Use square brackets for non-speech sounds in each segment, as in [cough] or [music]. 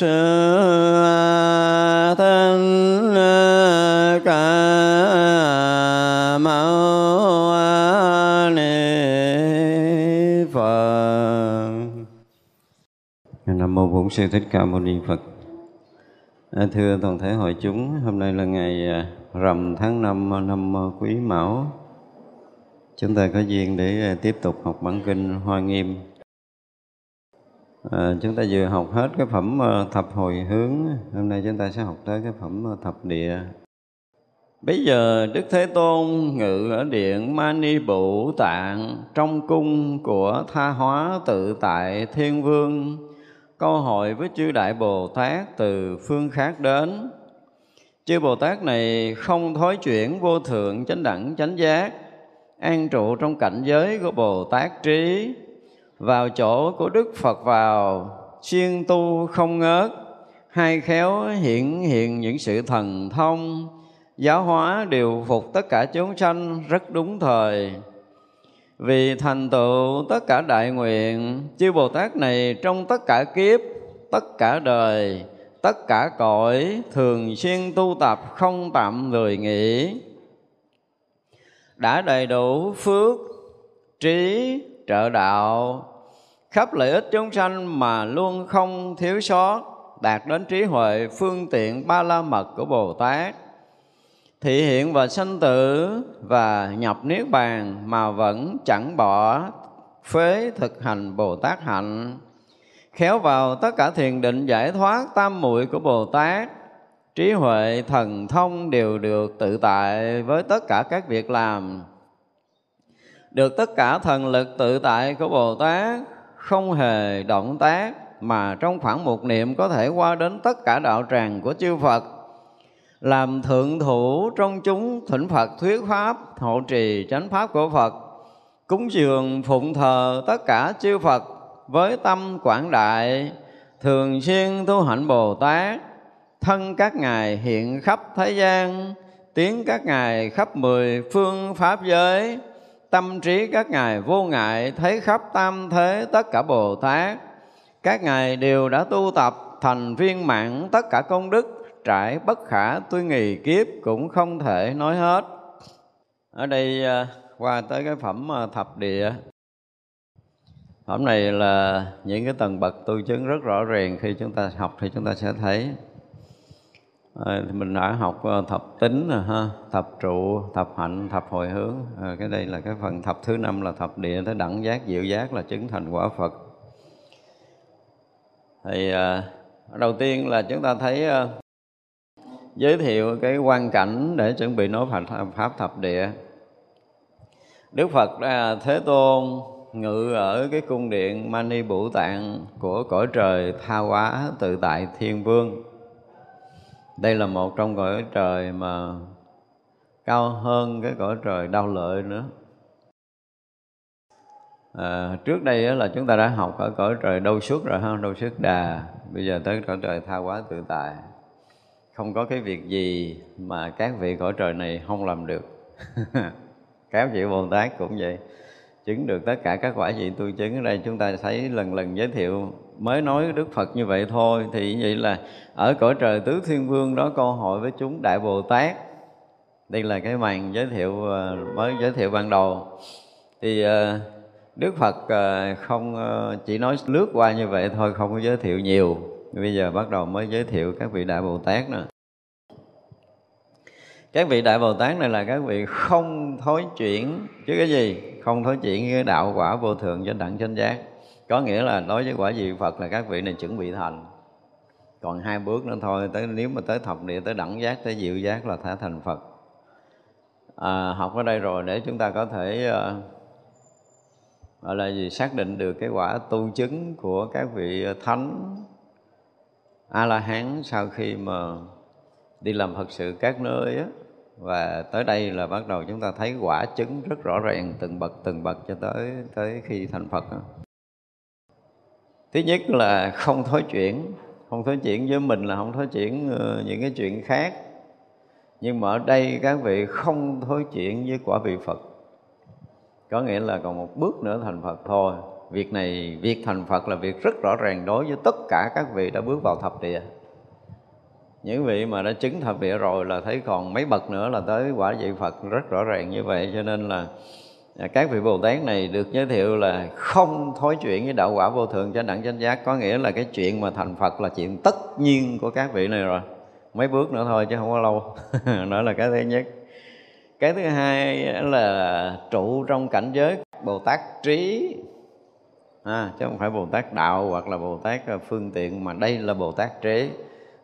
sư thân ca mâu ni phật nam mô bổn sư thích ca mâu ni phật. À, thưa toàn thể hội chúng, hôm nay là ngày à, rằm tháng năm năm à, quý mão. Chúng ta có duyên để tiếp tục học bản kinh hoa nghiêm. À, chúng ta vừa học hết cái phẩm ờ, thập hồi hướng, hôm nay chúng ta sẽ học tới cái phẩm ờ, thập địa. Bây giờ Đức Thế Tôn ngự ở điện Mani Bụ Tạng trong cung của Tha Hóa Tự Tại Thiên Vương câu hỏi với chư Đại Bồ Tát từ phương khác đến. Chư Bồ Tát này không thối chuyển vô thượng chánh đẳng chánh giác, an trụ trong cảnh giới của Bồ Tát trí, vào chỗ của Đức Phật vào, siêng tu không ngớt, hai khéo hiện hiện những sự thần thông, giáo hóa điều phục tất cả chúng sanh rất đúng thời. Vì thành tựu tất cả đại nguyện chư bồ tát này trong tất cả kiếp tất cả đời tất cả cõi thường xuyên tu tập không tạm lười nghỉ. Đã đầy đủ phước trí trợ đạo. Khắp lợi ích chúng sanh mà luôn không thiếu sót, đạt đến trí huệ phương tiện ba la mật của bồ tát. Thị hiện và sanh tử và nhập niết bàn mà vẫn chẳng bỏ phế thực hành Bồ Tát hạnh. Khéo vào tất cả thiền định giải thoát tam muội của Bồ Tát, trí huệ thần thông đều được tự tại với tất cả các việc làm được tất cả thần lực tự tại của Bồ Tát, không hề động tác mà trong khoảng một niệm có thể qua đến tất cả đạo tràng của chư Phật. Làm thượng thủ trong chúng thỉnh Phật thuyết pháp, hộ trì chánh pháp của Phật, cúng dường phụng thờ tất cả chư Phật với tâm quảng đại, thường xuyên tu hạnh Bồ Tát, thân các ngài hiện khắp thế gian tiếng các ngài khắp mười phương pháp giới tâm trí các ngài vô ngại, thấy khắp tam thế tất cả Bồ Tát. Các ngài đều đã tu tập, thành viên mãn tất cả công đức, trải bất khả tuy nghì kiếp cũng không thể nói hết. Ở đây à, qua tới cái phẩm à, thập địa. Phẩm này là những cái tầng bậc tu chứng rất rõ ràng khi chúng ta học thì chúng ta sẽ thấy à, thì mình đã học ờ, thập tính rồi ha thập trụ thập hạnh thập hồi hướng. À, cái đây là cái phần thập thứ năm là thập địa tới đẳng giác diệu giác là chứng thành quả phật. Thì à, đầu tiên là chúng ta thấy à, giới thiệu cái quan cảnh để chuẩn bị nói pháp thập địa. Đức Phật à, Thế Tôn ngự ở cái cung điện Mani bủ Tạng của cõi trời Tha Hóa tự tại Thiên Vương. Đây là một trong cõi trời mà cao hơn cái cõi trời đau lợi nữa. À, trước đây là chúng ta đã học ở cõi trời đâu suốt rồi ha, đâu suốt đà. Bây giờ tới cõi trời Tha Hóa tự tại không có cái việc gì mà các vị cõi trời này không làm được [laughs] các vị bồ tát cũng vậy chứng được tất cả các quả vị tu chứng ở đây chúng ta thấy lần lần giới thiệu mới nói đức phật như vậy thôi. Thì vậy là ở cõi trời tứ thiên vương đó câu hội với chúng đại bồ tát. Đây là cái màn giới thiệu à, mới giới thiệu ban đầu. Thì à, đức phật à, không chỉ nói lướt qua như vậy thôi, không có giới thiệu nhiều. Bây giờ bắt đầu mới giới thiệu các vị đại bồ tát nữa. Các vị đại bồ tát này là các vị không thối chuyển chứ cái gì? Không thối chuyển cái đạo quả vô thượng cho đẳng chánh giác có nghĩa là đối với quả vị phật là các vị này chuẩn bị thành. Còn hai bước nữa thôi tới nếu mà tới thập địa tới đẳng giác tới diệu giác là thả thành phật. À, học ở đây rồi để chúng ta có thể uh, gọi là gì xác định được cái quả tu chứng của các vị thánh a la hán sau khi mà đi làm phật sự các nơi á. Và tới đây là bắt đầu chúng ta thấy quả chứng rất rõ ràng từng bậc từng bậc cho tới tới khi thành phật. đó thứ nhất là không thối chuyển. Không thối chuyển với mình là không thối chuyển ờ, những cái chuyện khác. Nhưng mà ở đây các vị không thối chuyển với quả vị phật. Có nghĩa là còn một bước nữa thành phật thôi. Việc này, việc thành phật là việc rất rõ ràng đối với tất cả các vị đã bước vào thập địa. Những vị mà đã chứng thập địa rồi là thấy còn mấy bậc nữa là tới quả vị Phật rất rõ ràng như vậy. Cho nên là À, các vị Bồ Tát này được giới thiệu là không thối chuyển với đạo quả vô thượng cho đẳng chánh giác. Có nghĩa là cái chuyện mà thành Phật là chuyện tất nhiên của các vị này rồi. Mấy bước nữa thôi chứ không có lâu. [laughs] Đó là cái thứ nhất. Cái thứ hai là trụ trong cảnh giới Bồ Tát trí. À, chứ không phải Bồ Tát đạo hoặc là Bồ Tát à, phương tiện mà đây là Bồ Tát trí.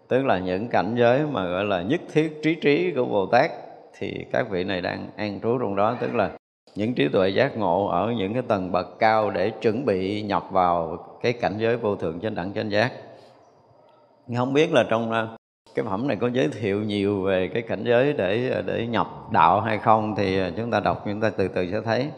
Tức là những cảnh giới mà gọi là nhất thiết trí trí của Bồ Tát thì các vị này đang an trú trong đó. Tức là những trí tuệ giác ngộ ở những cái tầng bậc cao để chuẩn bị nhập vào cái cảnh giới vô thượng trên đẳng chánh giác. Không biết là trong à, cái phẩm này có giới thiệu nhiều về cái cảnh giới để à, để nhập đạo hay không thì à, chúng ta đọc, chúng ta từ từ sẽ thấy.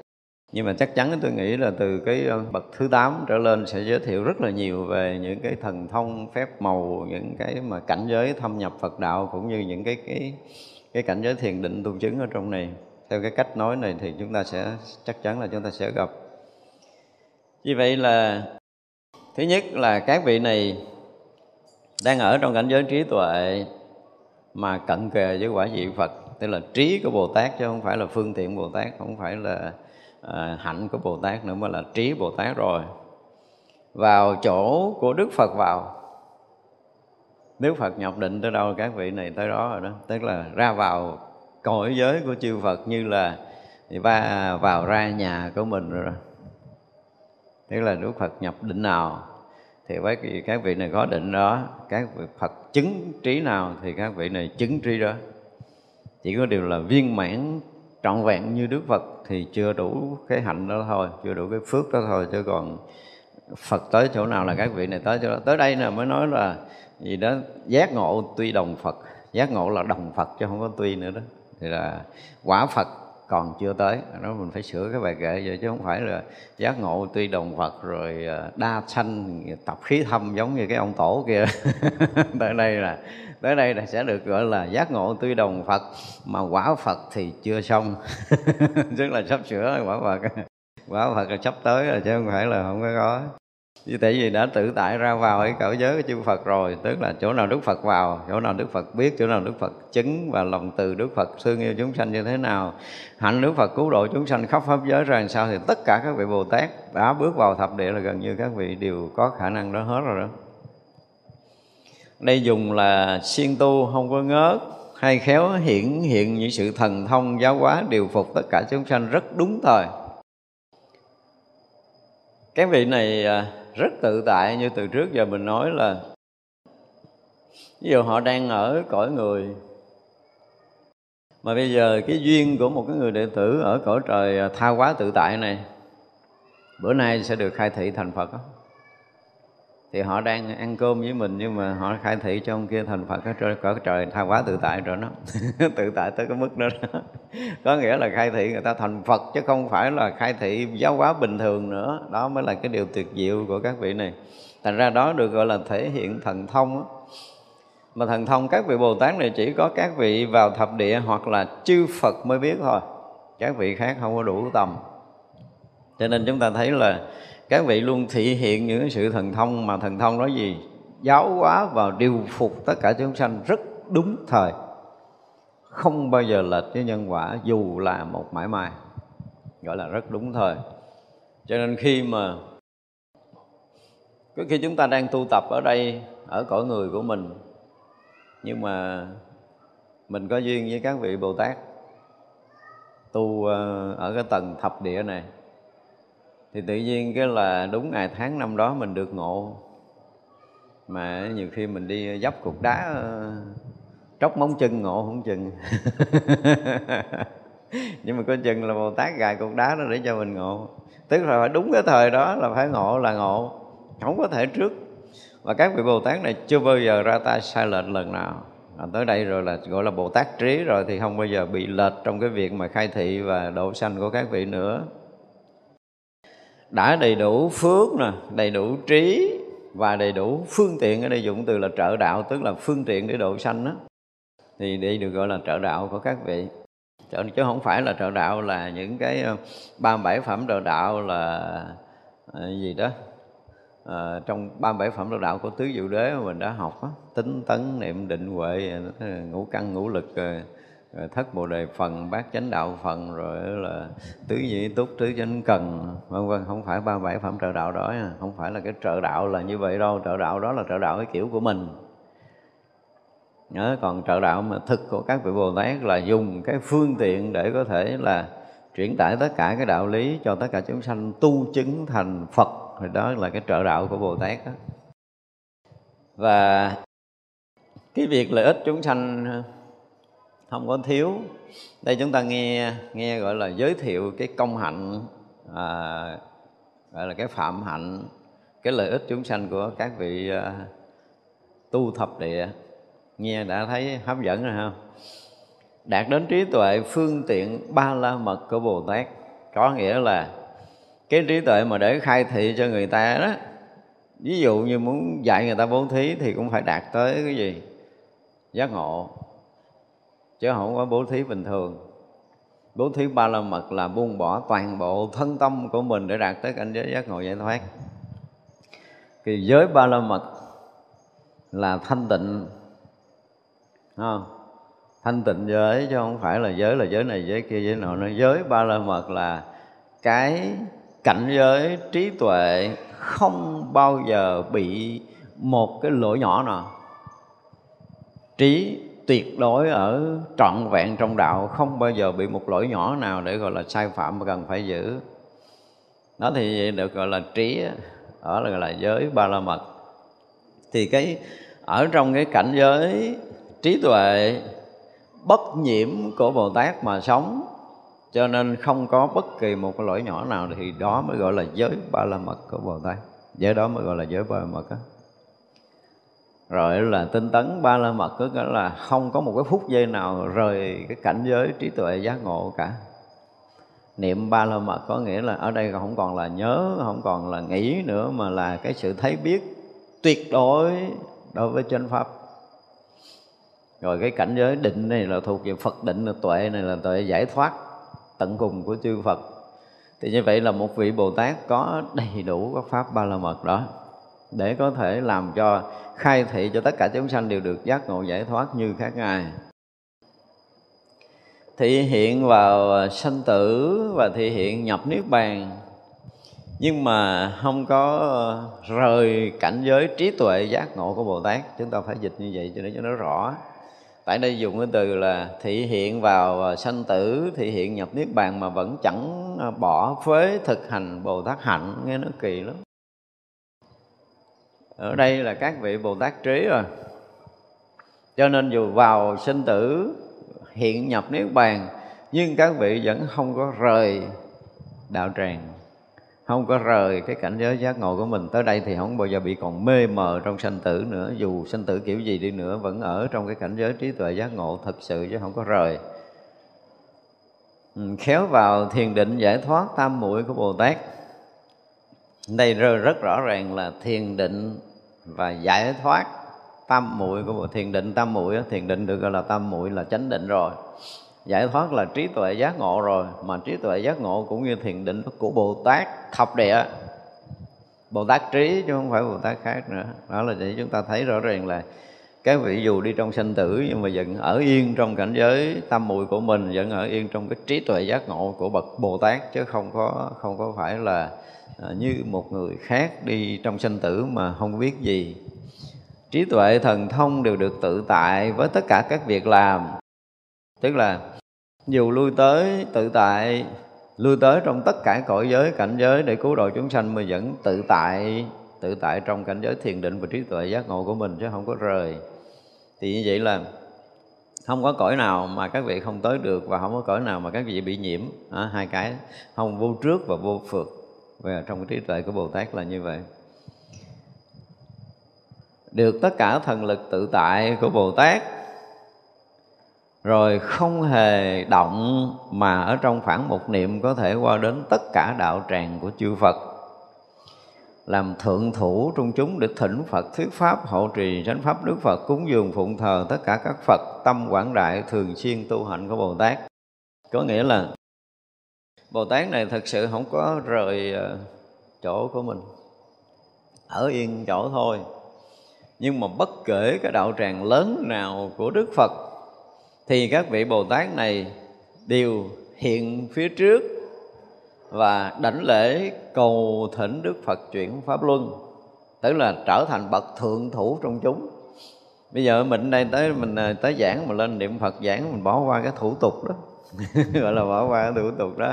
Nhưng mà chắc chắn tôi nghĩ là từ cái bậc thứ 8 trở lên sẽ giới thiệu rất là nhiều về những cái thần thông, phép màu, những cái mà cảnh giới thâm nhập Phật đạo cũng như những cái cái cái cảnh giới thiền định tu chứng ở trong này theo cái cách nói này thì chúng ta sẽ chắc chắn là chúng ta sẽ gặp. Như vậy là thứ nhất là các vị này đang ở trong cảnh giới trí tuệ mà cận kề với quả vị Phật tức là trí của Bồ Tát chứ không phải là phương tiện Bồ Tát không phải là à, hạnh của Bồ Tát nữa mà là trí Bồ Tát rồi. Vào chỗ của Đức Phật vào. Đức Phật nhập định tới đâu các vị này tới đó rồi đó tức là ra vào cõi giới của chư Phật như là va, vào ra nhà của mình rồi tức là Đức Phật nhập định nào thì với các vị này có định đó, các vị Phật chứng trí nào thì các vị này chứng trí đó. Chỉ có điều là viên mãn trọn vẹn như Đức Phật thì chưa đủ cái hạnh đó thôi, chưa đủ cái phước đó thôi, chứ còn Phật tới chỗ nào là các vị này tới chỗ đó. Tới đây nè mới nói là gì đó, giác ngộ tuy đồng Phật, giác ngộ là đồng Phật chứ không có tuy nữa đó thì là quả Phật còn chưa tới. Nó mình phải sửa cái bài kệ vậy, chứ không phải là giác ngộ tuy đồng Phật rồi à, đa sanh, tập khí thâm giống như cái ông tổ kia. [laughs] Tới đây là, tới đây là sẽ được gọi là giác ngộ tuy đồng Phật, mà quả Phật thì chưa xong. [laughs] Tức là sắp sửa quả Phật. Quả Phật là sắp tới rồi, chứ không phải là không có có vì tại vì đã tự tại ra vào cái cõi giới của chư Phật rồi, tức là chỗ nào Đức Phật vào, chỗ nào Đức Phật biết, chỗ nào Đức Phật chứng và lòng từ Đức Phật thương yêu chúng sanh như thế nào. Hạnh Đức Phật cứu độ chúng sanh khắp pháp giới ra làm sao thì tất cả các vị Bồ Tát đã bước vào thập địa là gần như các vị đều có khả năng đó hết rồi đó. Đây dùng là siêng tu, không có ngớt hay khéo hiển hiện những sự thần thông giáo hóa điều phục tất cả chúng sanh rất đúng thời. Các vị này à, rất tự tại như từ trước giờ mình nói là ví dụ họ đang ở cõi người, mà bây giờ cái duyên của một cái người đệ tử ở cõi trời tha quá tự tại này, bữa nay sẽ được khai thị thành Phật không thì họ đang ăn cơm với mình nhưng mà họ khai thị cho ông kia thành Phật ở trời cõi trời tha quá tự tại rồi nó [laughs] tự tại tới cái mức đó, đó. [laughs] Có nghĩa là khai thị người ta thành Phật chứ không phải là khai thị giáo hóa bình thường nữa. Đó mới là cái điều tuyệt diệu của các vị này. Thành ra đó được gọi là thể hiện thần thông đó. mà thần thông các vị Bồ Tát này chỉ có các vị vào thập địa hoặc là chư Phật mới biết thôi. Các vị khác không có đủ tầm. Cho nên chúng ta thấy là các vị luôn thị hiện những sự thần thông mà thần thông đó gì? Giáo hóa và điều phục tất cả chúng sanh rất đúng thời. Không bao giờ lệch với nhân quả, dù là một mãi mai gọi là rất đúng thời. Cho nên khi mà có khi chúng ta đang tu tập ở đây, ở cõi người của mình, nhưng mà mình có duyên với các vị bồ tát, tu ờ, ở cái tầng thập địa này thì tự nhiên cái là đúng ngày tháng năm đó mình được ngộ. Mà nhiều khi mình đi dốc cục đá ờ, tróc móng chân ngộ không chừng. [laughs] Nhưng mà có chừng là bồ tát gài cục đá đó để cho mình ngộ. Tức là phải đúng cái thời đó là phải ngộ là ngộ. Không có thể trước. Và các vị bồ tát này chưa bao giờ ra tay sai lệch lần nào. À, tới đây rồi là gọi là bồ tát trí rồi thì không bao giờ bị lệch trong cái việc mà khai thị và độ sanh của các vị nữa đã đầy đủ phước nè đầy đủ trí và đầy đủ phương tiện ở đây dụng từ là trợ đạo tức là phương tiện để độ sanh đó thì đây được gọi là trợ đạo của các vị. Chứ không phải là trợ đạo là những cái ờ, ba bảy phẩm trợ đạo là ờ, gì đó à, trong ba bảy phẩm trợ đạo của tứ diệu đế mà mình đã học đó, tính tấn niệm định huệ ngũ căn ngũ lực rồi thất bồ đề phần bát chánh đạo phần rồi là tứ nhĩ túc tứ chánh cần vân vân. Không phải ba bảy phẩm trợ đạo đó không phải là cái trợ đạo là như vậy đâu. Trợ đạo đó là trợ đạo cái kiểu của mình. Nhớ, còn trợ đạo mà thực của các vị Bồ Tát là dùng cái phương tiện để có thể là chuyển tải tất cả cái đạo lý cho tất cả chúng sanh tu chứng thành Phật. Thì đó là cái trợ đạo của Bồ Tát đó. Và cái việc lợi ích chúng sanh không có thiếu. Đây chúng ta nghe nghe gọi là giới thiệu cái công hạnh à, gọi là cái phạm hạnh cái lợi ích chúng sanh của các vị à, tu thập địa. Nghe đã thấy hấp dẫn rồi không đạt đến trí tuệ phương tiện ba la mật của bồ tát. Có nghĩa là cái trí tuệ mà để khai thị cho người ta đó ví dụ như muốn dạy người ta bố thí thì cũng phải đạt tới cái gì? Giác ngộ chứ không có bố thí bình thường. Bố thí ba la mật là buông bỏ toàn bộ thân tâm của mình để đạt tới cảnh giới giác ngộ giải thoát. Thì giới ba la mật là thanh tịnh. Không? thanh tịnh giới chứ không phải là giới là giới này, giới kia, giới nọ nó giới ba la mật là cái cảnh giới trí tuệ không bao giờ bị một cái lỗi nhỏ nào. Trí tuyệt đối ở trọn vẹn trong đạo, không bao giờ bị một lỗi nhỏ nào để gọi là sai phạm mà cần phải giữ. Đó thì được gọi là trí ở là gọi là giới ba la mật. Thì cái, ở trong cái cảnh giới trí tuệ, bất nhiễm của bồ tát mà sống, cho nên không có bất kỳ một cái lỗi nhỏ nào thì đó mới gọi là giới ba la mật của bồ tát. Giới đó mới gọi là giới ba la mật đó rồi là tinh tấn ba la mật tức là không có một cái phút giây nào rời cái cảnh giới trí tuệ giác ngộ cả. Niệm ba la mật có nghĩa là ở đây không còn là nhớ, không còn là nghĩ nữa, mà là cái sự thấy biết tuyệt đối đối với chân pháp. Rồi cái cảnh giới định này là thuộc về phật định, là tuệ này là tuệ giải thoát tận cùng của chư phật. Thì như vậy là một vị bồ tát có đầy đủ các pháp ba la mật đó để có thể làm cho khai thị cho tất cả chúng sanh đều được giác ngộ giải thoát như các ngài. Thị hiện vào sanh tử và thị hiện nhập niết bàn. Nhưng mà không có rời cảnh giới trí tuệ giác ngộ của bồ tát. Chúng ta phải dịch như vậy cho nó cho nó rõ. Tại đây dùng cái từ là thị hiện vào sanh tử, thị hiện nhập niết bàn mà vẫn chẳng bỏ phế thực hành bồ tát hạnh. Nghe nó kỳ lắm ở đây là các vị bồ tát trí rồi. Cho nên dù vào sinh tử hiện nhập niết bàn, nhưng các vị vẫn không có rời đạo tràng, không có rời cái cảnh giới giác ngộ của mình. Tới đây thì không bao giờ bị còn mê mờ trong sanh tử nữa. Dù sanh tử kiểu gì đi nữa, vẫn ở trong cái cảnh giới trí tuệ giác ngộ thật sự chứ không có rời. Ừ, khéo vào thiền định giải thoát tam muội của bồ tát đây rất rõ ràng là thiền định và giải thoát tam muội của bộ thiền định tam muội thiền định được gọi là tam muội là chánh định rồi. Giải thoát là trí tuệ giác ngộ rồi, mà trí tuệ giác ngộ cũng như thiền định của bồ tát thập địa. Bồ tát trí chứ không phải bồ tát khác nữa. Đó là để chúng ta thấy rõ ràng là cái vị dù đi trong sanh tử nhưng mà vẫn ở yên trong cảnh giới tâm muội của mình, vẫn ở yên trong cái trí tuệ giác ngộ của bậc bồ tát, chứ không có không có phải là à, như một người khác đi trong sanh tử mà không biết gì. Trí tuệ thần thông đều được tự tại với tất cả các việc làm. Tức là dù lui tới tự tại, lui tới trong tất cả cõi giới, cảnh giới để cứu độ chúng sanh mà vẫn tự tại tự tại trong cảnh giới thiền định và trí tuệ giác ngộ của mình chứ không có rời thì như vậy là không có cõi nào mà các vị không tới được và không có cõi nào mà các vị bị nhiễm. À, hai cái không vô trước và vô phượt. Về trong cái trí tuệ của bồ tát là như vậy. Được tất cả thần lực tự tại của bồ tát rồi không hề động mà ở trong khoảng một niệm có thể qua đến tất cả đạo tràng của chư Phật làm thượng thủ trong chúng để thỉnh Phật, thuyết pháp, hộ trì chánh pháp, Đức Phật, cúng dường phụng thờ tất cả các Phật tâm quảng đại thường xuyên tu hạnh của Bồ Tát. Có nghĩa là Bồ Tát này thật sự không có rời ờ, chỗ của mình. Ở yên chỗ thôi. Nhưng mà bất kể cái đạo tràng lớn nào của Đức Phật, thì các vị bồ tát này đều hiện phía trước và đảnh lễ cầu thỉnh đức phật chuyển pháp luân, tức là trở thành bậc thượng thủ trong chúng. Bây giờ mình đây tới, mình à, tới giảng mà lên niệm phật giảng, mình bỏ qua cái thủ tục đó. [laughs] Gọi là bỏ qua cái thủ tục đó.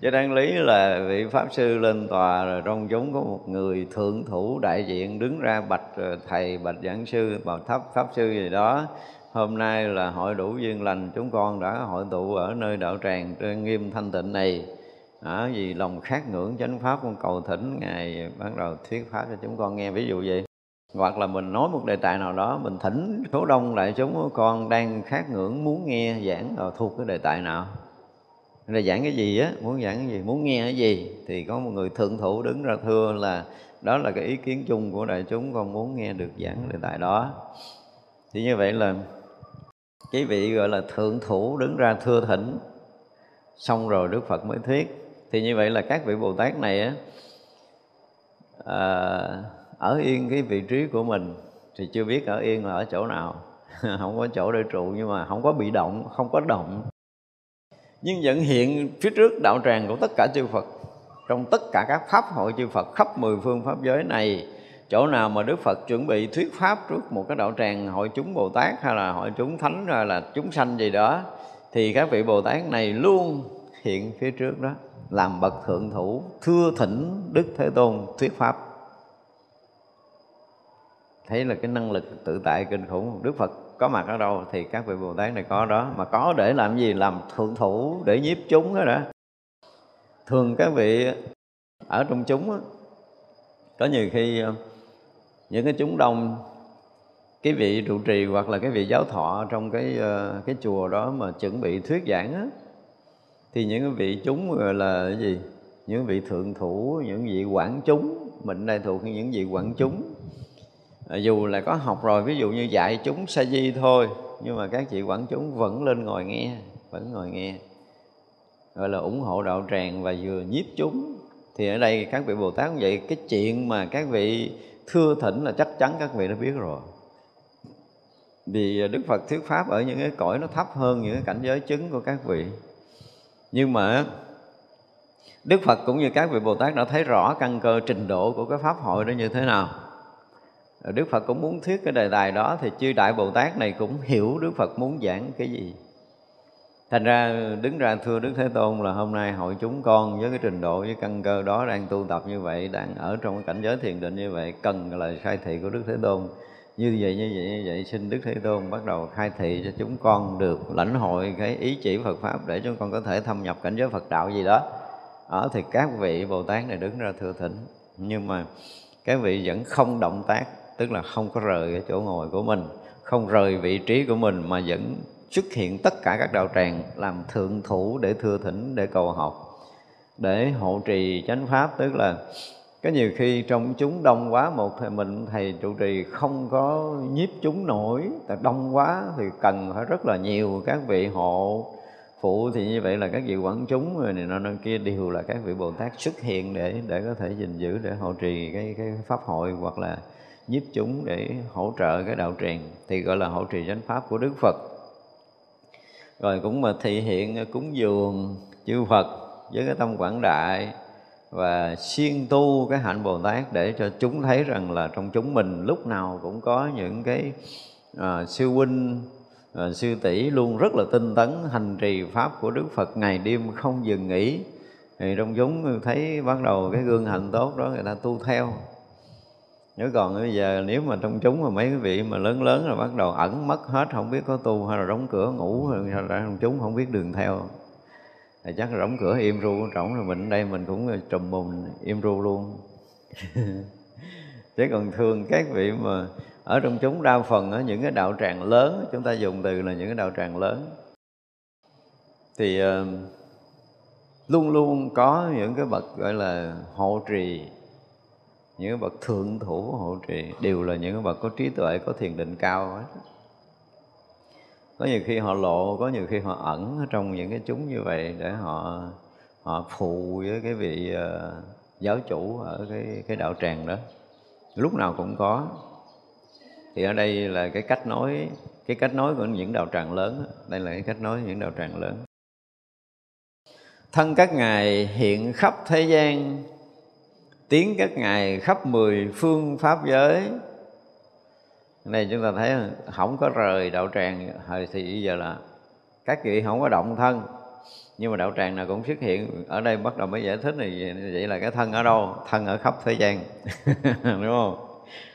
Chứ đáng lý là vị pháp sư lên tòa rồi trong chúng có một người thượng thủ đại diện đứng ra bạch à, thầy bạch giảng sư, bào thấp pháp sư gì đó. Hôm nay là hội đủ duyên lành, chúng con đã hội tụ ở nơi đạo tràng trên nghiêm thanh tịnh này à, vì lòng khát ngưỡng chánh pháp con cầu thỉnh ngài bắt đầu thuyết pháp cho chúng con nghe. Ví dụ vậy hoặc là mình nói một đề tài nào đó mình thỉnh số đông lại chúng con đang khát ngưỡng muốn nghe giảng rồi thuộc cái đề tài nào. Là giảng cái gì á muốn giảng cái gì muốn nghe cái gì thì có một người thượng thủ đứng ra thưa là đó là cái ý kiến chung của đại chúng con muốn nghe được giảng đề tài đó. Thì như vậy là cái vị gọi là thượng thủ đứng ra thưa thỉnh xong rồi đức phật mới thuyết thì như vậy là các vị bồ tát này á à, ở yên cái vị trí của mình thì chưa biết ở yên là ở chỗ nào. [laughs] Không có chỗ để trụ nhưng mà không có bị động không có động. Nhưng vẫn hiện phía trước đạo tràng của tất cả chư Phật. Trong tất cả các pháp hội chư Phật khắp mười phương pháp giới này chỗ nào mà Đức Phật chuẩn bị thuyết pháp trước một cái đạo tràng hội chúng Bồ Tát hay là hội chúng thánh hay là chúng sanh gì đó thì các vị Bồ Tát này luôn hiện phía trước đó làm bậc thượng thủ thưa thỉnh Đức Thế Tôn thuyết pháp. Thấy là cái năng lực tự tại kinh khủng Đức Phật có mặt ở đâu thì các vị Bồ Tát này có đó mà có để làm gì? Làm thượng thủ để nhiếp chúng đó đã. Thường các vị ở trong chúng đó, có nhiều khi ờ, những cái chúng đông cái vị trụ trì hoặc là cái vị giáo thọ trong cái ờ, cái chùa đó mà chuẩn bị thuyết giảng á thì những vị chúng là cái gì? Những vị thượng thủ, những vị quản chúng. Mình đây thuộc những vị quản chúng. À, dù là có học rồi, ví dụ như dạy chúng sa di thôi, nhưng mà các chị quản chúng vẫn lên ngồi nghe, vẫn ngồi nghe. Gọi là ủng hộ đạo tràng và vừa nhiếp chúng. Thì ở đây các vị bồ tát cũng vậy, cái chuyện mà các vị thưa thỉnh là chắc chắn các vị đã biết rồi. Vì đức phật thuyết pháp ở những cái cõi nó thấp hơn những cái cảnh giới chứng của các vị nhưng mà đức phật cũng như các vị bồ tát đã thấy rõ căn cơ trình độ của cái pháp hội đó như thế nào Đức Phật cũng muốn thuyết cái đề tài đó thì chư đại Bồ Tát này cũng hiểu Đức Phật muốn giảng cái gì. Thành ra đứng ra thưa Đức Thế Tôn là hôm nay hội chúng con với cái trình độ với căn cơ đó đang tu tập như vậy, đang ở trong cái cảnh giới thiền định như vậy, cần lời sai thị của Đức Thế Tôn. Như vậy như vậy như vậy, xin Đức Thế Tôn bắt đầu khai thị cho chúng con được lãnh hội cái ý chỉ Phật pháp để chúng con có thể thâm nhập cảnh giới Phật đạo gì đó. Ở thì các vị Bồ Tát này đứng ra thừa thỉnh, nhưng mà các vị vẫn không động tác, tức là không có rời cái chỗ ngồi của mình, không rời vị trí của mình mà vẫn xuất hiện tất cả các đạo tràng làm thượng thủ để thưa thỉnh, để cầu học, để hộ trì chánh pháp tức là có nhiều khi trong chúng đông quá, một thầy mình thầy trụ trì không có nhiếp chúng nổi. Tại đông quá thì cần phải rất là nhiều các vị hộ phụ thì như vậy là các vị quản chúng rồi này nọ nọ kia đều là các vị bồ tát xuất hiện để để có thể gìn giữ, để hộ trì cái cái pháp hội hoặc là nhiếp chúng để hỗ trợ cái đạo truyền, thì gọi là hỗ trì chánh pháp của Đức Phật. Rồi cũng mà thị hiện cúng dường chư Phật với cái tâm quảng đại và siêng tu cái hạnh Bồ Tát để cho chúng thấy rằng là trong chúng mình lúc nào cũng có những cái à, sư huynh à, sư tỷ luôn rất là tinh tấn hành trì pháp của Đức Phật ngày đêm không dừng nghỉ. Thì trong chúng thấy bắt đầu cái gương hạnh tốt đó người ta tu theo. Nếu còn bây giờ nếu mà trong chúng mà mấy cái vị mà lớn lớn rồi bắt đầu ẩn mất hết không biết có tu hay là đóng cửa ngủ rồi trong chúng không biết đường theo thì chắc là đóng cửa im ru rỗng rồi mình đây mình cũng ờ, trùm mùng im ru luôn. [laughs] Chứ còn thường các vị mà ở trong chúng đa phần ở những cái đạo tràng lớn chúng ta dùng từ là những cái đạo tràng lớn. Thì uh, luôn luôn có những cái bậc gọi là hộ trì những bậc thượng thủ hộ trì đều là những cái bậc có trí tuệ có thiền định cao hết có nhiều khi họ lộ có nhiều khi họ ẩn ở trong những cái chúng như vậy để họ họ phụ với cái vị uh, giáo chủ ở cái cái đạo tràng đó. Lúc nào cũng có. Thì ở đây là cái cách nói cái cách nói của những đạo tràng lớn đây là cái cách nói của những đạo tràng lớn. Thân các ngài hiện khắp thế gian tiếng các ngài khắp mười phương pháp giới này, chúng ta thấy không có rời đạo tràng, hồi thì bây giờ là các vị không có động thân. Nhưng mà đạo tràng nào cũng xuất hiện, ở đây bắt đầu mới giải thích này, vậy là cái thân ở đâu? Thân ở khắp thế gian, [laughs] đúng không?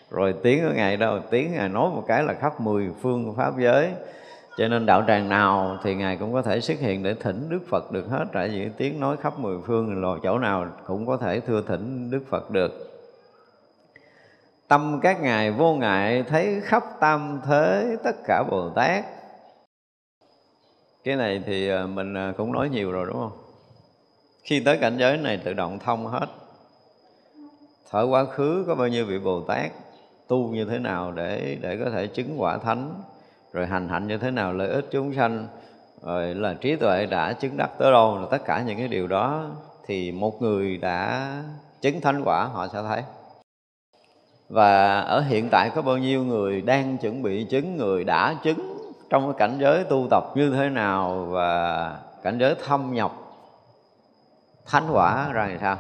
Rồi tiếng ở ngài đâu? Tiếng ngài nói một cái là khắp mười phương pháp giới. Cho nên đạo tràng nào thì ngài cũng có thể xuất hiện để thỉnh đức phật được hết. Tại vì tiếng nói khắp mười phương là chỗ nào cũng có thể thưa thỉnh đức phật được tâm các ngài vô ngại, thấy khắp tam thế, tất cả bồ tát. Cái này thì ờ, mình ờ, cũng nói nhiều rồi, đúng không? Khi tới cảnh giới này tự động thông hết. Thở quá khứ có bao nhiêu vị bồ tát, tu như thế nào để để có thể chứng quả thánh, rồi hành hạnh như thế nào, lợi ích chúng sanh, rồi là trí tuệ đã chứng đắc tới đâu là tất cả những cái điều đó, thì một người đã chứng thánh quả, họ sẽ thấy và ở hiện tại có bao nhiêu người đang chuẩn bị chứng, người đã chứng trong cái cảnh giới tu tập như thế nào và cảnh giới thâm nhập, thánh quả ra thì sao?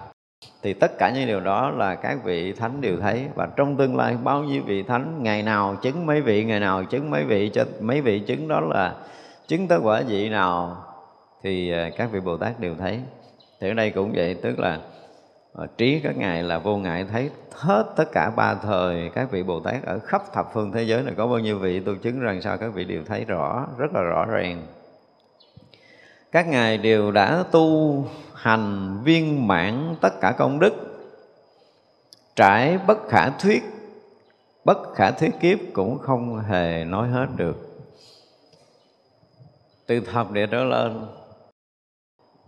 Thì tất cả những điều đó là các vị thánh đều thấy. Và trong tương lai, bao nhiêu vị thánh, ngày nào chứng mấy vị, ngày nào chứng mấy vị, cho mấy vị chứng đó là chứng tới quả vị nào, thì à, các vị bồ tát đều thấy. Thì ở đây cũng vậy, tức là Ờ, trí các ngài là vô ngại thấy hết tất cả ba thời. Các vị bồ tát ở khắp thập phương thế giới này có bao nhiêu vị, tôi chứng rằng sao các vị đều thấy rõ, rất là rõ ràng. Các ngài đều đã tu, hành, viên mãn tất cả công đức, trải bất khả thuyết, bất khả thuyết kiếp cũng không hề nói hết được. Từ thập địa trở lên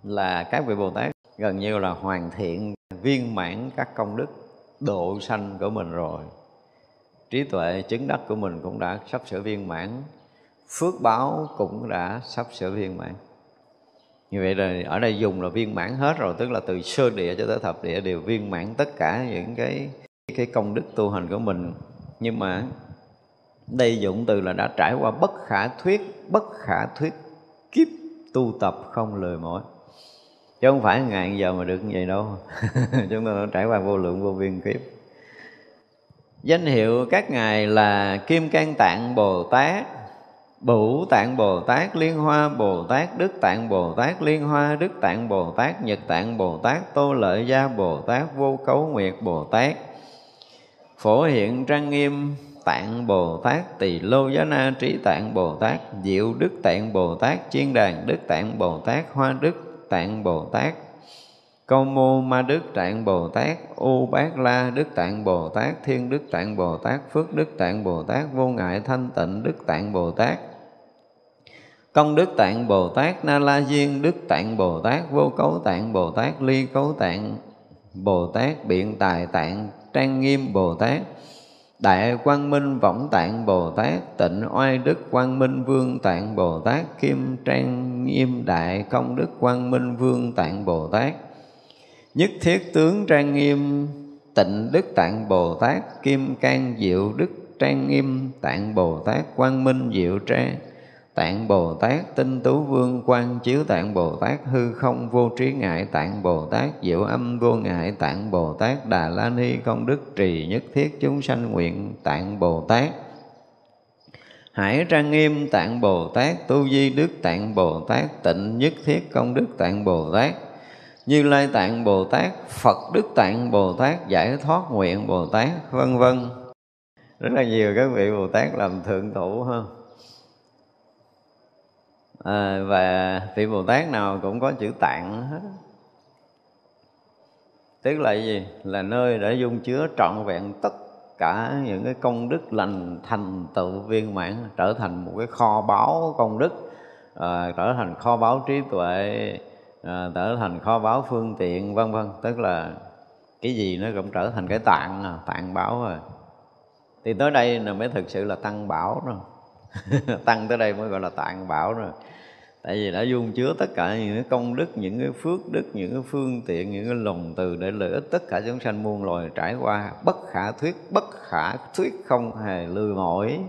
là các vị bồ tát gần như là hoàn thiện viên mãn các công đức, độ sanh của mình rồi. Trí tuệ chứng đắc của mình cũng đã sắp sửa viên mãn. Phước báo cũng đã sắp sửa viên mãn. Như vậy là ở đây dùng là viên mãn hết rồi, tức là từ sơ địa cho tới thập địa đều viên mãn tất cả những cái cái công đức tu hành của mình. Nhưng mà đây dụng từ là đã trải qua bất khả thuyết, bất khả thuyết kiếp tu tập không lời mỏi chứ không phải ngàn giờ mà được như vậy đâu chúng ta đã trải qua vô lượng vô biên kiếp danh hiệu các ngài là kim cang tạng bồ tát Bửu Tạng Bồ Tát, Liên Hoa Bồ Tát, Đức Tạng Bồ Tát, Liên Hoa, Đức Tạng Bồ Tát, Nhật Tạng Bồ Tát, Tô Lợi Gia Bồ Tát, Vô Cấu Nguyệt Bồ Tát. Phổ hiện trang nghiêm Tạng Bồ Tát, Tỳ Lô Giá Na Trí Tạng Bồ Tát, Diệu Đức Tạng Bồ Tát, Chiên Đàn Đức Tạng Bồ Tát, Hoa Đức Tạng Bồ Tát, Câu Mô Ma Đức Tạng Bồ Tát, U Bát La Đức Tạng Bồ Tát, Thiên Đức Tạng Bồ Tát, Phước Đức Tạng Bồ Tát, Vô Ngại Thanh Tịnh Đức Tạng Bồ Tát, Công Đức Tạng Bồ Tát, Na La Diên Đức Tạng Bồ Tát, Vô Cấu Tạng Bồ Tát, Ly Cấu Tạng Bồ Tát, Biện Tài Tạng Trang Nghiêm Bồ Tát, Đại Quang Minh Võng Tạng Bồ Tát, Tịnh Oai Đức Quang Minh Vương Tạng Bồ Tát, Kim Trang Nghiêm Đại Công Đức Quang Minh Vương Tạng Bồ Tát, Nhất Thiết Tướng Trang Nghiêm Tịnh Đức Tạng Bồ Tát, Kim Cang Diệu Đức Trang Nghiêm Tạng Bồ Tát, Quang Minh Diệu Trang Tạng Bồ Tát, Tinh Tú Vương, Quan Chiếu Tạng Bồ Tát, Hư Không Vô Trí Ngại Tạng Bồ Tát, Diệu Âm Vô Ngại Tạng Bồ Tát, Đà La Ni Công Đức Trì Nhất Thiết Chúng Sanh Nguyện Tạng Bồ Tát. Hải Trang Nghiêm Tạng Bồ Tát, Tu Di Đức Tạng Bồ Tát, Tịnh Nhất Thiết Công Đức Tạng Bồ Tát, Như Lai Tạng Bồ Tát, Phật Đức Tạng Bồ Tát, Giải Thoát Nguyện Bồ Tát, vân vân. Rất là nhiều các vị Bồ Tát làm thượng thủ ha à, và vị bồ tát nào cũng có chữ tạng hết. Tức là gì? Là nơi để dung chứa trọn vẹn tất cả những cái công đức lành thành tựu viên mãn trở thành một cái kho báu công đức à, trở thành kho báu trí tuệ à, trở thành kho báu phương tiện vân vân. Tức là cái gì nó cũng trở thành cái tạng à, tạng bảo rồi. Thì tới đây là mới thực sự là tăng bảo rồi. [laughs] Tăng tới đây mới gọi là tạng bảo rồi tại vì đã dung chứa tất cả những cái công đức, những cái phước đức, những cái phương tiện, những cái lòng từ để lợi ích tất cả chúng sanh muôn loài trải qua. Bất khả thuyết, bất khả thuyết không hề lừa mỏi.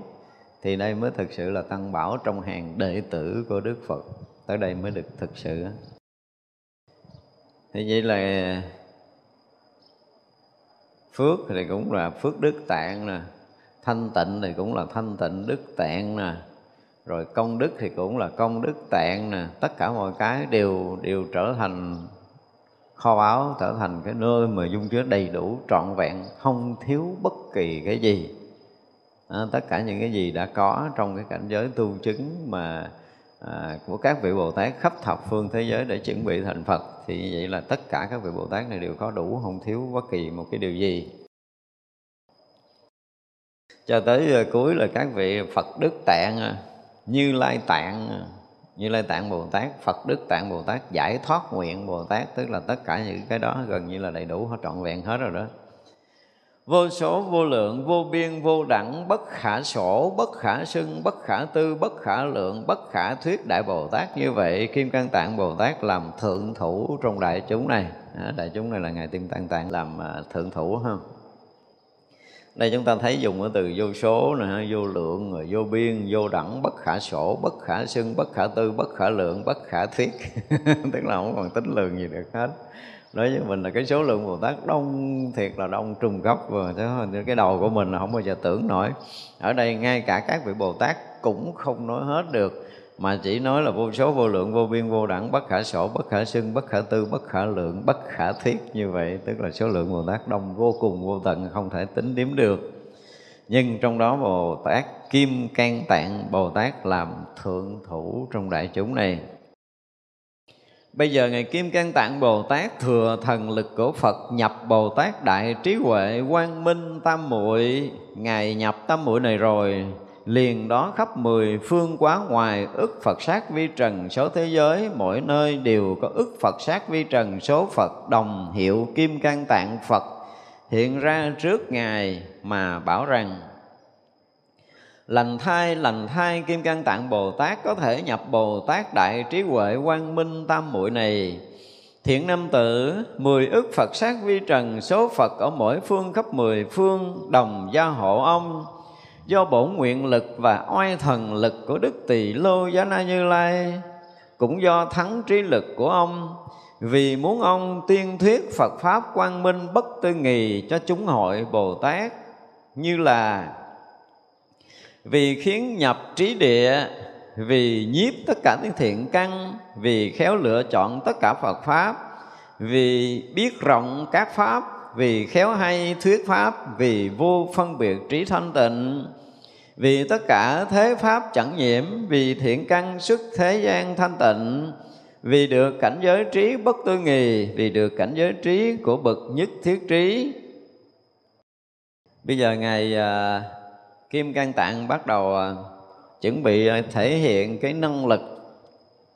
Thì đây mới thực sự là tăng bảo trong hàng đệ tử của đức phật. Tới đây mới được thực sự. Thì vậy là phước thì cũng là phước đức tạng nè, thanh tịnh thì cũng là thanh tịnh đức tạng nè rồi công đức thì cũng là công đức tạng nè tất cả mọi cái đều đều trở thành kho báu trở thành cái nơi mà dung chứa đầy đủ trọn vẹn không thiếu bất kỳ cái gì. À, tất cả những cái gì đã có trong cái cảnh giới tu chứng mà à, của các vị Bồ Tát khắp thập phương thế giới để chuẩn bị thành Phật thì như vậy là tất cả các vị Bồ Tát này đều có đủ không thiếu bất kỳ một cái điều gì. Cho tới à, cuối là các vị Phật Đức Tạng à, như Lai Tạng, Như Lai Tạng Bồ Tát, Phật Đức Tạng Bồ Tát Giải thoát nguyện Bồ Tát, Tức là tất cả những cái đó gần như là đầy đủ, hết trọn vẹn hết rồi đó. Vô số, vô lượng, vô biên, vô đẳng, bất khả sổ, bất khả xưng bất khả tư, bất khả lượng, bất khả thuyết đại bồ tát. Như vậy, kim cang tạng bồ tát làm thượng thủ trong đại chúng này. Đại chúng này là ngài kim cang tạng làm à, thượng thủ không đây chúng ta thấy dùng ở từ vô số nè vô lượng rồi vô biên, vô đẳng, bất khả sổ, bất khả xưng, bất khả tư, bất khả lượng, bất khả thuyết [laughs] tức là không còn tính lượng gì được hết. Đối với mình là cái số lượng bồ tát đông, thiệt là đông, trùng gốc và cái đầu của mình là không bao giờ tưởng nổi. Ở đây ngay cả các vị bồ tát cũng không nói hết được mà chỉ nói là vô số vô lượng, vô biên, vô đẳng, bất khả sổ, bất khả xưng bất khả tư, bất khả lượng, bất khả thiết như vậy. Tức là số lượng bồ tát đông vô cùng, vô tận, không thể tính đếm được. Nhưng trong đó bồ tát kim can tạng, bồ tát làm thượng thủ trong đại chúng này. Bây giờ Ngài Kim Cang Tạng Bồ Tát thừa thần lực của Phật nhập Bồ Tát Đại Trí Huệ, Quang Minh Tam Muội, Ngài nhập Tam Muội này rồi liền đó khắp mười phương quá ngoài ức Phật sát vi trần số thế giới, mỗi nơi đều có ức Phật sát vi trần số Phật đồng hiệu Kim Cang Tạng Phật. Hiện ra trước Ngài mà bảo rằng, lành thai lành thai, kim cang tạng bồ tát có thể nhập bồ tát đại trí huệ quang minh tam muội này. Thiện nam tử, mười ức phật sát vi trần số phật ở mỗi phương khắp mười phương, đồng gia hộ ông do bổn nguyện lực và oai thần lực của đức tỳ lô giá na như lai, cũng do thắng trí lực của ông. Vì muốn ông tiên thuyết Phật pháp quang minh bất tư nghì cho chúng hội Bồ Tát, như là, vì khiến nhập trí địa, vì nhiếp tất cả những thiện căn, vì khéo lựa chọn tất cả Phật pháp, vì biết rộng các pháp vì khéo hay thuyết pháp, vì vô phân biệt trí thanh tịnh, vì tất cả thế pháp chẳng nhiễm, vì thiện căn xuất thế gian thanh tịnh, vì được cảnh giới trí bất tư nghì, vì được cảnh giới trí của bậc nhất thiết trí. Bây giờ ngài à, kim Cang tạng bắt đầu à, chuẩn bị thể hiện cái năng lực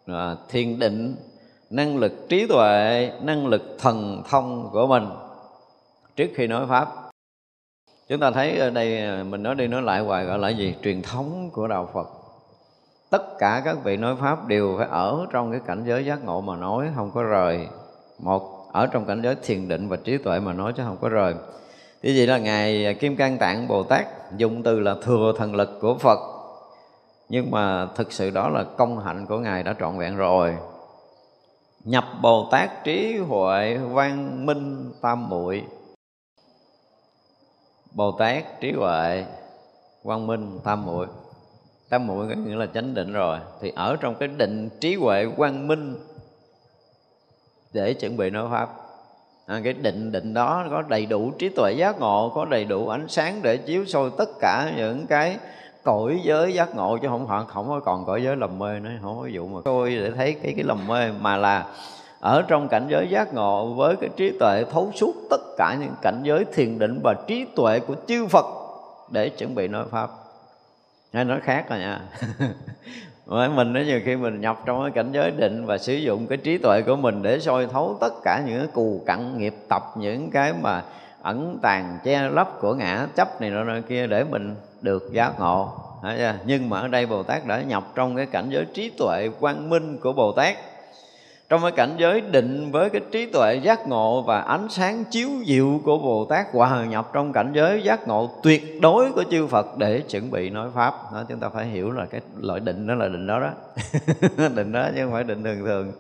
à, thiền định, năng lực trí tuệ, năng lực thần thông của mình trước khi nói pháp, chúng ta thấy ở đây à, mình nói đi nói lại hoài gọi là gì? Truyền thống của đạo phật. Tất cả các vị nói pháp đều phải ở trong cái cảnh giới giác ngộ mà nói, không có rời. Một, ở trong cảnh giới thiền định và trí tuệ mà nói chứ không có rời. Thế vậy là Ngài Kim Cang Tạng Bồ Tát dùng từ là thừa thần lực của Phật. Nhưng mà thực sự đó là công hạnh của Ngài đã trọn vẹn rồi. Nhập Bồ Tát trí huệ văn minh tam muội. Bồ Tát trí huệ quang minh tam muội. Tam muội có nghĩa là chánh định rồi. Thì ở trong cái định trí huệ quang minh để chuẩn bị nói pháp. À, cái định định đó có đầy đủ trí tuệ giác ngộ có đầy đủ ánh sáng để chiếu soi tất cả những cái cõi giới giác ngộ chứ không không không có còn cõi giới lầm mê nữa không có vụ mà tôi để thấy cái cái lầm mê mà là ở trong cảnh giới giác ngộ với cái trí tuệ thấu suốt tất cả những cảnh giới thiền định và trí tuệ của chư Phật để chuẩn bị nói pháp. Hay nói khác rồi nha. [laughs] Bởi mình nó nhiều khi mình nhập trong cái cảnh giới định và sử dụng cái trí tuệ của mình để soi thấu tất cả những cái cù cặn, nghiệp tập, những cái mà ẩn tàng, che lấp của ngã, chấp này nọ kia để mình được giác ngộ. Nhưng mà ở đây Bồ Tát đã nhập trong cái cảnh giới trí tuệ quang minh của Bồ Tát trong cái cảnh giới định với cái trí tuệ giác ngộ và ánh sáng chiếu diệu của Bồ Tát hòa nhập trong cảnh giới giác ngộ tuyệt đối của chư Phật để chuẩn bị nói pháp. Đó, chúng ta phải hiểu là cái loại định đó là định đó đó. [laughs] Định đó chứ không phải định thường thường.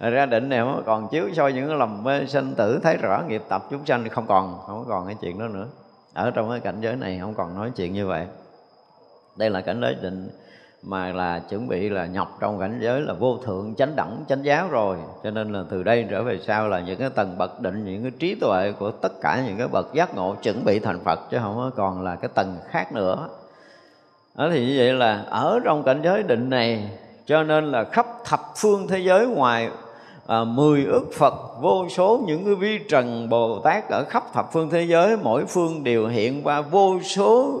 Ra định này còn chiếu soi những lầm mê sinh tử thấy rõ nghiệp tập chúng sanh không còn không còn cái chuyện đó nữa. Ở trong cái cảnh giới này không còn nói chuyện như vậy. Đây là cảnh giới định mà là chuẩn bị là nhập trong cảnh giới là vô thượng chánh đẳng chánh giáo rồi. Cho nên là từ đây trở về sau là những cái tầng bậc định những cái trí tuệ của tất cả những cái bậc giác ngộ chuẩn bị thành phật chứ không còn là cái tầng khác nữa. Đó thì như vậy là ở trong cảnh giới định này cho nên là khắp thập phương thế giới ngoài à, mười ước Phật vô số những cái vi trần Bồ Tát ở khắp thập phương thế giới mỗi phương đều hiện qua vô số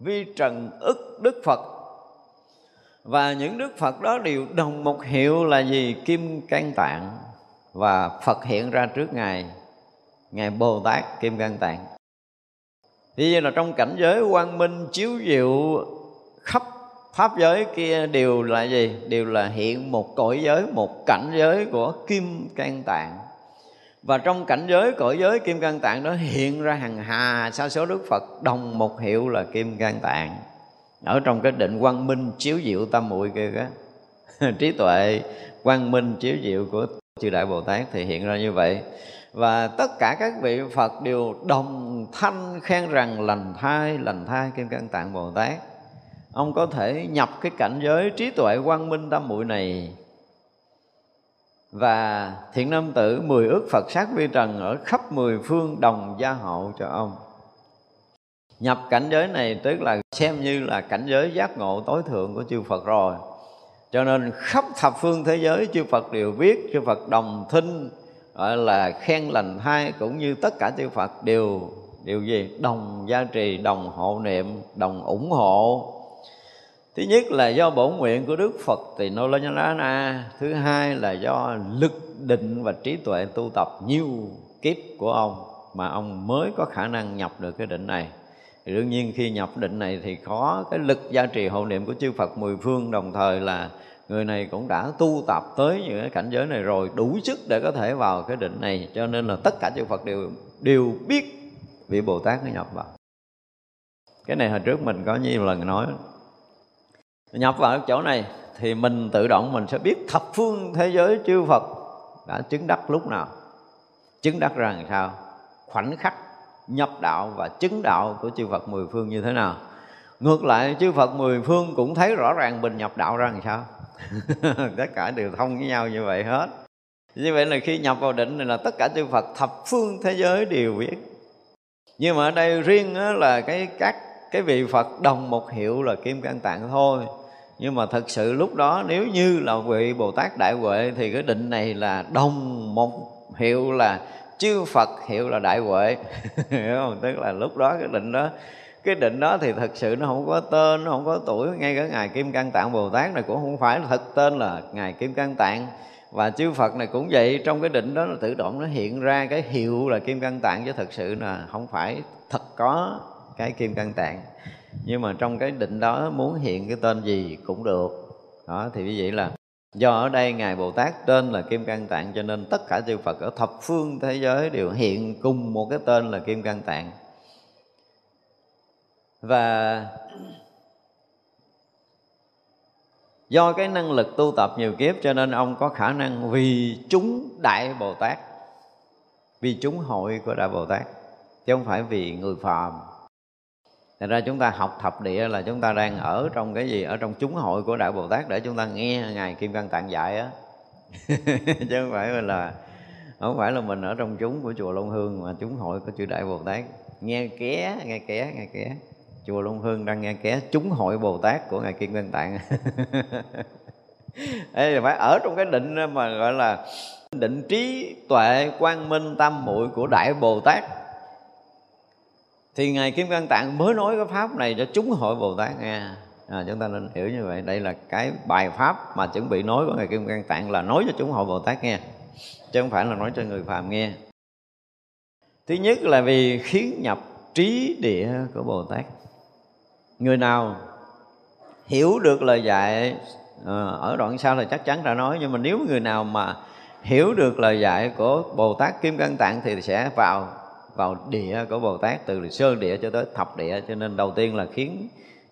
vi trần ức Đức Phật và những đức phật đó đều đồng một hiệu là gì? Kim cang tạng. Và phật hiện ra trước ngài ngài bồ tát kim cang tạng. Thì như là trong cảnh giới quang minh chiếu diệu khắp pháp giới kia đều là gì? Đều là hiện một cõi giới, một cảnh giới của kim cang tạng. Và trong cảnh giới, cõi giới kim cang tạng đó hiện ra hàng hà. Sa số đức phật đồng một hiệu là kim cang tạng ở trong cái định quang minh chiếu diệu tâm muội kia đó [laughs] trí tuệ quang minh chiếu diệu của chư đại bồ tát thì hiện ra như vậy. Và tất cả các vị phật đều đồng thanh khen rằng lành thai lành thai kim cang tạng bồ tát. Ông có thể nhập cái cảnh giới trí tuệ quang minh tâm muội này. Và thiện nam tử mười ước Phật sát vi trần ở khắp mười phương đồng gia hộ cho ông nhập cảnh giới này tức là xem như là cảnh giới giác ngộ tối thượng của chư Phật rồi. Cho nên khắp thập phương thế giới chư Phật đều biết, chư Phật đồng thinh, gọi là khen lành thai cũng như tất cả chư Phật đều đều gì? Đồng gia trì, đồng hộ niệm, đồng ủng hộ. Thứ nhất là do bổn nguyện của đức phật tỳ nô la na na. Thứ hai là do lực định và trí tuệ tu tập nhiều kiếp của ông mà ông mới có khả năng nhập được cái định này thì đương nhiên khi nhập định này thì có cái lực gia trì hộ niệm của chư Phật mười phương, đồng thời là người này cũng đã tu tập tới những cái cảnh giới này rồi, đủ sức để có thể vào cái định này. Cho nên là tất cả chư Phật đều đều biết vị Bồ Tát nó nhập vào. Cái này hồi trước mình có nhiều lần nói, nhập vào chỗ này thì mình tự động mình sẽ biết thập phương thế giới chư Phật đã chứng đắc lúc nào. Chứng đắc rằng sao? Khoảnh khắc nhập đạo và chứng đạo của chư Phật mười phương như thế nào? Ngược lại, chư Phật mười phương cũng thấy rõ ràng mình nhập đạo ra làm sao? [laughs] Tất cả đều thông với nhau như vậy hết. Như vậy là khi nhập vào định này là tất cả chư Phật thập phương thế giới đều biết. Nhưng mà ở đây riêng là cái các, cái vị Phật đồng một hiệu là kim cang tạng thôi. Nhưng mà thật sự lúc đó nếu như là vị Bồ Tát Đại Huệ thì cái định này là đồng một hiệu là chư Phật hiệu là đại huệ. [laughs] Hiểu không? Tức là lúc đó cái định đó, cái định đó thì thật sự nó không có tên, nó không có tuổi. Ngay cả ngài kim cang tạng bồ tát này cũng không phải thật tên là ngài kim cang tạng. Và chư Phật này cũng vậy, trong cái định đó nó tự động nó hiện ra cái hiệu là kim cang tạng, chứ thật sự là không phải thật có cái kim cang tạng. Nhưng mà trong cái định đó muốn hiện cái tên gì cũng được. Đó, thì như vậy là do ở đây ngài bồ tát tên là kim cang tạng, cho nên tất cả chư phật ở thập phương thế giới đều hiện cùng một cái tên là kim cang tạng. Và do cái năng lực tu tập nhiều kiếp, cho nên ông có khả năng vì chúng đại bồ tát, vì chúng hội của đại bồ tát, chứ không phải vì người phàm. Thành ra chúng ta học thập địa là chúng ta đang ở trong cái gì? Ở trong chúng hội của Đại Bồ Tát để chúng ta nghe Ngài Kim Cang Tạng dạy á. [laughs] Chứ không phải là, không phải là mình ở trong chúng của chùa Long Hương mà chúng hội của chư Đại Bồ Tát. Nghe ké nghe ké nghe ké. Chùa Long Hương đang nghe ké chúng hội Bồ Tát của ngài Kim Cang Tạng. [laughs] Đây là phải ở trong cái định mà gọi là định trí tuệ quang minh tâm muội của đại Bồ Tát thì ngài kim cang tạng mới nói cái pháp này cho chúng hội bồ tát nghe. À, chúng ta nên hiểu như vậy. Đây là cái bài pháp mà chuẩn bị nói của ngài kim cang tạng là nói cho chúng hội bồ tát nghe chứ không phải là nói cho người phàm nghe. Thứ nhất là vì khiến nhập trí địa của bồ tát. Người nào hiểu được lời dạy à, ở đoạn sau là chắc chắn đã nói nhưng mà nếu người nào mà hiểu được lời dạy của bồ tát kim cang tạng thì sẽ vào vào địa của bồ tát từ sơ địa cho tới thập địa. Cho nên đầu tiên là khiến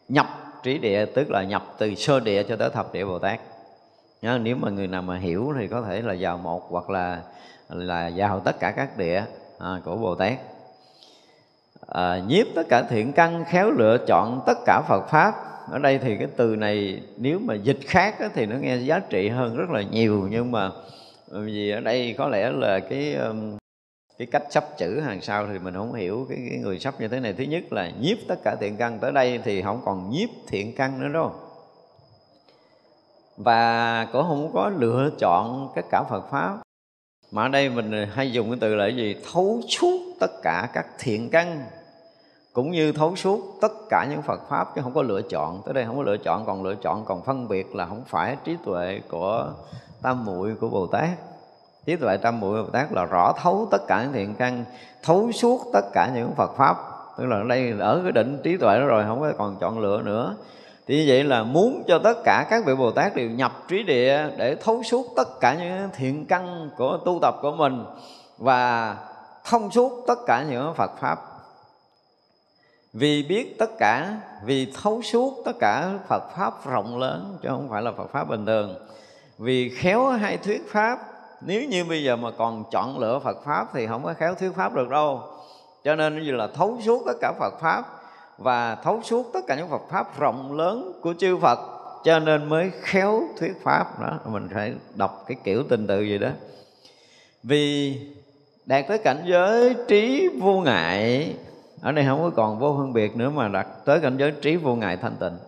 nhập trí địa tức là nhập từ sơ địa cho tới thập địa bồ tát. Nhớ, nếu mà người nào mà hiểu thì có thể là vào một hoặc là là vào tất cả các địa à, của bồ tát. À, nhiếp tất cả thiện căn khéo lựa chọn tất cả phật pháp. Ở đây thì cái từ này nếu mà dịch khác á, thì nó nghe giá trị hơn rất là nhiều. Nhưng mà vì ở đây có lẽ là cái um, cái cách sắp chữ hàng sau thì mình không hiểu cái, cái người sắp như thế này. Thứ nhất là nhiếp tất cả thiện căn. Tới đây thì không còn nhiếp thiện căn nữa đâu và cũng không có lựa chọn tất cả Phật pháp. Mà ở đây mình hay dùng cái từ là gì? Thấu suốt tất cả các thiện căn. Cũng như thấu suốt tất cả những Phật pháp chứ không có lựa chọn. Tới đây không có lựa chọn còn lựa chọn còn phân biệt là không phải trí tuệ của tam muội của Bồ Tát trí tuệ tam muội Bồ Tát là rõ thấu tất cả những thiện căn, thấu suốt tất cả những Phật pháp. Tức là ở đây ở cái định trí tuệ đó rồi, không có còn chọn lựa nữa. Thì như vậy là muốn cho tất cả các vị Bồ Tát đều nhập trí địa để thấu suốt tất cả những thiện căn của tu tập của mình và thông suốt tất cả những Phật pháp. Vì biết tất cả, vì thấu suốt tất cả Phật pháp rộng lớn, chứ không phải là Phật pháp bình thường. Vì khéo hay thuyết pháp nếu như bây giờ mà còn chọn lựa Phật pháp thì không có khéo thuyết pháp được đâu. Cho nên như là thấu suốt tất cả Phật pháp và thấu suốt tất cả những Phật pháp rộng lớn của chư Phật. Cho nên mới khéo thuyết pháp đó. Mình phải đọc cái kiểu tình tự gì đó. Vì đạt tới cảnh giới trí vô ngại, ở đây không có còn vô phân biệt nữa mà đạt tới cảnh giới trí vô ngại thanh tịnh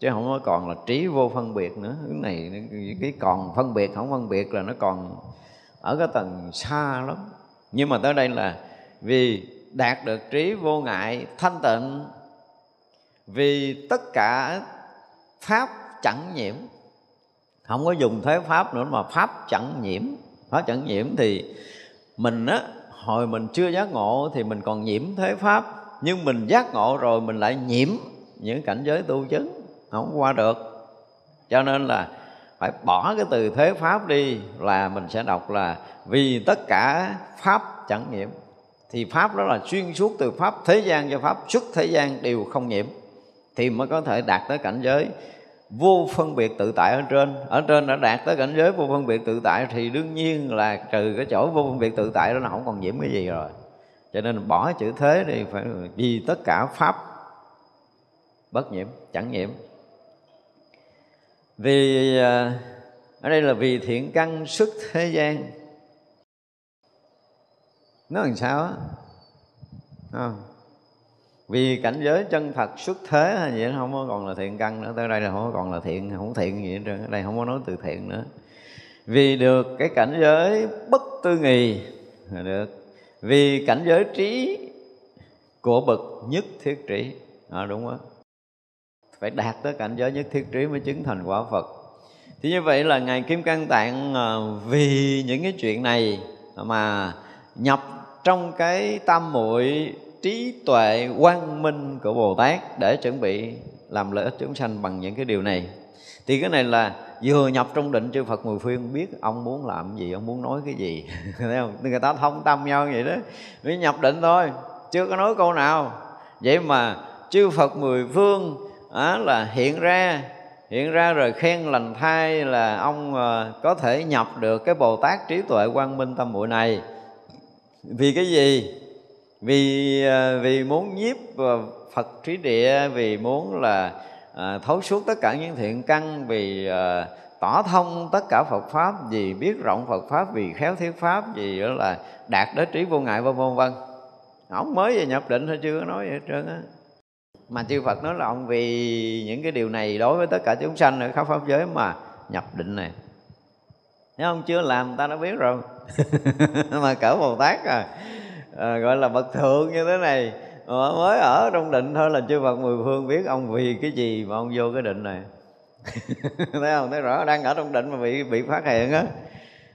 chứ không có còn là trí vô phân biệt nữa. Cái này, cái còn phân biệt, không phân biệt là nó còn ở cái tầng xa lắm. Nhưng mà tới đây là vì đạt được trí vô ngại, thanh tịnh, vì tất cả pháp chẳng nhiễm. Không có dùng thế pháp nữa mà pháp chẳng nhiễm. Pháp chẳng nhiễm thì mình á, hồi mình chưa giác ngộ thì mình còn nhiễm thế pháp. Nhưng mình giác ngộ rồi mình lại nhiễm những cảnh giới tu chứng không qua được. Cho nên là phải bỏ cái từ thế pháp đi là mình sẽ đọc là vì tất cả pháp chẳng nhiễm. Thì pháp đó là xuyên suốt từ pháp thế gian cho pháp xuất thế gian đều không nhiễm. Thì mới có thể đạt tới cảnh giới vô phân biệt tự tại ở trên. Ở trên đã đạt tới cảnh giới vô phân biệt tự tại thì đương nhiên là trừ cái chỗ vô phân biệt tự tại đó là không còn nhiễm cái gì rồi. Cho nên bỏ chữ thế đi phải vì tất cả pháp bất nhiễm, chẳng nhiễm vì à, ở đây là vì thiện căn xuất thế gian. Nó làm sao á? Không? Vì cảnh giới chân thật xuất thế hay gì nó không có còn là thiện căn nữa. Tới đây là không có còn là thiện không thiện gì hết trơn ở đây không có nói từ thiện nữa. Vì được cái cảnh giới bất tư nghì là được. Vì cảnh giới trí của bậc nhất thiết trí. À, đúng không phải đạt tới cảnh giới nhất thiết trí mới chứng thành quả Phật. Thì như vậy là ngài Kim Cang Tạng ờ, vì những cái chuyện này mà nhập trong cái tam muội trí tuệ quang minh của Bồ Tát để chuẩn bị làm lợi ích chúng sanh bằng những cái điều này. Thì cái này là vừa nhập trong định chư Phật mười phương, biết ông muốn làm gì, ông muốn nói cái gì. [laughs] Thấy không? Người ta thông tâm nhau vậy đó. Mới nhập định thôi, chưa có nói câu nào. Vậy mà chư Phật mười phương á, là hiện ra hiện ra rồi khen lành thai là ông ờ, có thể nhập được cái Bồ Tát trí tuệ quang minh tâm muội này. Vì cái gì? Vì ờ, vì muốn nhiếp ờ, Phật trí địa vì muốn là à, thấu suốt tất cả những thiện căn vì à, tỏ thông tất cả Phật pháp vì biết rộng Phật pháp vì khéo thuyết pháp vì đó là đạt đến trí vô ngại vân vân vân. Ông mới về nhập định thôi chưa có nói vậy hết trơn á mà chư Phật nói là ông vì những cái điều này đối với tất cả chúng sanh ở khắp pháp giới mà nhập định này. Nếu ông chưa làm ta đã biết rồi. [laughs] Mà cỡ Bồ Tát à, à gọi là bậc thượng như thế này mà mới ở trong định thôi là chư Phật mười phương biết ông vì cái gì mà ông vô cái định này. [laughs] Thấy không? Thấy rõ đang ở trong định mà bị bị phát hiện á.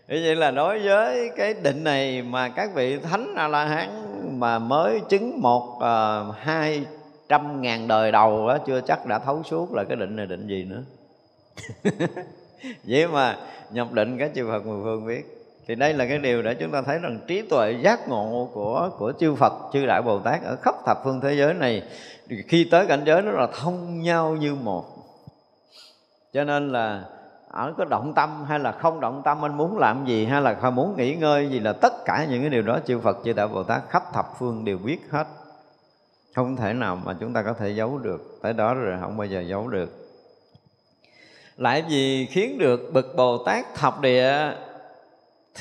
Như vậy là đối với cái định này mà các vị thánh a la hán mà mới chứng một uh, hai trăm ngàn đời đầu đó chưa chắc đã thấu suốt là cái định này định gì nữa. [laughs] Vậy mà nhập định cái chư Phật mười phương biết. Thì đây là cái điều để chúng ta thấy rằng trí tuệ giác ngộ của của chư Phật, chư đại Bồ Tát ở khắp thập phương thế giới này, khi tới cảnh giới nó là thông nhau như một. Cho nên là ở có động tâm hay là không động tâm, anh muốn làm gì hay là không muốn nghỉ ngơi gì là tất cả những cái điều đó chư Phật, chư đại Bồ Tát khắp thập phương đều biết hết không thể nào mà chúng ta có thể giấu được. Tới đó rồi không bao giờ giấu được. Lại vì khiến được bậc Bồ Tát thập địa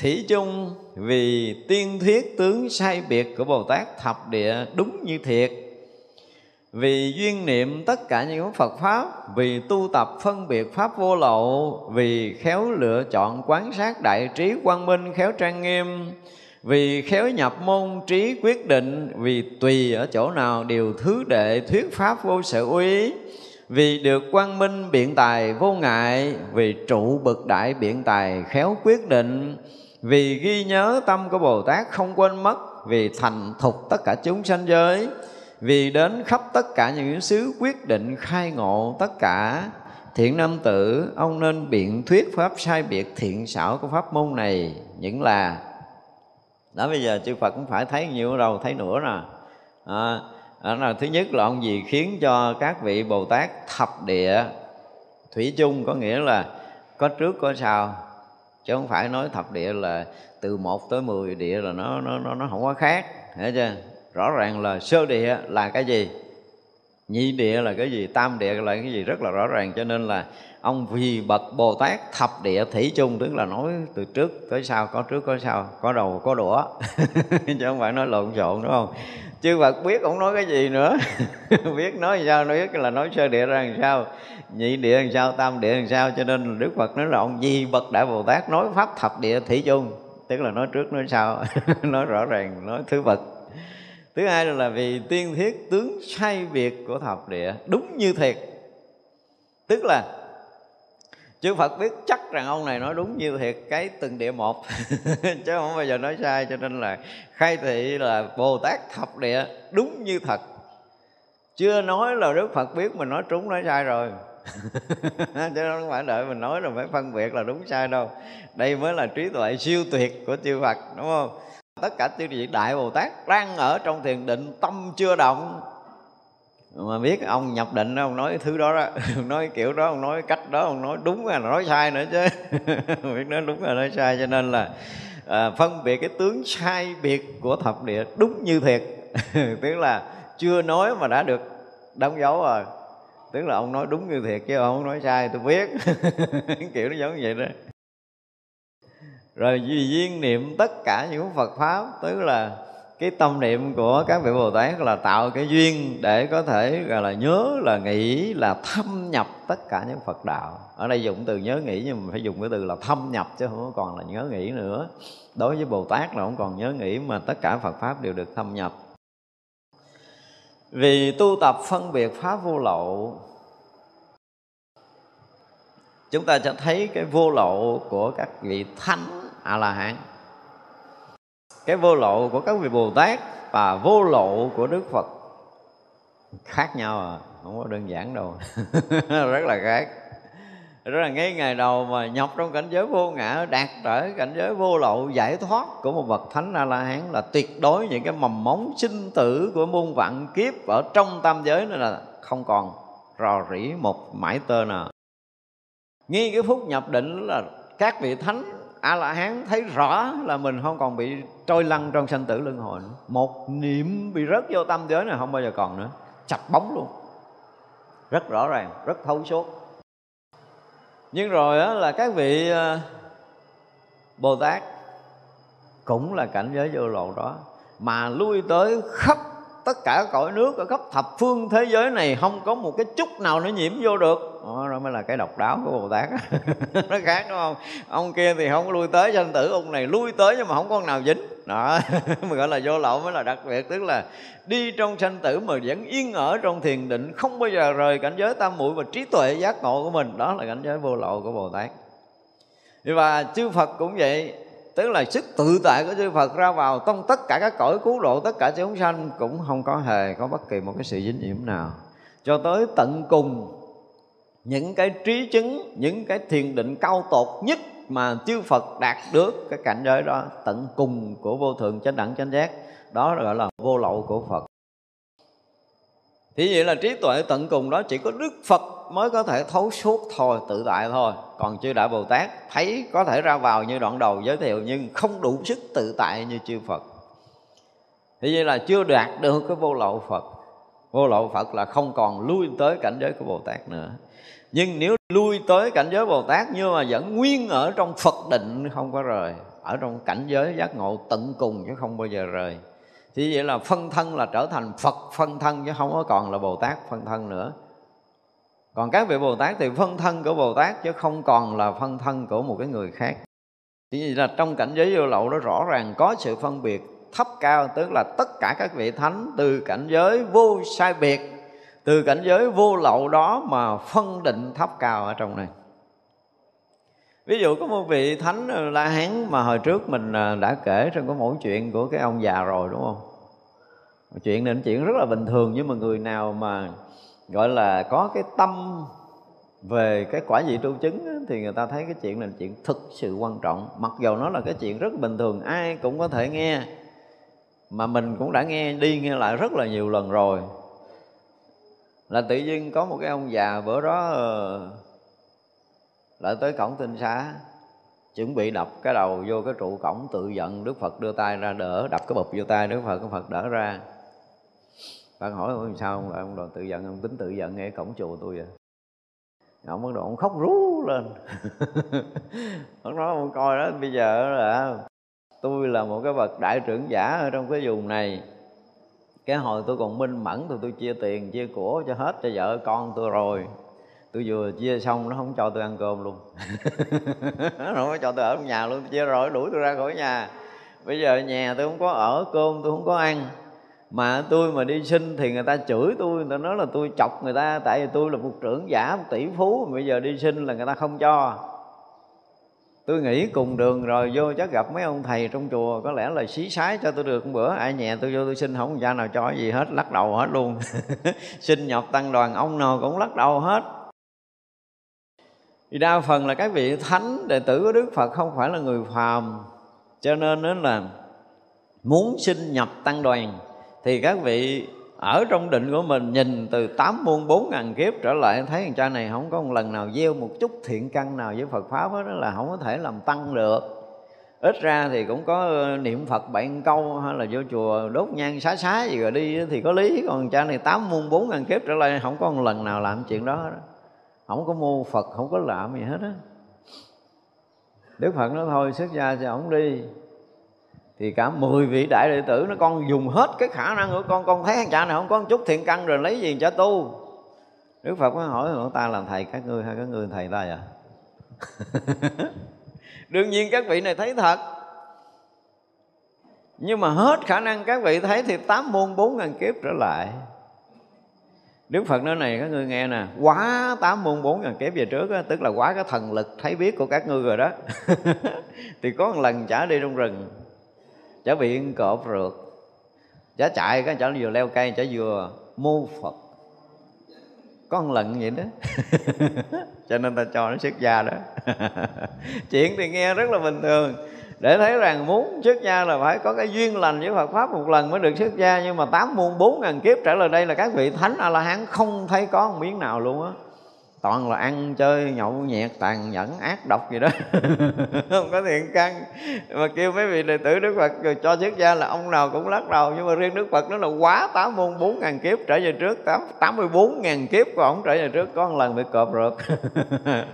Thủy chung, vì tiên thiết tướng sai biệt của Bồ Tát thập địa đúng như thiệt. Vì duyên niệm tất cả những Phật Pháp, Vì tu tập phân biệt Pháp vô lậu, Vì khéo lựa chọn quán sát đại trí quang minh, khéo trang nghiêm vì khéo nhập môn, trí quyết định, Vì tùy ở chỗ nào đều thứ đệ thuyết Pháp vô sở uy. Vì được quang minh biện tài vô ngại, vì trụ bậc đại biện tài khéo quyết định. Vì ghi nhớ tâm của bồ tát không quên mất, vì thành thục tất cả chúng sanh giới. Vì đến khắp tất cả những xứ quyết định khai ngộ tất cả. Thiện nam tử, ông nên biện thuyết pháp sai biệt thiện xảo của pháp môn này, những là đó bây giờ chư Phật cũng phải thấy nhiều đầu thấy nữa nè. À, à đó là thứ nhất là ông gì khiến cho các vị Bồ Tát thập địa thủy chung có nghĩa là có trước có sau. Chứ không phải nói thập địa là từ một tới mười địa là nó nó nó nó không có khác hiểu chưa? Rõ ràng là sơ địa là cái gì? Nhị địa là cái gì? Tam địa là cái gì? Rất là rõ ràng cho nên là ông vì bậc bồ tát thập địa thủy chung, tức là nói từ trước tới sau, có trước có sau, có đầu, có đũa. [laughs] Chứ không phải nói lộn xộn, đúng không? Chư Phật biết ông nói cái gì nữa? [laughs] Biết nói sao? Nói biết là nói sơ địa ra làm sao? Nhị địa làm sao? Tam địa làm sao? Cho nên Đức Phật nói là ông di bậc đại Bồ Tát nói pháp thập địa thủy chung, tức là nói trước, nói sau, [laughs] nói rõ ràng, nói thứ bậc thứ hai là vì tiên thiết tướng sai biệt của thập địa, đúng như thiệt. Tức là chư Phật biết chắc rằng ông này nói đúng như thiệt, cái từng địa một. [laughs] Chứ không bao giờ nói sai, cho nên là khai thị là Bồ Tát thập địa đúng như thật chưa nói là Đức Phật biết mình nói trúng, nói sai rồi. [laughs] Chứ không phải đợi mình nói rồi phải phân biệt là đúng sai đâu. Đây mới là trí tuệ siêu tuyệt của chư Phật, đúng không? Tất cả chư vị đại Bồ Tát đang ở trong thiền định, tâm chưa động mà biết ông nhập định đó ông nói thứ đó đó [laughs] ông nói kiểu đó ông nói cách đó ông nói đúng là nói sai nữa chứ. [laughs] Biết nói đúng là nói sai cho nên là à, phân biệt cái tướng sai biệt của thập địa đúng như thiệt. [laughs] Tức là chưa nói mà đã được đóng dấu rồi. Tức là ông nói đúng như thiệt chứ ông không nói sai tôi biết. Kiểu nó giống như vậy đó. Rồi vì duyên niệm tất cả những Phật pháp tức là cái tâm niệm của các vị Bồ Tát là tạo cái duyên để có thể, gọi là, nhớ, là nghĩ, là thâm nhập tất cả những Phật đạo. Ở đây dùng từ nhớ nghĩ nhưng mà phải dùng cái từ là thâm nhập chứ không còn là nhớ nghĩ nữa. Đối với Bồ Tát là không còn nhớ nghĩ mà tất cả Phật pháp đều được thâm nhập. Vì tu tập phân biệt pháp vô lậu, chúng ta sẽ thấy cái vô lậu của các vị thánh a la hán cái vô lộ của các vị bồ tát và vô lộ của đức phật khác nhau à không có đơn giản đâu. [laughs] Rất là khác. Rất là ngay ngày đầu mà nhập trong cảnh giới vô ngã, đạt trở cảnh giới vô lậu giải thoát của một bậc thánh a la hán là tuyệt đối những cái mầm móng sinh tử của muôn vạn kiếp ở trong tam giới này là không còn rò rỉ một mãi tơ nào. Ngay cái phút nhập định là các vị thánh a la hán thấy rõ là mình không còn bị trôi lăn trong sanh tử luân hồi nữa. một niệm bị rớt vô tâm giới này không bao giờ còn nữa. Chặt bóng luôn. Rất rõ ràng, rất thấu suốt. Nhưng rồi đó là các vị ờ, bồ tát cũng là cảnh giới vô lộ đó, mà lui tới khắp tất cả cõi nước ở khắp thập phương thế giới này không có một cái chút nào nó nhiễm vô được. Đó, đó mới là cái độc đáo của bồ tát [laughs] nó khác đúng không? Ông kia thì không lui tới sanh tử ông này lui tới nhưng mà không có con nào dính. Đó [laughs] mà gọi là vô lậu mới là đặc biệt tức là đi trong sanh tử mà vẫn yên ở trong thiền định không bao giờ rời cảnh giới tam muội và trí tuệ giác ngộ của mình. Đó là cảnh giới vô lậu của bồ tát. Và chư phật cũng vậy tức là sức tự tại của chư Phật ra vào trong tất cả các cõi cứu độ, tất cả chúng sanh cũng không có hề có bất kỳ một cái sự dính nhiễm nào. Cho tới tận cùng, những cái trí chứng, những cái thiền định cao tột nhất mà chư Phật đạt được cái cảnh giới đó, tận cùng của vô thường chánh đẳng chánh giác, đó gọi là vô lậu của Phật. Thì vậy là trí tuệ tận cùng đó chỉ có Đức Phật mới có thể thấu suốt thôi, tự tại thôi. Còn chư Đại Bồ Tát thấy có thể ra vào như đoạn đầu giới thiệu nhưng không đủ sức tự tại như chư Phật. Thì vậy là chưa đạt được cái vô lậu Phật. Vô lậu Phật là không còn lui tới cảnh giới của Bồ Tát nữa. Nhưng nếu lui tới cảnh giới Bồ Tát nhưng mà vẫn nguyên ở trong Phật định không có rời. Ở trong cảnh giới giác ngộ tận cùng chứ không bao giờ rời thì vậy là phân thân là trở thành phật phân thân chứ không có còn là bồ tát phân thân nữa còn các vị bồ tát thì phân thân của bồ tát chứ không còn là phân thân của một cái người khác. Chỉ vậy là trong cảnh giới vô lậu đó rõ ràng có sự phân biệt thấp cao, tức là tất cả các vị thánh từ cảnh giới vô sai biệt, từ cảnh giới vô lậu đó mà phân định thấp cao ở trong này. Ví dụ có một vị thánh la hán mà hồi trước mình à, đã kể trong cái mẫu chuyện của cái ông già rồi, đúng không? Chuyện này chuyện rất là bình thường nhưng mà người nào mà gọi là có cái tâm về cái quả vị tu chứng thì người ta thấy cái chuyện này là chuyện thực sự quan trọng. Mặc dù nó là cái chuyện rất bình thường, ai cũng có thể nghe. Mà mình cũng đã nghe, đi nghe lại rất là nhiều lần rồi. Là tự nhiên có một cái ông già bữa đó ờ, lại tới cổng tinh xá, chuẩn bị đập cái đầu vô cái trụ cổng, tự giận đức phật đưa tay ra đỡ, đập cái bụp vô tay đức phật cái phật đỡ ra bạn hỏi ông sao ông, ông đòi tự giận ông tính tự giận nghe cổng chùa tôi vậy? Ông bắt đầu ông khóc rú lên. [laughs] Ông nói ông coi đó bây giờ là tôi là một cái bậc đại trưởng giả ở trong cái vùng này. Cái hồi tôi còn minh mẫn thì tôi chia tiền chia của cho hết cho vợ con tôi rồi. Tôi vừa chia xong nó không cho tôi ăn cơm luôn. Nó [laughs] không có cho tôi ở trong nhà luôn chia rồi đuổi tôi ra khỏi nhà. Bây giờ nhà tôi không có ở cơm tôi không có ăn mà tôi mà đi sinh thì người ta chửi tôi, người ta nói là tôi chọc người ta, tại vì tôi là một trưởng giả, một tỷ phú, mà bây giờ đi sinh là người ta không cho. Tôi nghĩ cùng đường rồi vô chắc gặp mấy ông thầy trong chùa, có lẽ là xí sái cho tôi được một bữa. Ai nhẹ tôi vô tôi xin, không cha nào cho gì hết, lắc đầu hết luôn. [laughs] Xin nhọc tăng đoàn, ông nào cũng lắc đầu hết. Vì đa phần là các vị thánh đệ tử của đức phật không phải là người phàm. Cho nên đó là muốn xin nhập tăng đoàn thì các vị ở trong định của mình nhìn từ tám muôn bốn ngàn kiếp trở lại thấy thằng cha này không có một lần nào gieo một chút thiện căn nào với Phật pháp đó là không có thể làm tăng được. Ít ra thì cũng có ờ, niệm Phật bảy câu hay là vô chùa đốt nhang xá xá gì rồi đi thì có lý. Còn cha này tám muôn bốn ngàn kiếp trở lại không có một lần nào làm chuyện đó, đó không có mô phật không có làm gì hết á. Đức phật nói thôi xuất gia cho ổng đi thì cả 10 vị đại đệ tử nó con dùng hết cái khả năng của con. Con thấy thằng cha này không có một chút thiện căn rồi lấy gì cho tu? Đức phật mới hỏi người ta làm thầy các ngươi hay các ngươi thầy ta vậy? [laughs] Đương nhiên các vị này thấy thật. Nhưng mà hết khả năng các vị thấy thì tám môn bốn ngàn kiếp trở lại. Đức Phật nói này các ngươi nghe nè Quá tám môn bốn ngàn kiếp về trước á, Tức là quá cái thần lực thấy biết của các ngươi rồi đó. [laughs] Thì có một lần trả đi trong rừng Chả bị cọp rượt Chả chạy cái chả vừa leo cây, Chả vừa mô Phật. Có một lần vậy đó. [laughs] Cho nên ta cho nó xuất gia đó. [laughs] Chuyện thì nghe rất là bình thường. Để thấy rằng muốn xuất gia là phải có cái duyên lành với Phật pháp một lần mới được xuất gia. Nhưng mà tám muôn, bốn ngàn kiếp trở lại đây là các vị thánh a la hán không thấy có một miếng nào luôn á toàn là ăn, chơi, nhậu, nhẹt, tàn nhẫn, ác độc gì đó. [laughs] Không có thiện căn. Mà kêu mấy vị đệ tử đức phật rồi cho xuất gia là ông nào cũng lắc đầu, nhưng mà riêng đức phật nó là quá tám môn, bốn ngàn kiếp trở về trước, tám mươi bốn ngàn kiếp của ông trở về trước, có một lần bị cọp rượt [laughs]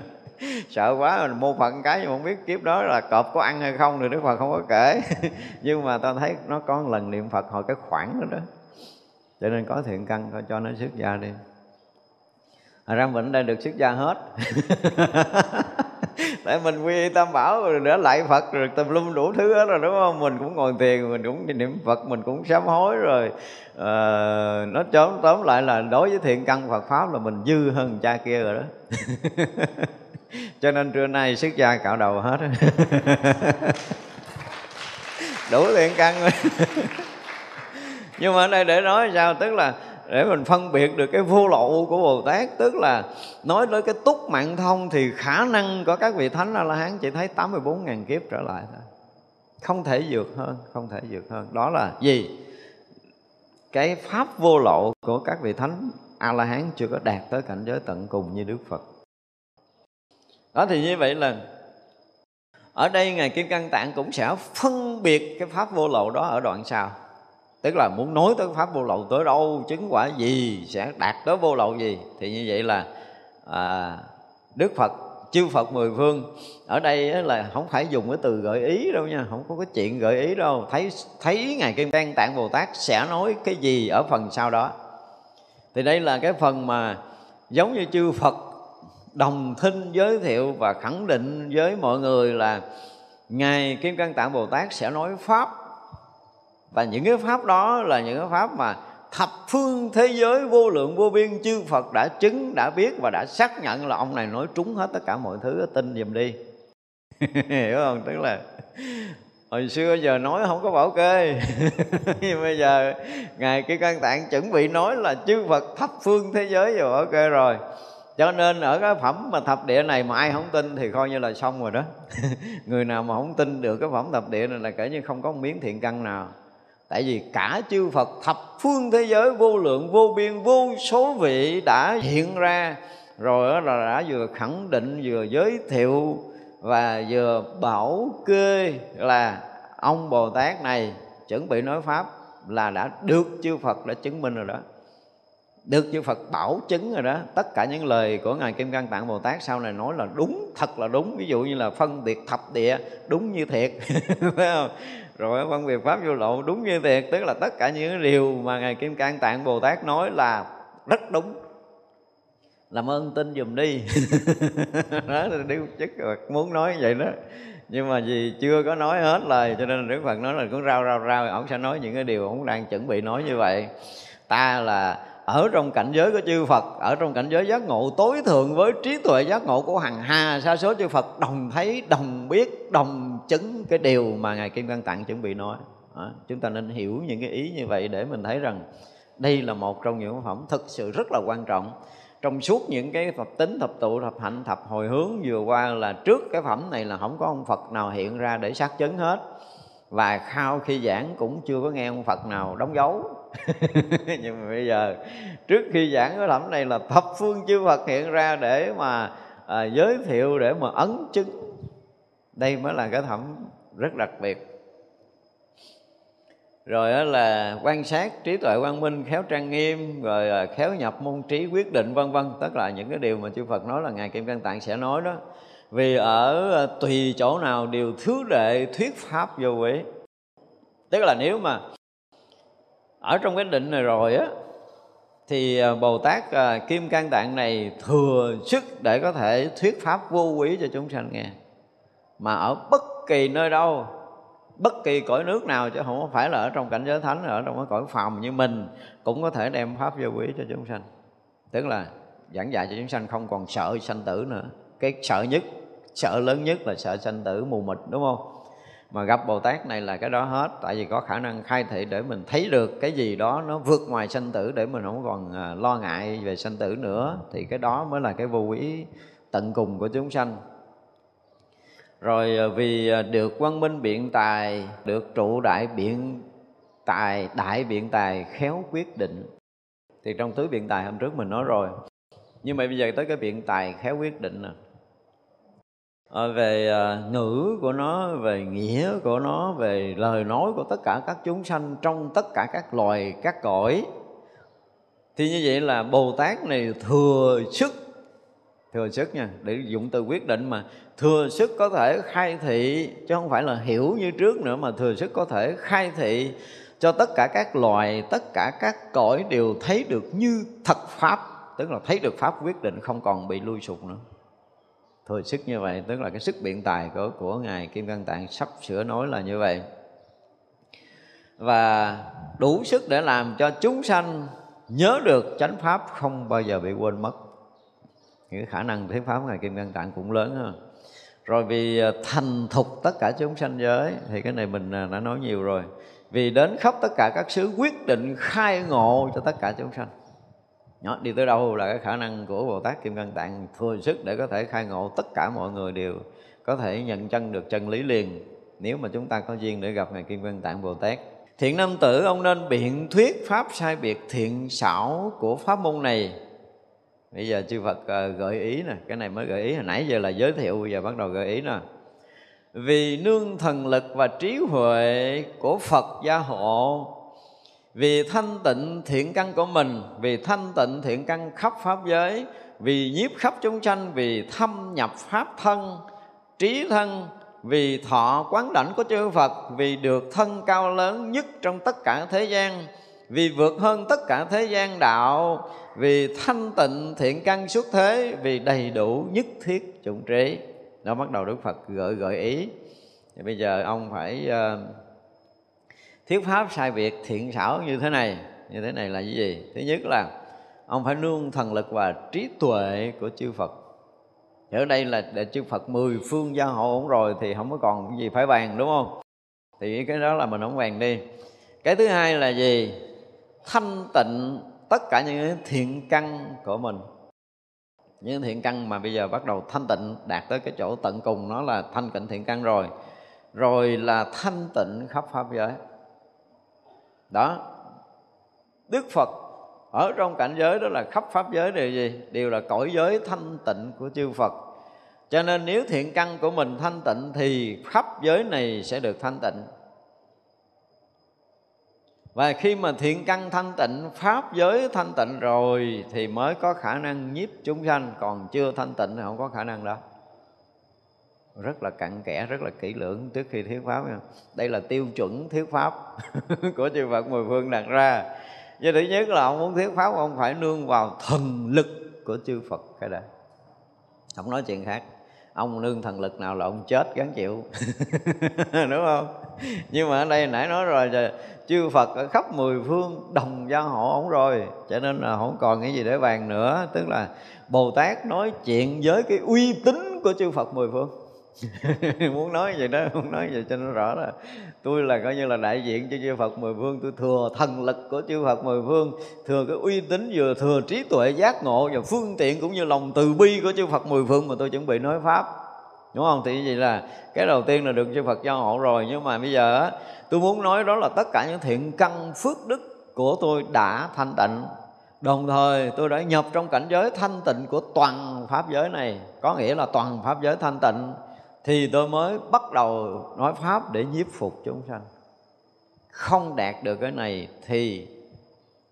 sợ quá mình mô phận cái nhưng không biết kiếp đó là cọp có ăn hay không thì đức phật không có kể. [laughs] Nhưng mà ta thấy nó có một lần niệm phật hồi cái khoảng đó đó. Cho nên có thiện căn coi cho nó xuất gia đi ra mình đây được xuất gia hết. [laughs] Tại mình quy tam bảo rồi để lại Phật rồi tùm lum đủ thứ hết rồi đúng không? Mình cũng ngồi thiền, mình cũng niệm Phật, mình cũng sám hối rồi. Ờ, à, Nó tóm tóm lại là đối với thiện căn Phật Pháp là mình dư hơn cha kia rồi đó. [laughs] Cho nên trưa nay xuất gia cạo đầu hết. [laughs] Đủ thiện căn nhưng mà ở đây để nói sao? Tức là để mình phân biệt được cái vô lậu của Bồ Tát, tức là nói tới cái túc mạng thông thì khả năng của các vị thánh A La Hán chỉ thấy 84 ngàn kiếp trở lại thôi. Không thể vượt hơn, không thể vượt hơn. Đó là gì? Cái pháp vô lậu của các vị thánh a la hán chưa có đạt tới cảnh giới tận cùng như đức phật. Đó thì như vậy là ở đây ngài kim cang tạng cũng sẽ phân biệt cái pháp vô lậu đó ở đoạn sau tức là muốn nói tới pháp vô lậu tới đâu chứng quả gì sẽ đạt tới vô lậu gì. Thì như vậy là à, đức phật chư Phật mười phương ở đây là không phải dùng cái từ gợi ý đâu nha không có cái chuyện gợi ý đâu. Thấy thấy ngài kim cang tạng bồ tát sẽ nói cái gì ở phần sau đó. Thì đây là cái phần mà giống như chư Phật đồng thinh giới thiệu và khẳng định với mọi người là ngài kim cang tạng bồ tát sẽ nói pháp và những cái pháp đó là những cái pháp mà thập phương thế giới vô lượng vô biên chư Phật đã chứng, đã biết và đã xác nhận là ông này nói trúng hết tất cả mọi thứ, tin dùm đi. [laughs] Hiểu không? Tức là hồi xưa giờ nói không có bảo kê [laughs] nhưng bây giờ ngài cái căn tạng chuẩn bị nói là chư Phật thập phương thế giới rồi bảo kê rồi cho nên ở cái phẩm mà thập địa này mà ai không tin thì coi như là xong rồi đó [laughs] người nào mà không tin được cái phẩm thập địa này là kể như không có một miếng thiện căn nào tại vì cả chư Phật thập phương thế giới, vô lượng, vô biên, vô số vị đã hiện ra. Rồi là đã vừa khẳng định, vừa giới thiệu và vừa bảo kê là ông Bồ Tát này chuẩn bị nói pháp là đã được chư Phật đã chứng minh rồi đó. Được chư Phật bảo chứng rồi đó. Tất cả những lời của ngài Kim Cang Tạng Bồ Tát sau này nói là đúng, thật là đúng. Ví dụ như là phân biệt thập địa, đúng như thiệt. [laughs] Không? Rồi phân biệt pháp vô lộ, đúng như thiệt, tức là tất cả những điều mà ngài Kim Cang Tạng Bồ Tát nói là rất đúng. Làm ơn tin dùm đi. [laughs] Đó là đức chức muốn nói vậy đó. Nhưng mà vì chưa có nói hết lời, cho nên đức phật nói là cũng rao rao rao, ông sẽ nói những cái điều ông đang chuẩn bị nói như vậy. Ta là ở trong cảnh giới của chư Phật ở trong cảnh giới giác ngộ tối thượng với trí tuệ giác ngộ của hằng hà sa số chư Phật đồng thấy đồng biết đồng chứng cái điều mà ngài Kim Cang Tạng chuẩn bị nói. À, chúng ta nên hiểu những cái ý như vậy để mình thấy rằng đây là một trong những phẩm thực sự rất là quan trọng. Trong suốt những cái thập tính thập tụ thập hạnh thập hồi hướng vừa qua là trước cái phẩm này là không có ông Phật nào hiện ra để xác chứng hết. Và khao khi giảng cũng chưa có nghe ông Phật nào đóng dấu. [laughs] nhưng mà bây giờ trước khi giảng cái phẩm này là thập phương chư Phật hiện ra để mà à, giới thiệu để mà ấn chứng. Đây mới là cái thẩm rất đặc biệt. Rồi đó là quan sát trí tuệ quang minh khéo trang nghiêm rồi à, khéo nhập môn trí quyết định vân vân. Tất là những cái điều mà chư Phật nói là ngài Kim Cang Tạng sẽ nói đó. Vì ở à, tùy chỗ nào đều thứ đệ thuyết pháp vô quý tức là nếu mà ở trong cái định này rồi á, thì ờ, Bồ Tát ờ, Kim Cang Tạng này thừa sức để có thể thuyết pháp vô quý cho chúng sanh nghe. Mà ở bất kỳ nơi đâu, bất kỳ cõi nước nào chứ không phải là ở trong cảnh giới thánh, ở trong cái cõi phàm như mình cũng có thể đem pháp vô quý cho chúng sanh. Tức là giảng dạy cho chúng sanh không còn sợ sanh tử nữa. Cái sợ nhất, sợ lớn nhất là sợ sanh tử mù mịt, đúng không? Mà gặp Bồ Tát này là cái đó hết. Tại vì có khả năng khai thị để mình thấy được cái gì đó nó vượt ngoài sanh tử để mình không còn à, lo ngại về sanh tử nữa. Thì cái đó mới là cái vô quý tận cùng của chúng sanh. Rồi à, vì à, được quang minh biện tài, được trụ đại biện tài, đại biện tài khéo quyết định. Thì trong tứ biện tài hôm trước mình nói rồi. Nhưng mà bây giờ tới cái biện tài khéo quyết định nè à, về à, ngữ của nó về nghĩa của nó về lời nói của tất cả các chúng sanh trong tất cả các loài các cõi. Thì như vậy là bồ tát này thừa sức thừa sức nha để dụng từ quyết định mà. Thừa sức có thể khai thị chứ không phải là hiểu như trước nữa mà thừa sức có thể khai thị cho tất cả các loài tất cả các cõi đều thấy được như thật pháp tức là thấy được pháp quyết định không còn bị lui sụp nữa thừa sức như vậy, tức là cái sức biện tài của của ngài kim cang tạng sắp sửa nói là như vậy. Và đủ sức để làm cho chúng sanh nhớ được chánh pháp không bao giờ bị quên mất. Những khả năng thuyết pháp ngài kim cang tạng cũng lớn hơn rồi vì à, thành thục tất cả chúng sanh giới, thì cái này mình à, đã nói nhiều rồi. Vì đến khắp tất cả các xứ quyết định khai ngộ cho tất cả chúng sanh đó, đi tới đâu là cái khả năng của bồ tát kim cang tạng thừa sức để có thể khai ngộ tất cả mọi người đều có thể nhận chân được chân lý liền nếu mà chúng ta có duyên để gặp ngài kim cang tạng bồ tát. Thiện nam tử ông nên biện thuyết pháp sai biệt thiện xảo của pháp môn này. Bây giờ chư phật ờ, gợi ý nè cái này mới gợi ý hồi nãy giờ là giới thiệu bây giờ bắt đầu gợi ý nè. Vì nương thần lực và trí huệ của phật gia hộ vì thanh tịnh thiện căn của mình vì thanh tịnh thiện căn khắp pháp giới vì nhiếp khắp chúng sanh vì thâm nhập pháp thân trí thân vì thọ quán đảnh của chư Phật vì được thân cao lớn nhất trong tất cả thế gian vì vượt hơn tất cả thế gian đạo vì thanh tịnh thiện căn xuất thế vì đầy đủ nhất thiết chủng trí. Đó bắt đầu Đức Phật gợi gợi ý. Thì bây giờ ông phải uh, thuyết pháp sai biệt thiện xảo như thế này. Như thế này là cái gì? Thứ nhất là ông phải nương thần lực và trí tuệ của chư Phật. Ở đây là để chư Phật mười phương gia hộ ổn rồi thì không có còn gì phải bàn, đúng không? Thì cái đó là mình không bàn đi. Cái thứ hai là gì? Thanh tịnh tất cả những thiện căn của mình. Những thiện căn mà bây giờ bắt đầu thanh tịnh, đạt tới cái chỗ tận cùng, nó là thanh tịnh thiện căn rồi. Rồi là thanh tịnh khắp pháp giới đó. Đức phật ở trong cảnh giới đó là khắp pháp giới đều gì? Đều là cõi giới thanh tịnh của chư phật. Cho nên nếu thiện căn của mình thanh tịnh thì khắp giới này sẽ được thanh tịnh. Và khi mà thiện căn thanh tịnh, pháp giới thanh tịnh rồi thì mới có khả năng nhiếp chúng sanh. Còn chưa thanh tịnh thì không có khả năng đó rất là cặn kẽ, rất là kỹ lưỡng trước khi thuyết pháp đây là tiêu chuẩn thuyết pháp [laughs] của chư Phật mười phương đặt ra. Vì thứ nhất là ông muốn thuyết pháp, ông phải nương vào thần lực của chư Phật, cái đã không nói chuyện khác. Ông nương thần lực nào là ông chết gắn chịu, [laughs] đúng không? Nhưng mà ở đây nãy nói rồi chư Phật ở khắp mười phương đồng gia hộ ổng rồi. Cho nên là không còn cái gì để bàn nữa. Tức là Bồ Tát nói chuyện với cái uy tín của chư Phật mười phương. [laughs] muốn nói vậy đó, muốn nói vậy cho nó rõ là tôi là coi như là đại diện cho chư Phật mười phương. Tôi thừa thần lực của chư Phật mười phương, thừa cái uy tín vừa thừa trí tuệ giác ngộ và phương tiện cũng như lòng từ bi của chư Phật mười phương mà tôi chuẩn bị nói pháp. Đúng không? Thì vậy là cái đầu tiên là được chư Phật giao hộ rồi. Nhưng mà bây giờ tôi muốn nói đó là tất cả những thiện căn phước đức của tôi đã thanh tịnh. Đồng thời tôi đã nhập trong cảnh giới thanh tịnh của toàn pháp giới này. Có nghĩa là toàn pháp giới thanh tịnh thì tôi mới bắt đầu nói pháp để nhiếp phục chúng sanh. Không đạt được cái này thì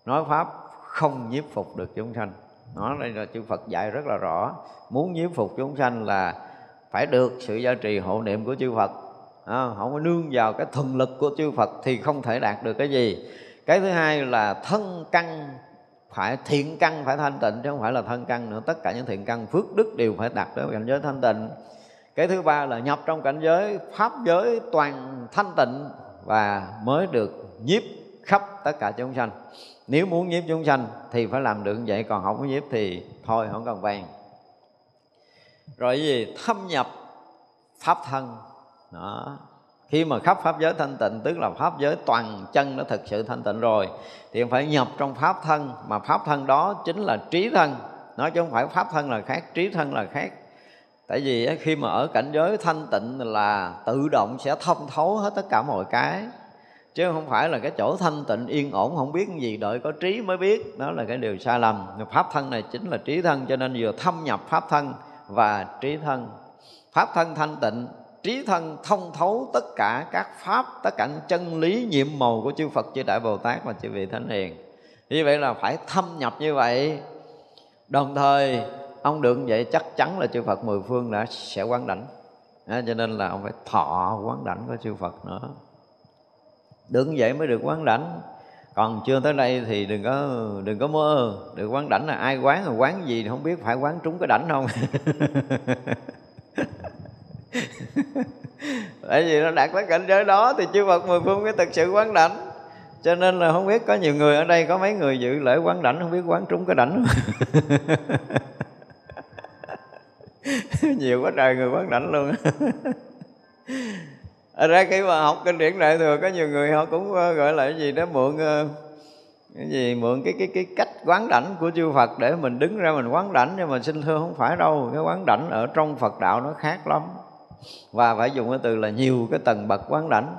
nói pháp không nhiếp phục được chúng sanh. Nó đây là chư Phật dạy rất là rõ. Muốn nhiếp phục chúng sanh là phải được sự gia trì hộ niệm của chư Phật. À, không có nương vào cái thần lực của chư Phật thì không thể đạt được cái gì. Cái thứ hai là thân căn phải thiện căn phải thanh tịnh chứ không phải là thân căn nữa. Tất cả những thiện căn phước đức đều phải đạt tới cảnh giới thanh tịnh cái thứ ba là nhập trong cảnh giới pháp giới toàn thanh tịnh và mới được nhiếp khắp tất cả chúng sanh. Nếu muốn nhiếp chúng sanh thì phải làm được như vậy, còn không có nhiếp thì thôi, không cần vàng rồi gì? Thâm nhập pháp thân. Đó. Khi mà khắp pháp giới thanh tịnh, tức là pháp giới toàn chân nó thực sự thanh tịnh rồi, thì phải nhập trong pháp thân. Mà pháp thân đó chính là trí thân. Nói chứ không phải pháp thân là khác, trí thân là khác tại vì khi mà ở cảnh giới thanh tịnh là tự động sẽ thông thấu hết tất cả mọi cái. Chứ không phải là cái chỗ thanh tịnh yên ổn, không biết gì, đợi có trí mới biết. Đó là cái điều sai lầm. Pháp thân này chính là trí thân, cho nên vừa thâm nhập pháp thân và trí thân. Pháp thân thanh tịnh, trí thân thông thấu tất cả các pháp, tất cả chân lý, nhiệm màu của chư Phật, chư Đại Bồ Tát và chư vị Thánh Hiền. Như vậy là phải thâm nhập như vậy. Đồng thời ông được vậy chắc chắn là chư Phật mười phương đã sẽ quán đảnh. À, cho nên là ông phải thọ quán đảnh của chư Phật nữa. Được vậy mới được quán đảnh. Còn chưa tới đây thì đừng có đừng có mơ. Được quán đảnh là ai quán là quán gì thì không biết phải quán trúng cái đảnh không? [laughs] Tại vì nó đạt tới cảnh giới đó thì chư Phật mười phương mới thực sự quán đảnh. Cho nên là không biết có nhiều người ở đây có mấy người dự lễ quán đảnh không biết quán trúng cái đảnh [laughs] [laughs] nhiều quá trời người quán đảnh luôn. [laughs] Ở ra khi mà học kinh điển đại thừa, có nhiều người họ cũng ờ, gọi là cái gì đó mượn ờ, cái gì, mượn cái cái cái cách quán đảnh của chư Phật để mình đứng ra mình quán đảnh, nhưng mà xin thưa không phải đâu, cái quán đảnh ở trong Phật đạo nó khác lắm. Và phải dùng cái từ là nhiều cái tầng bậc quán đảnh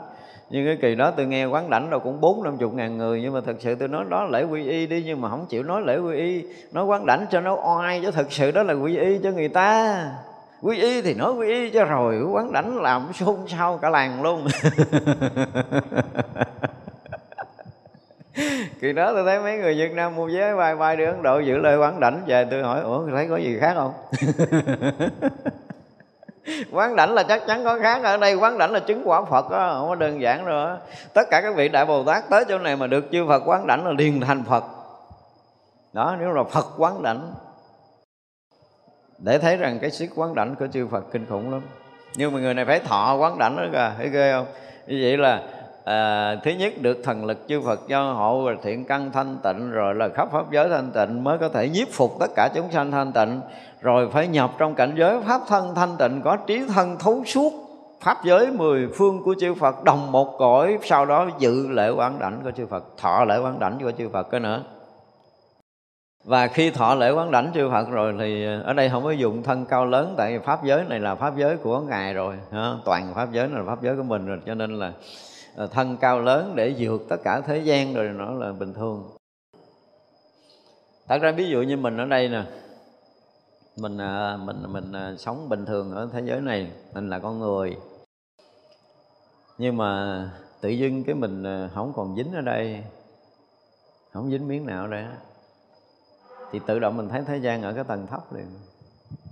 nhưng cái kỳ đó tôi nghe quán đảnh đâu cũng bốn năm chục ngàn người, nhưng mà thật sự tôi nói đó lễ quy y đi, nhưng mà không chịu nói lễ quy y. Nói quán đảnh cho nó oai, chứ thật sự đó là quy y cho người ta. Quy y thì nói quy y cho rồi, quán đảnh làm xôn xao cả làng luôn. [laughs] Kỳ đó tôi thấy mấy người Việt Nam mua vé bay bay đi Ấn Độ giữ lời quán đảnh về, tôi hỏi, ủa, thấy có gì khác không? [laughs] quán đảnh là chắc chắn có khác ở đây. Quán đảnh là chứng quả phật đó, không có đơn giản nữa tất cả các vị đại bồ tát tới chỗ này mà được chư phật quán đảnh là liền thành phật. Đó nếu là phật quán đảnh. Để thấy rằng cái sức quán đảnh của chư phật kinh khủng lắm. Nhưng mà người này phải thọ quán đảnh đó kìa thấy ghê không? Như vậy là à, thứ nhất được thần lực chư Phật cho hộ rồi thiện căn thanh tịnh rồi là khắp pháp giới thanh tịnh mới có thể nhiếp phục tất cả chúng sanh thanh tịnh. Rồi phải nhập trong cảnh giới pháp thân thanh tịnh có trí thân thấu suốt. Pháp giới mười phương của chư Phật đồng một cõi sau đó dự lễ quán đảnh của chư Phật thọ lễ quán đảnh của chư Phật cái nữa. Và khi thọ lễ quán đảnh chư Phật rồi thì ở đây không có dùng thân cao lớn tại vì pháp giới này là pháp giới của ngài rồi toàn pháp giới này là pháp giới của mình rồi cho nên là Ờ, thân cao lớn để vượt tất cả thế gian rồi nó là bình thường. Thật ra ví dụ như mình ở đây nè, mình ờ, mình mình ờ, sống bình thường ở thế giới này, mình là con người. Nhưng mà tự dưng cái mình không còn dính ở đây, không dính miếng nào ở đây thì tự động mình thấy thế gian ở cái tầng thấp liền,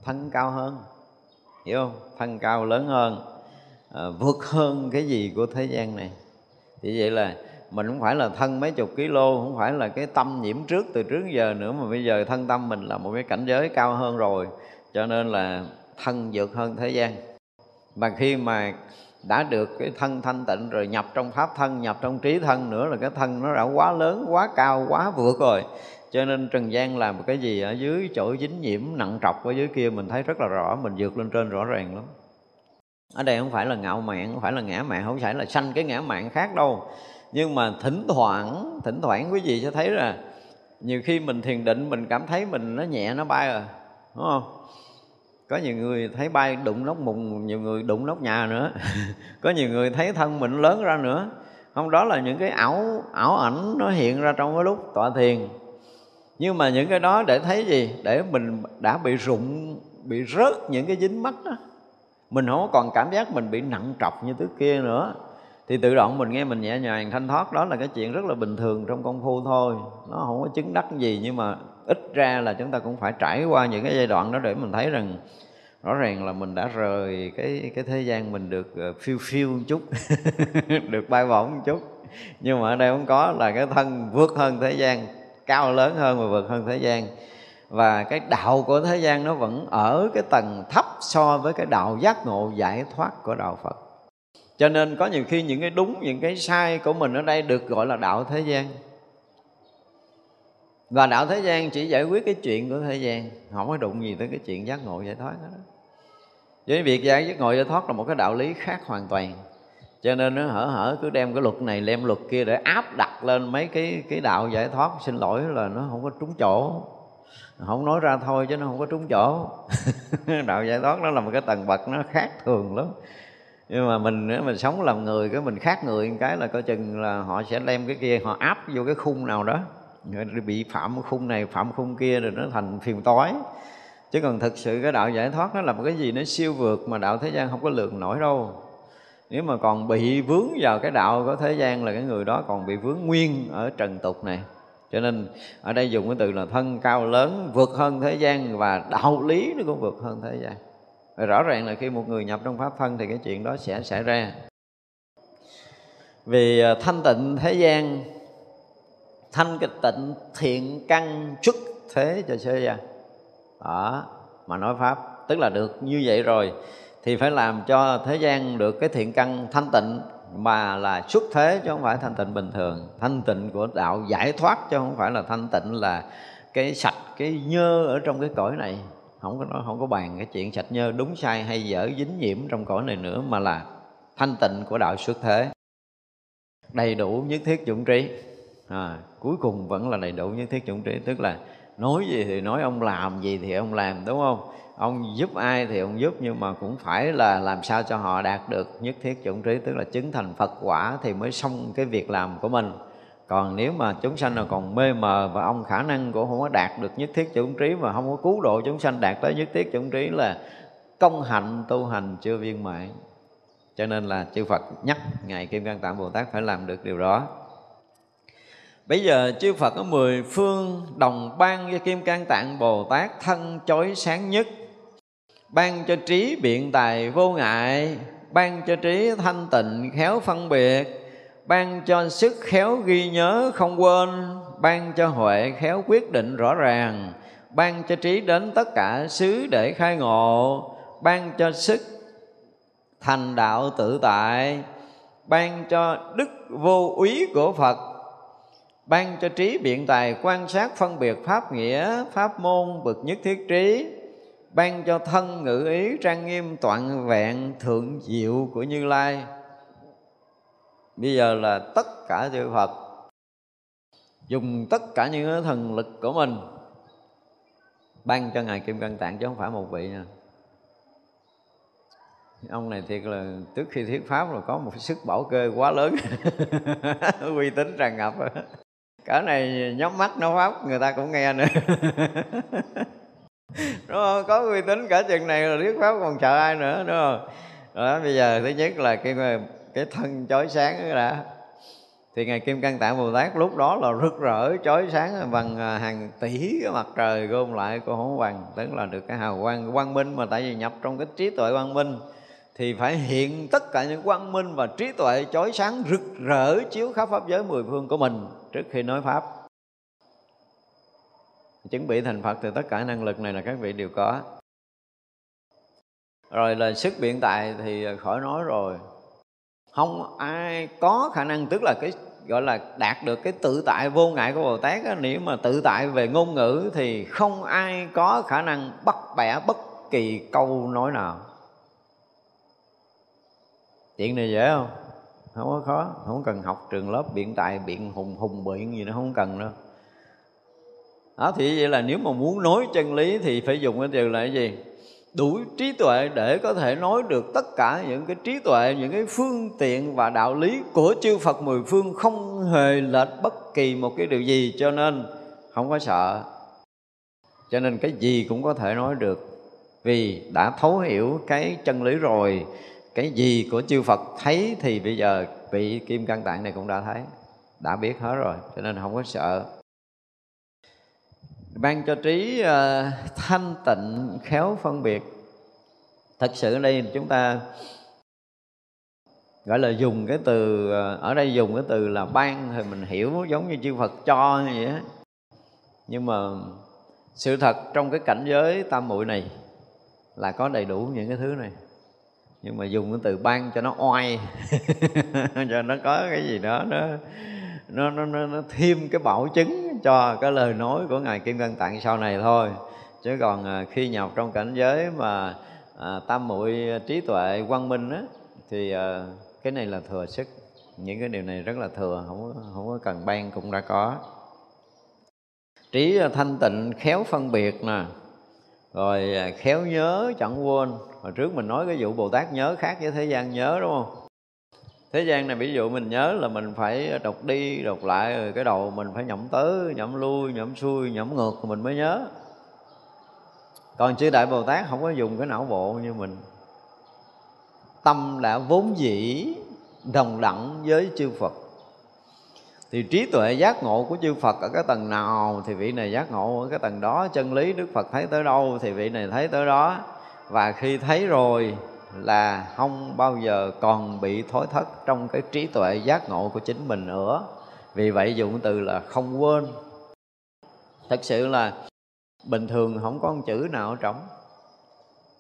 thân cao hơn, hiểu không? Thân cao lớn hơn à, vượt hơn cái gì của thế gian này. Thì vậy là mình không phải là thân mấy chục ký lô không phải là cái tâm nhiễm trước từ trước giờ nữa mà bây giờ thân tâm mình là một cái cảnh giới cao hơn rồi cho nên là thân vượt hơn thế gian. Mà khi mà đã được cái thân thanh tịnh rồi nhập trong pháp thân nhập trong trí thân nữa là cái thân nó đã quá lớn quá cao quá vượt rồi. Cho nên trần gian làm một cái gì ở dưới chỗ dính nhiễm nặng trọc ở dưới kia mình thấy rất là rõ mình vượt lên trên rõ ràng lắm ở đây không phải là ngạo mạn, không phải là ngã mạn, không phải là sanh cái ngã mạn khác đâu. Nhưng mà thỉnh thoảng thỉnh thoảng quý vị sẽ thấy là nhiều khi mình thiền định, mình cảm thấy mình nó nhẹ, nó bay rồi đúng không? Có nhiều người thấy bay đụng nóc mùng, nhiều người đụng nóc nhà nữa. [laughs] Có nhiều người thấy thân mình lớn ra nữa. Không, đó là những cái ảo ảo ảnh nó hiện ra trong cái lúc tọa thiền. Nhưng mà những cái đó để thấy gì? Để mình đã bị rụng, bị rớt những cái dính mắt đó mình không còn cảm giác mình bị nặng trọc như trước kia nữa. Thì tự động mình nghe mình nhẹ nhàng, thanh thoát. Đó là cái chuyện rất là bình thường trong công phu thôi. Nó không có chứng đắc gì, nhưng mà ít ra là chúng ta cũng phải trải qua những cái giai đoạn đó để mình thấy rằng rõ ràng là mình đã rời cái cái thế gian mình được ờ, phiêu phiêu một chút, [laughs] được bay bổng một chút. Nhưng mà ở đây không có, là cái thân vượt hơn thế gian, cao lớn hơn và vượt hơn thế gian và cái đạo của thế gian nó vẫn ở cái tầng thấp so với cái đạo giác ngộ giải thoát của đạo Phật. Cho nên có nhiều khi những cái đúng, những cái sai của mình ở đây được gọi là đạo thế gian. Và đạo thế gian chỉ giải quyết cái chuyện của thế gian, không có đụng gì tới cái chuyện giác ngộ giải thoát đó. Với việc giải giác ngộ giải thoát là một cái đạo lý khác hoàn toàn. Cho nên nó hở hở cứ đem cái luật này, đem luật kia để áp đặt lên mấy cái cái đạo giải thoát. Xin lỗi là nó không có trúng chỗ không nói ra thôi chứ nó không có trúng chỗ. [laughs] Đạo giải thoát nó là một cái tầng bậc nó khác thường lắm. Nhưng mà mình mình sống làm người cái mình khác người một cái là coi chừng là họ sẽ đem cái kia họ áp vô cái khung nào đó. Bị phạm khung này phạm khung kia rồi nó thành phiền toái. Chứ còn thực sự cái đạo giải thoát nó là một cái gì nó siêu vượt mà đạo thế gian không có lường nổi đâu. Nếu mà còn bị vướng vào cái đạo của thế gian là cái người đó còn bị vướng nguyên ở trần tục này cho nên ở đây dùng cái từ là thân cao lớn, vượt hơn thế gian và đạo lý nó cũng vượt hơn thế gian. Và rõ ràng là khi một người nhập trong pháp thân thì cái chuyện đó sẽ xảy ra. Vì à, thanh tịnh thế gian, thanh kịch tịnh thiện căn xuất thế cho thế gian. Đó, mà nói pháp, tức là được như vậy rồi thì phải làm cho thế gian được cái thiện căn thanh tịnh mà là xuất thế chứ không phải thanh tịnh bình thường. Thanh tịnh của đạo giải thoát chứ không phải là thanh tịnh là cái sạch cái nhơ ở trong cái cõi này. Không có nói không có bàn cái chuyện sạch nhơ đúng sai hay dở dính nhiễm trong cõi này nữa mà là thanh tịnh của đạo xuất thế. Đầy đủ nhất thiết dụng trí. À, cuối cùng vẫn là đầy đủ nhất thiết dụng trí tức là nói gì thì nói ông làm gì thì ông làm đúng không? Ông giúp ai thì ông giúp, nhưng mà cũng phải là làm sao cho họ đạt được nhất thiết chủng trí, tức là chứng thành phật quả thì mới xong cái việc làm của mình. Còn nếu mà chúng sanh là còn mê mờ và ông khả năng của không có đạt được nhất thiết chủng trí mà không có cứu độ chúng sanh đạt tới nhất thiết chủng trí là công hạnh, tu hành chưa viên mãn. Cho nên là chư Phật nhắc ngài Kim Cang Tạng Bồ Tát phải làm được điều đó. Bây giờ chư Phật có mười phương đồng ban cho Kim Cang Tạng Bồ Tát thân chói sáng nhất. Ban cho trí biện tài vô ngại, Ban cho trí thanh tịnh khéo phân biệt, ban cho sức khéo ghi nhớ không quên, ban cho huệ khéo quyết định rõ ràng, ban cho trí đến tất cả xứ để khai ngộ, ban cho sức thành đạo tự tại, ban cho đức vô úy của phật, ban cho trí biện tài quan sát phân biệt pháp nghĩa, pháp môn bực nhất thiết trí ban cho thân ngữ ý trang nghiêm toàn vẹn thượng diệu của như lai. Bây giờ là tất cả chư phật dùng tất cả những thần lực của mình ban cho ngài kim cang tạng, chứ không phải một vị nha. Ông này thiệt là, trước khi thuyết pháp là có một sức bảo kê quá lớn. [laughs] Uy tín tràn ngập cỡ này nhắm mắt nói pháp người ta cũng nghe nữa. [laughs] đúng không? Có uy tín cả chừng này là thuyết pháp còn sợ ai nữa, đúng không? Đó, bây giờ thứ nhất là cái cái thân chói sáng đó đã. Thì ngài kim cang tạng bồ tát lúc đó là rực rỡ, chói sáng bằng à, hàng tỷ cái mặt trời gom lại của hổ bằng tức là được cái hào quang quang minh mà tại vì nhập trong cái trí tuệ quang minh. Thì phải hiện tất cả những quang minh và trí tuệ chói sáng rực rỡ chiếu khắp pháp giới mười phương của mình trước khi nói pháp chuẩn bị thành phật thì tất cả năng lực này là các vị đều có. Rồi là sức biện tài thì khỏi nói rồi. Không ai có khả năng tức là cái gọi là đạt được cái tự tại vô ngại của Bồ Tát á, nếu mà tự tại về ngôn ngữ thì không ai có khả năng bắt bẻ bất kỳ câu nói nào. Chuyện này dễ không? Không có khó không cần học trường lớp biện tài biện hùng hùng biện gì nó không cần đâu đó thì vậy là nếu mà muốn nói chân lý thì phải dùng cái điều là cái gì? Đủ trí tuệ để có thể nói được tất cả những cái trí tuệ, những cái phương tiện và đạo lý của chư Phật mười phương không hề lệch bất kỳ một cái điều gì. Cho nên không có sợ. Cho nên cái gì cũng có thể nói được. Vì đã thấu hiểu cái chân lý rồi, cái gì của chư Phật thấy thì bây giờ vị kim cang tạng này cũng đã thấy, đã biết hết rồi. Cho nên không có sợ ban cho trí uh, thanh tịnh khéo phân biệt. Thật sự ở đây chúng ta gọi là dùng cái từ ờ, ở đây dùng cái từ là ban thì mình hiểu giống như chư Phật cho như vậy á. Nhưng mà sự thật trong cái cảnh giới tam muội này là có đầy đủ những cái thứ này. Nhưng mà dùng cái từ ban cho nó oai [laughs] cho nó có cái gì đó nó nó, nó, nó, nó thêm cái bảo chứng cho cái lời nói của ngài kim cân tạng sau này thôi. Chứ còn à, khi nhập trong cảnh giới mà à, tam muội trí tuệ quang minh á thì à, cái này là thừa sức. Những cái điều này rất là thừa không có, không có cần ban cũng đã có. Trí thanh tịnh khéo phân biệt nè. Rồi à, khéo nhớ chẳng quên. Hồi trước mình nói cái vụ bồ tát nhớ khác với thế gian nhớ đúng không? Thế gian này ví dụ mình nhớ là mình phải đọc đi đọc lại rồi cái đầu mình phải nhẩm tới nhẩm lui, nhẩm xuôi, nhẩm ngược mình mới nhớ. Còn chư đại bồ tát không có dùng cái não bộ như mình. Tâm đã vốn dĩ đồng đẳng với chư phật. Thì trí tuệ giác ngộ của chư Phật ở cái tầng nào thì vị này giác ngộ ở cái tầng đó. Chân lý Đức Phật thấy tới đâu thì vị này thấy tới đó. Và khi thấy rồi là không bao giờ còn bị thối thất trong cái trí tuệ giác ngộ của chính mình nữa. Vì vậy dụng từ là không quên. Thật sự là bình thường không có một chữ nào ở trống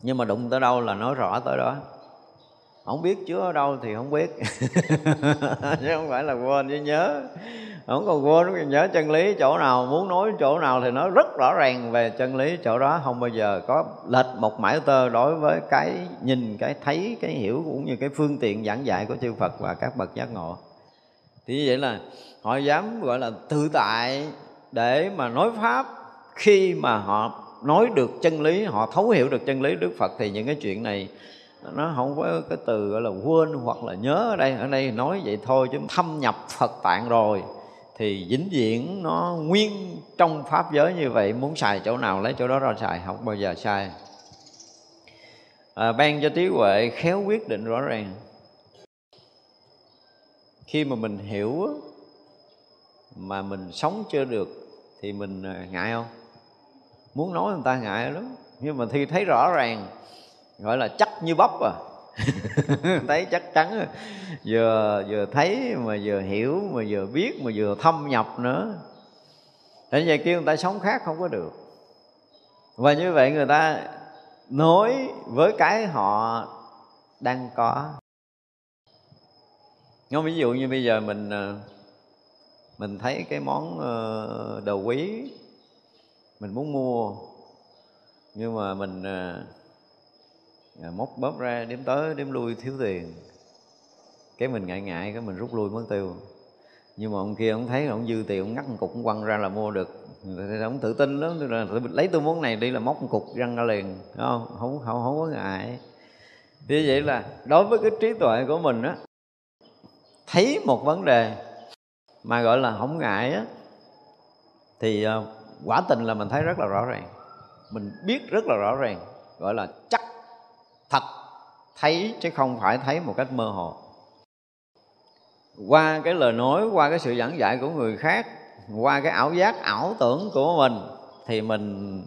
nhưng mà đụng tới đâu là nói rõ tới đó không biết chứa ở đâu thì không biết. [laughs] Chứ không phải là quên, chứ nhớ. Không còn quên nhớ chân lý chỗ nào, muốn nói chỗ nào thì nó rất rõ ràng về chân lý chỗ đó. Không bao giờ có lệch một mãi tơ đối với cái nhìn, cái thấy, cái hiểu, cũng như cái phương tiện giảng dạy của chư Phật và các bậc giác ngộ. Thì như vậy là họ dám, gọi là, tự tại để mà nói pháp. Khi mà họ nói được chân lý, họ thấu hiểu được chân lý đức phật, thì những cái chuyện này nó không có cái từ gọi là quên hoặc là nhớ ở đây. Ở đây nói vậy thôi chứ thâm nhập phật tạng rồi thì vĩnh viễn nó nguyên trong pháp giới như vậy. Muốn xài chỗ nào lấy chỗ đó ra xài không bao giờ sai à, ban cho trí huệ khéo quyết định rõ ràng. Khi mà mình hiểu mà mình sống chưa được thì mình à, ngại không? Muốn nói người ta ngại lắm nhưng mà thi thấy rõ ràng gọi là chắc như bắp à. [laughs] Thấy chắc chắn vừa vừa thấy mà vừa hiểu mà vừa biết mà vừa thâm nhập nữa. Để vậy kêu người ta sống khác không có được. Và như vậy người ta nối với cái họ đang có. Nói ví dụ như bây giờ mình ờ, mình thấy cái món ờ, đồ quý mình muốn mua nhưng mà mình à, móc bóp ra, đếm tới, đếm lui, thiếu tiền. Cái mình ngại ngại, cái mình rút lui mất tiêu. Nhưng mà ông kia ông thấy ông dư tiền, ông ngắt một cục, ông quăng ra là mua được. Ông tự tin lắm là lấy tôi món này đi là móc một cục, răng ra liền không? Không không không có ngại. Như vậy là đối với cái trí tuệ của mình á, thấy một vấn đề mà gọi là không ngại á, thì ờ, quả tình là mình thấy rất là rõ ràng. Mình biết rất là rõ ràng, gọi là chắc thật thấy chứ không phải thấy một cách mơ hồ. Qua cái lời nói, qua cái sự giảng dạy của người khác, qua cái ảo giác, ảo tưởng của mình, thì mình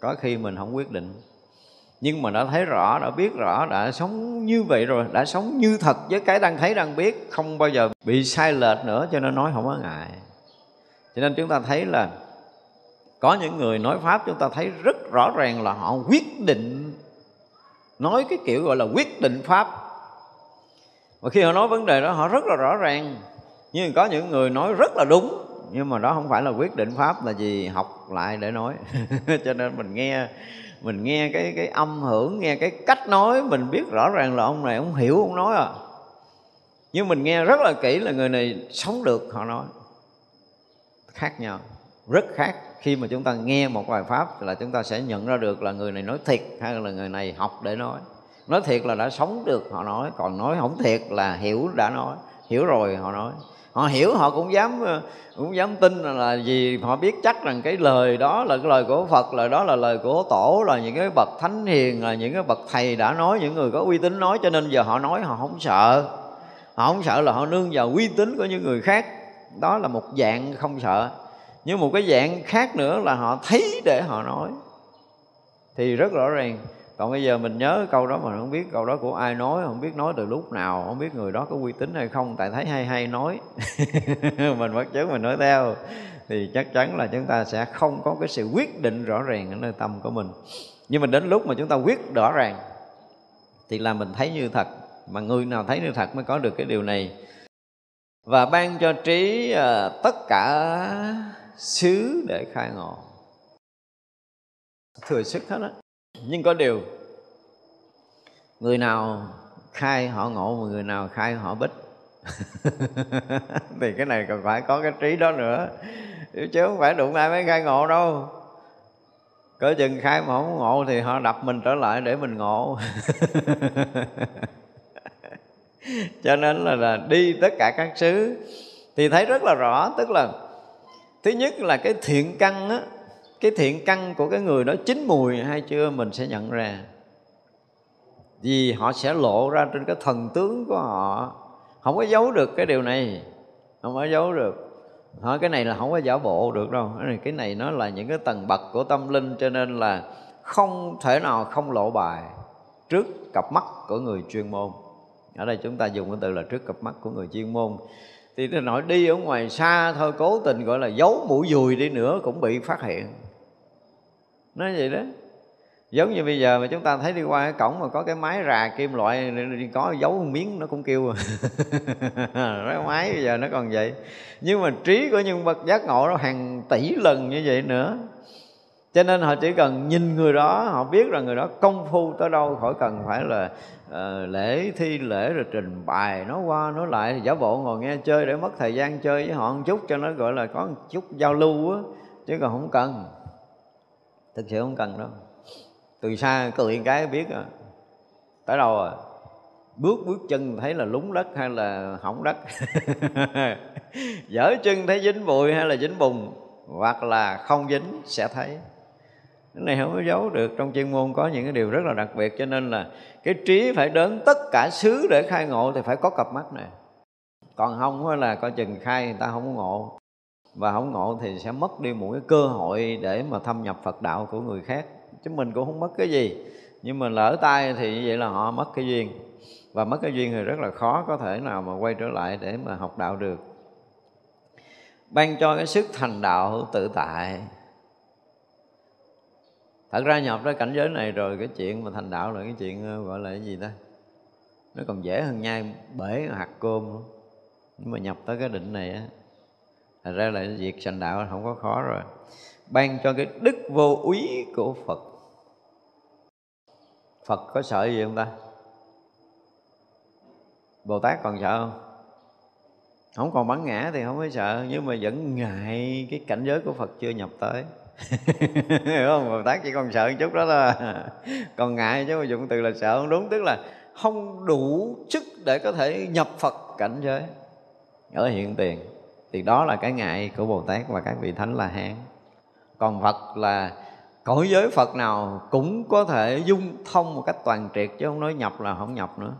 có khi mình không quyết định. Nhưng mà đã thấy rõ, đã biết rõ, đã sống như vậy rồi, đã sống như thật với cái đang thấy, đang biết, không bao giờ bị sai lệch nữa, cho nên nói không có ngại. Cho nên chúng ta thấy là có những người nói pháp chúng ta thấy rất rõ ràng là họ quyết định nói cái kiểu gọi là quyết định pháp. Và khi họ nói vấn đề đó, họ rất là rõ ràng. Nhưng có những người nói rất là đúng, nhưng mà đó không phải là quyết định pháp là gì, học lại để nói. [laughs] Cho nên mình nghe mình nghe cái cái âm hưởng, nghe cái cách nói, mình biết rõ ràng là ông này, ông hiểu ông nói à. Nhưng mình nghe rất là kỹ là người này sống được, họ nói. Khác nhau, rất khác khi mà chúng ta nghe một bài pháp là chúng ta sẽ nhận ra được là người này nói thiệt hay là người này học để nói. Nói thiệt là đã sống được, họ nói. Còn nói không thiệt là hiểu đã nói. Hiểu rồi, họ nói. Họ hiểu, họ cũng dám ờ, cũng dám tin là gì. Họ biết chắc rằng cái lời đó là cái lời của Phật, lời đó là lời của tổ, là những cái bậc thánh hiền, là những cái bậc thầy đã nói, những người có uy tín nói. Cho nên giờ họ nói, họ không sợ. Họ không sợ là họ nương vào uy tín của những người khác. Đó là một dạng không sợ nhưng một cái dạng khác nữa là họ thấy để họ nói. Thì rất rõ ràng. Còn bây giờ mình nhớ câu đó mà không biết câu đó của ai nói không biết nói từ lúc nào không biết người đó có uy tín hay không tại thấy hay hay nói. [laughs] Mình bắt chước mình nói theo. Thì chắc chắn là chúng ta sẽ không có cái sự quyết định rõ ràng ở nơi tâm của mình. Nhưng mà đến lúc mà chúng ta quyết rõ ràng thì là mình thấy như thật. Mà người nào thấy như thật mới có được cái điều này. Và ban cho trí uh, tất cả xứ để khai ngộ thừa sức hết á. Nhưng có điều người nào khai họ ngộ mà người nào khai họ bích. [laughs] Thì cái này còn phải có cái trí đó nữa. Chứ không phải đụng ai mới khai ngộ đâu. Cỡ chừng khai mà không ngộ thì họ đập mình trở lại để mình ngộ. [laughs] Cho nên là, là đi tất cả các xứ. Thì thấy rất là rõ tức là thứ nhất là cái thiện căn á, cái thiện căn của cái người đó chín mùi hay chưa mình sẽ nhận ra. Vì họ sẽ lộ ra trên cái thần tướng của họ. Không có giấu được cái điều này, không có giấu được. Hỏi cái này là không có giả bộ được đâu. Cái này nó là những cái tầng bậc của tâm linh cho nên là không thể nào không lộ bài trước cặp mắt của người chuyên môn. Ở đây chúng ta dùng cái từ là trước cặp mắt của người chuyên môn thì nó nói đi ở ngoài xa thôi, cố tình gọi là giấu mũi dùi đi nữa cũng bị phát hiện. Nói vậy đó. Giống như bây giờ mà chúng ta thấy đi qua cái cổng mà có cái máy rà kim loại, có giấu miếng nó cũng kêu. [laughs] Cái máy bây giờ nó còn vậy. Nhưng mà trí của nhân vật giác ngộ nó hàng tỷ lần như vậy nữa. Cho nên họ chỉ cần nhìn người đó, họ biết rằng người đó công phu tới đâu khỏi cần phải là uh, lễ thi lễ rồi trình bày nó qua nó lại. Giả bộ ngồi nghe chơi để mất thời gian chơi với họ một chút cho nó gọi là có một chút giao lưu á chứ còn không cần. Thực sự không cần đâu. Từ xa cười cái biết à tới đâu rồi bước bước chân thấy là lúng đất hay là hỏng đất? [laughs] Dở chân thấy dính bụi hay là dính bùn? Hoặc là không dính sẽ thấy cái này không có giấu được. Trong chuyên môn có những cái điều rất là đặc biệt, cho nên là cái trí phải đến tất cả xứ để khai ngộ thì phải có cặp mắt này. Còn không là coi chừng khai người ta không có ngộ. Và không ngộ thì sẽ mất đi một cái cơ hội để mà thâm nhập Phật đạo của người khác. Chứ mình cũng không mất cái gì. Nhưng mà lỡ tay thì như vậy là họ mất cái duyên. Và mất cái duyên thì rất là khó có thể nào mà quay trở lại để mà học đạo được. Ban cho cái sức thành đạo tự tại thật ra nhập tới cảnh giới này rồi, cái chuyện mà thành đạo là cái chuyện ờ, gọi là cái gì ta? Nó còn dễ hơn nhai bể hạt cơm nhưng mà nhập tới cái định này á thật ra là việc thành đạo không có khó rồi. Ban cho cái đức vô úy của phật. Phật có sợ gì không ta? Bồ tát còn sợ không? Không còn bắn ngã thì không có sợ, nhưng mà vẫn ngại cái cảnh giới của phật chưa nhập tới hiểu [laughs] không, bồ tát chỉ còn sợ một chút đó thôi. Còn ngại chứ, mà dùng từ là sợ không đúng, tức là không đủ sức để có thể nhập phật cảnh giới. Ở hiện tiền, thì đó là cái ngại của bồ tát và các vị thánh là hán. Còn phật là cõi giới phật nào cũng có thể dung thông một cách toàn triệt, chứ không nói nhập là không nhập nữa.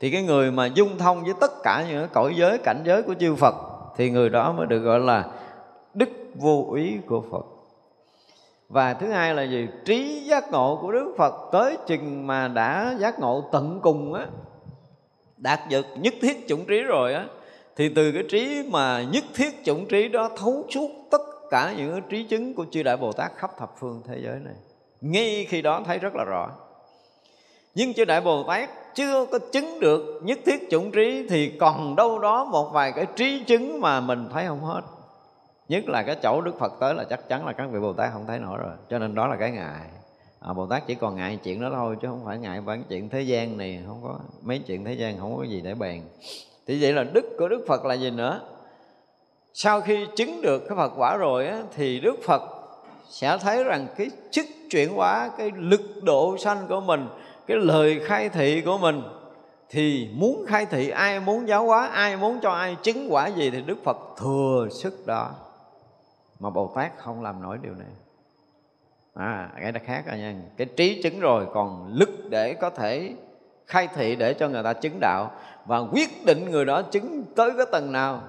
Thì cái người mà dung thông với tất cả những cõi giới, cảnh giới của chư phật, thì người đó mới được gọi là đức vô ý của phật và thứ hai là gì? Trí giác ngộ của đức phật tới chừng mà đã giác ngộ tận cùng á, đạt được nhất thiết chủng trí rồi á, thì từ cái trí mà nhất thiết chủng trí đó thấu suốt tất cả những cái trí chứng của chư đại bồ tát khắp thập phương thế giới này. Ngay khi đó thấy rất là rõ. Nhưng chư đại bồ tát chưa có chứng được nhất thiết chủng trí thì còn đâu đó một vài cái trí chứng mà mình thấy không hết nhất là cái chỗ đức phật tới là chắc chắn là các vị bồ tát không thấy nổi rồi. Cho nên đó là cái ngại. À, bồ tát chỉ còn ngại chuyện đó thôi chứ không phải ngại bản chuyện thế gian này không có mấy chuyện thế gian không có gì để bàn. Thì vậy là đức của đức phật là gì nữa? Sau khi chứng được cái phật quả rồi á, thì đức phật sẽ thấy rằng cái chức chuyển hóa cái lực độ sanh của mình cái lời khai thị của mình thì muốn khai thị ai muốn giáo hóa ai muốn cho ai chứng quả gì thì đức phật thừa sức đó mà bồ tát không làm nổi điều này. À cái đó khác rồi nha. Cái trí chứng rồi còn lực để có thể khai thị để cho người ta chứng đạo và quyết định người đó chứng tới cái tầng nào.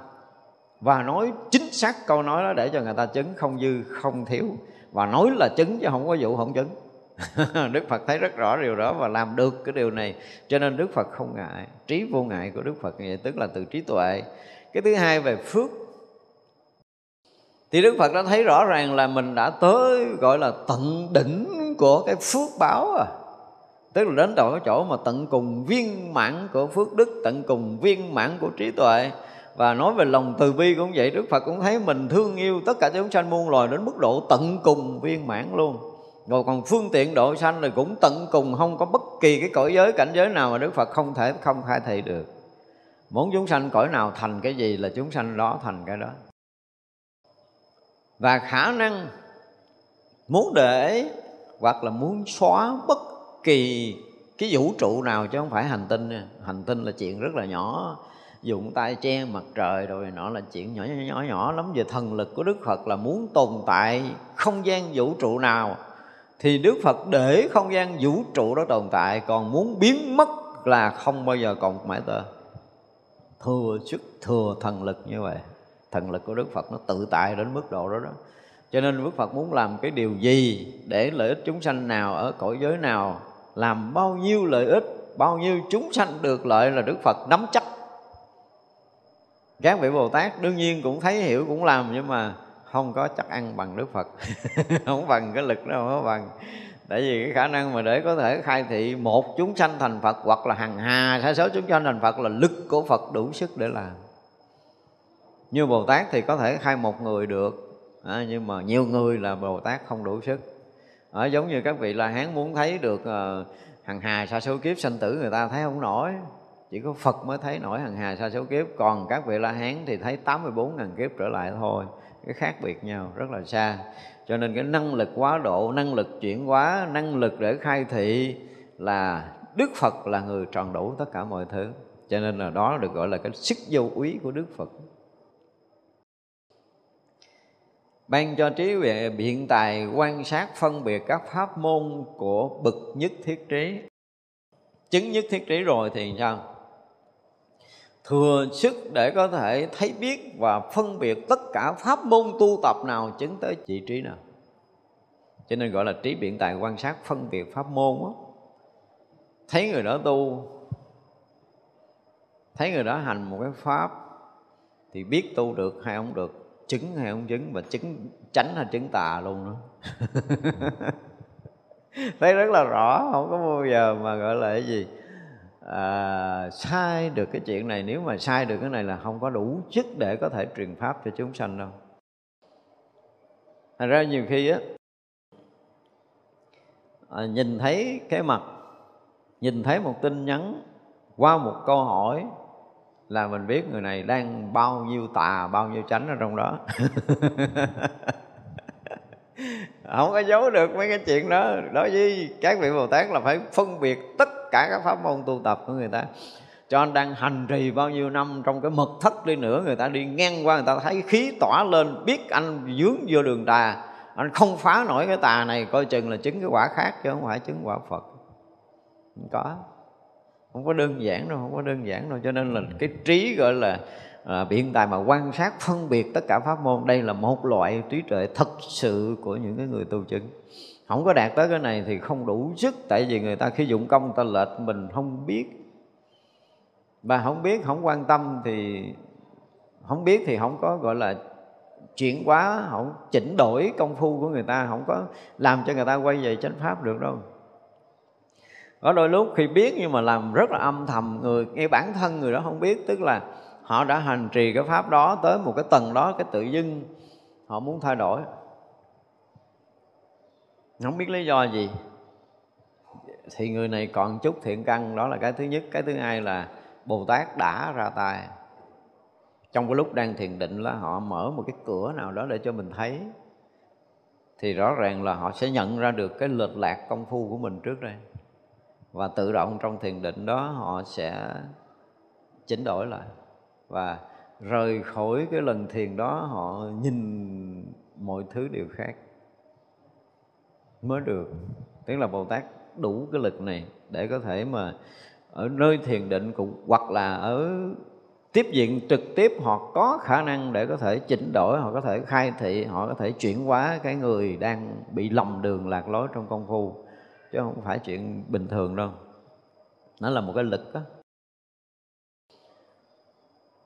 Và nói chính xác câu nói đó để cho người ta chứng không dư, không thiếu. Và nói là chứng chứ không có vụ không chứng. [laughs] Đức Phật thấy rất rõ điều đó và làm được cái điều này. Cho nên Đức Phật không ngại, trí vô ngại của Đức Phật vậy, tức là từ trí tuệ. Cái thứ hai về phước thì Đức Phật đã thấy rõ ràng là mình đã tới, gọi là, tận đỉnh của cái phước báo à. Tức là đến đầu cái chỗ mà tận cùng viên mãn của phước đức, tận cùng viên mãn của trí tuệ. Và nói về lòng từ bi cũng vậy, Đức Phật cũng thấy mình thương yêu tất cả chúng sanh muôn loài đến mức độ tận cùng viên mãn luôn. Rồi còn phương tiện độ sanh thì cũng tận cùng, không có bất kỳ cái cõi giới, cảnh giới nào mà Đức Phật không thể không khai thị được. Muốn chúng sanh cõi nào thành cái gì là chúng sanh đó thành cái đó và khả năng muốn để hoặc là muốn xóa bất kỳ cái vũ trụ nào chứ không phải hành tinh nha. hành tinh là chuyện rất là nhỏ. Dùng tay che mặt trời rồi nọ là chuyện nhỏ nhỏ nhỏ lắm. Về thần lực của đức phật là muốn tồn tại không gian vũ trụ nào, thì đức phật để không gian vũ trụ đó tồn tại. Còn muốn biến mất là không bao giờ còn mãi tờ thừa sức thừa thần lực như vậy thần lực của đức phật nó tự tại đến mức độ đó đó. Cho nên đức phật muốn làm cái điều gì để lợi ích chúng sanh nào, ở cõi giới nào, làm bao nhiêu lợi ích, bao nhiêu chúng sanh được lợi là đức phật nắm chắc. Các vị bồ tát đương nhiên cũng thấy hiểu, cũng làm, nhưng mà không có chắc ăn bằng đức phật. [laughs] Không bằng cái lực đó, không bằng. Tại vì cái khả năng mà để có thể khai thị một chúng sanh thành phật hoặc là hàng hà sai số chúng sanh thành phật là lực của phật đủ sức để làm như bồ tát thì có thể khai một người được. À, nhưng mà nhiều người là bồ tát không đủ sức. Ở giống như các vị la hán muốn thấy được à, hằng hà sa số kiếp sanh tử người ta thấy không nổi. Chỉ có Phật mới thấy nổi hằng hà sa số kiếp. Còn các vị la hán thì thấy 84 ngàn kiếp trở lại thôi. Cái khác biệt nhau rất là xa. Cho nên cái năng lực quá độ năng lực chuyển hóa năng lực để khai thị là đức phật là người tròn đủ tất cả mọi thứ. Cho nên là đó được gọi là cái sức vô úy của đức phật. Ban cho trí huệ biện tài quan sát phân biệt các pháp môn của bậc nhất thiết trí. Chứng nhất thiết trí rồi thì sao? Thừa sức để có thể thấy biết và phân biệt tất cả pháp môn tu tập nào chứng tới trị trí nào. Cho nên gọi là trí biện tài quan sát phân biệt pháp môn đó. thấy người đó tu, thấy người đó hành một cái pháp thì biết tu được hay không được chứng hay không chứng và chứng tránh hay chứng tà luôn đó. [laughs] Thấy rất là rõ không có bao giờ mà gọi là cái gì à, sai được cái chuyện này. Nếu mà sai được cái này là không có đủ chức để có thể truyền pháp cho chúng sanh đâu. Thành ra nhiều khi á à, nhìn thấy cái mặt nhìn thấy một tin nhắn qua một câu hỏi là mình biết người này đang bao nhiêu tà, bao nhiêu chánh ở trong đó. [laughs] Không có giấu được mấy cái chuyện đó. Đối với các vị bồ tát là phải phân biệt tất cả các pháp môn tu tập của người ta. Cho anh đang hành trì bao nhiêu năm trong cái mật thất đi nữa, người ta đi ngang qua, người ta thấy khí tỏa lên, biết anh dướng vô đường tà. Anh không phá nổi cái tà này, coi chừng là chứng cái quả khác chứ không phải chứng quả phật. Không có không có đơn giản đâu không có đơn giản đâu. Cho nên là cái trí gọi là à, biện tài mà quan sát phân biệt tất cả pháp môn đây là một loại trí tuệ thật sự của những cái người tu chứng. Không có đạt tới cái này thì không đủ sức tại vì người ta khi dụng công ta lệch mình không biết. Và không biết không quan tâm thì không biết thì không có gọi là chuyển hóa không chỉnh đổi công phu của người ta không có làm cho người ta quay về chánh pháp được đâu có đôi lúc khi biết nhưng mà làm rất là âm thầm người ngay bản thân người đó không biết, tức là họ đã hành trì cái pháp đó tới một cái tầng đó, cái tự dưng họ muốn thay đổi. Không biết lý do gì. Thì người này còn chút thiện căn, đó là cái thứ nhất. Cái thứ hai là bồ tát đã ra tay. Trong cái lúc đang thiền định là họ mở một cái cửa nào đó để cho mình thấy. Thì rõ ràng là họ sẽ nhận ra được cái lệch lạc công phu của mình trước đây và tự động trong thiền định đó họ sẽ chỉnh đổi lại. Và rời khỏi cái lần thiền đó, họ nhìn mọi thứ đều khác. Mới được. Tức là bồ tát đủ cái lực này để có thể mà ở nơi thiền định cũng, hoặc là ở tiếp diện trực tiếp, họ có khả năng để có thể chỉnh đổi, họ có thể khai thị, họ có thể chuyển hóa cái người đang bị lầm đường lạc lối trong công phu chứ không phải chuyện bình thường đâu. Nó là một cái lực đó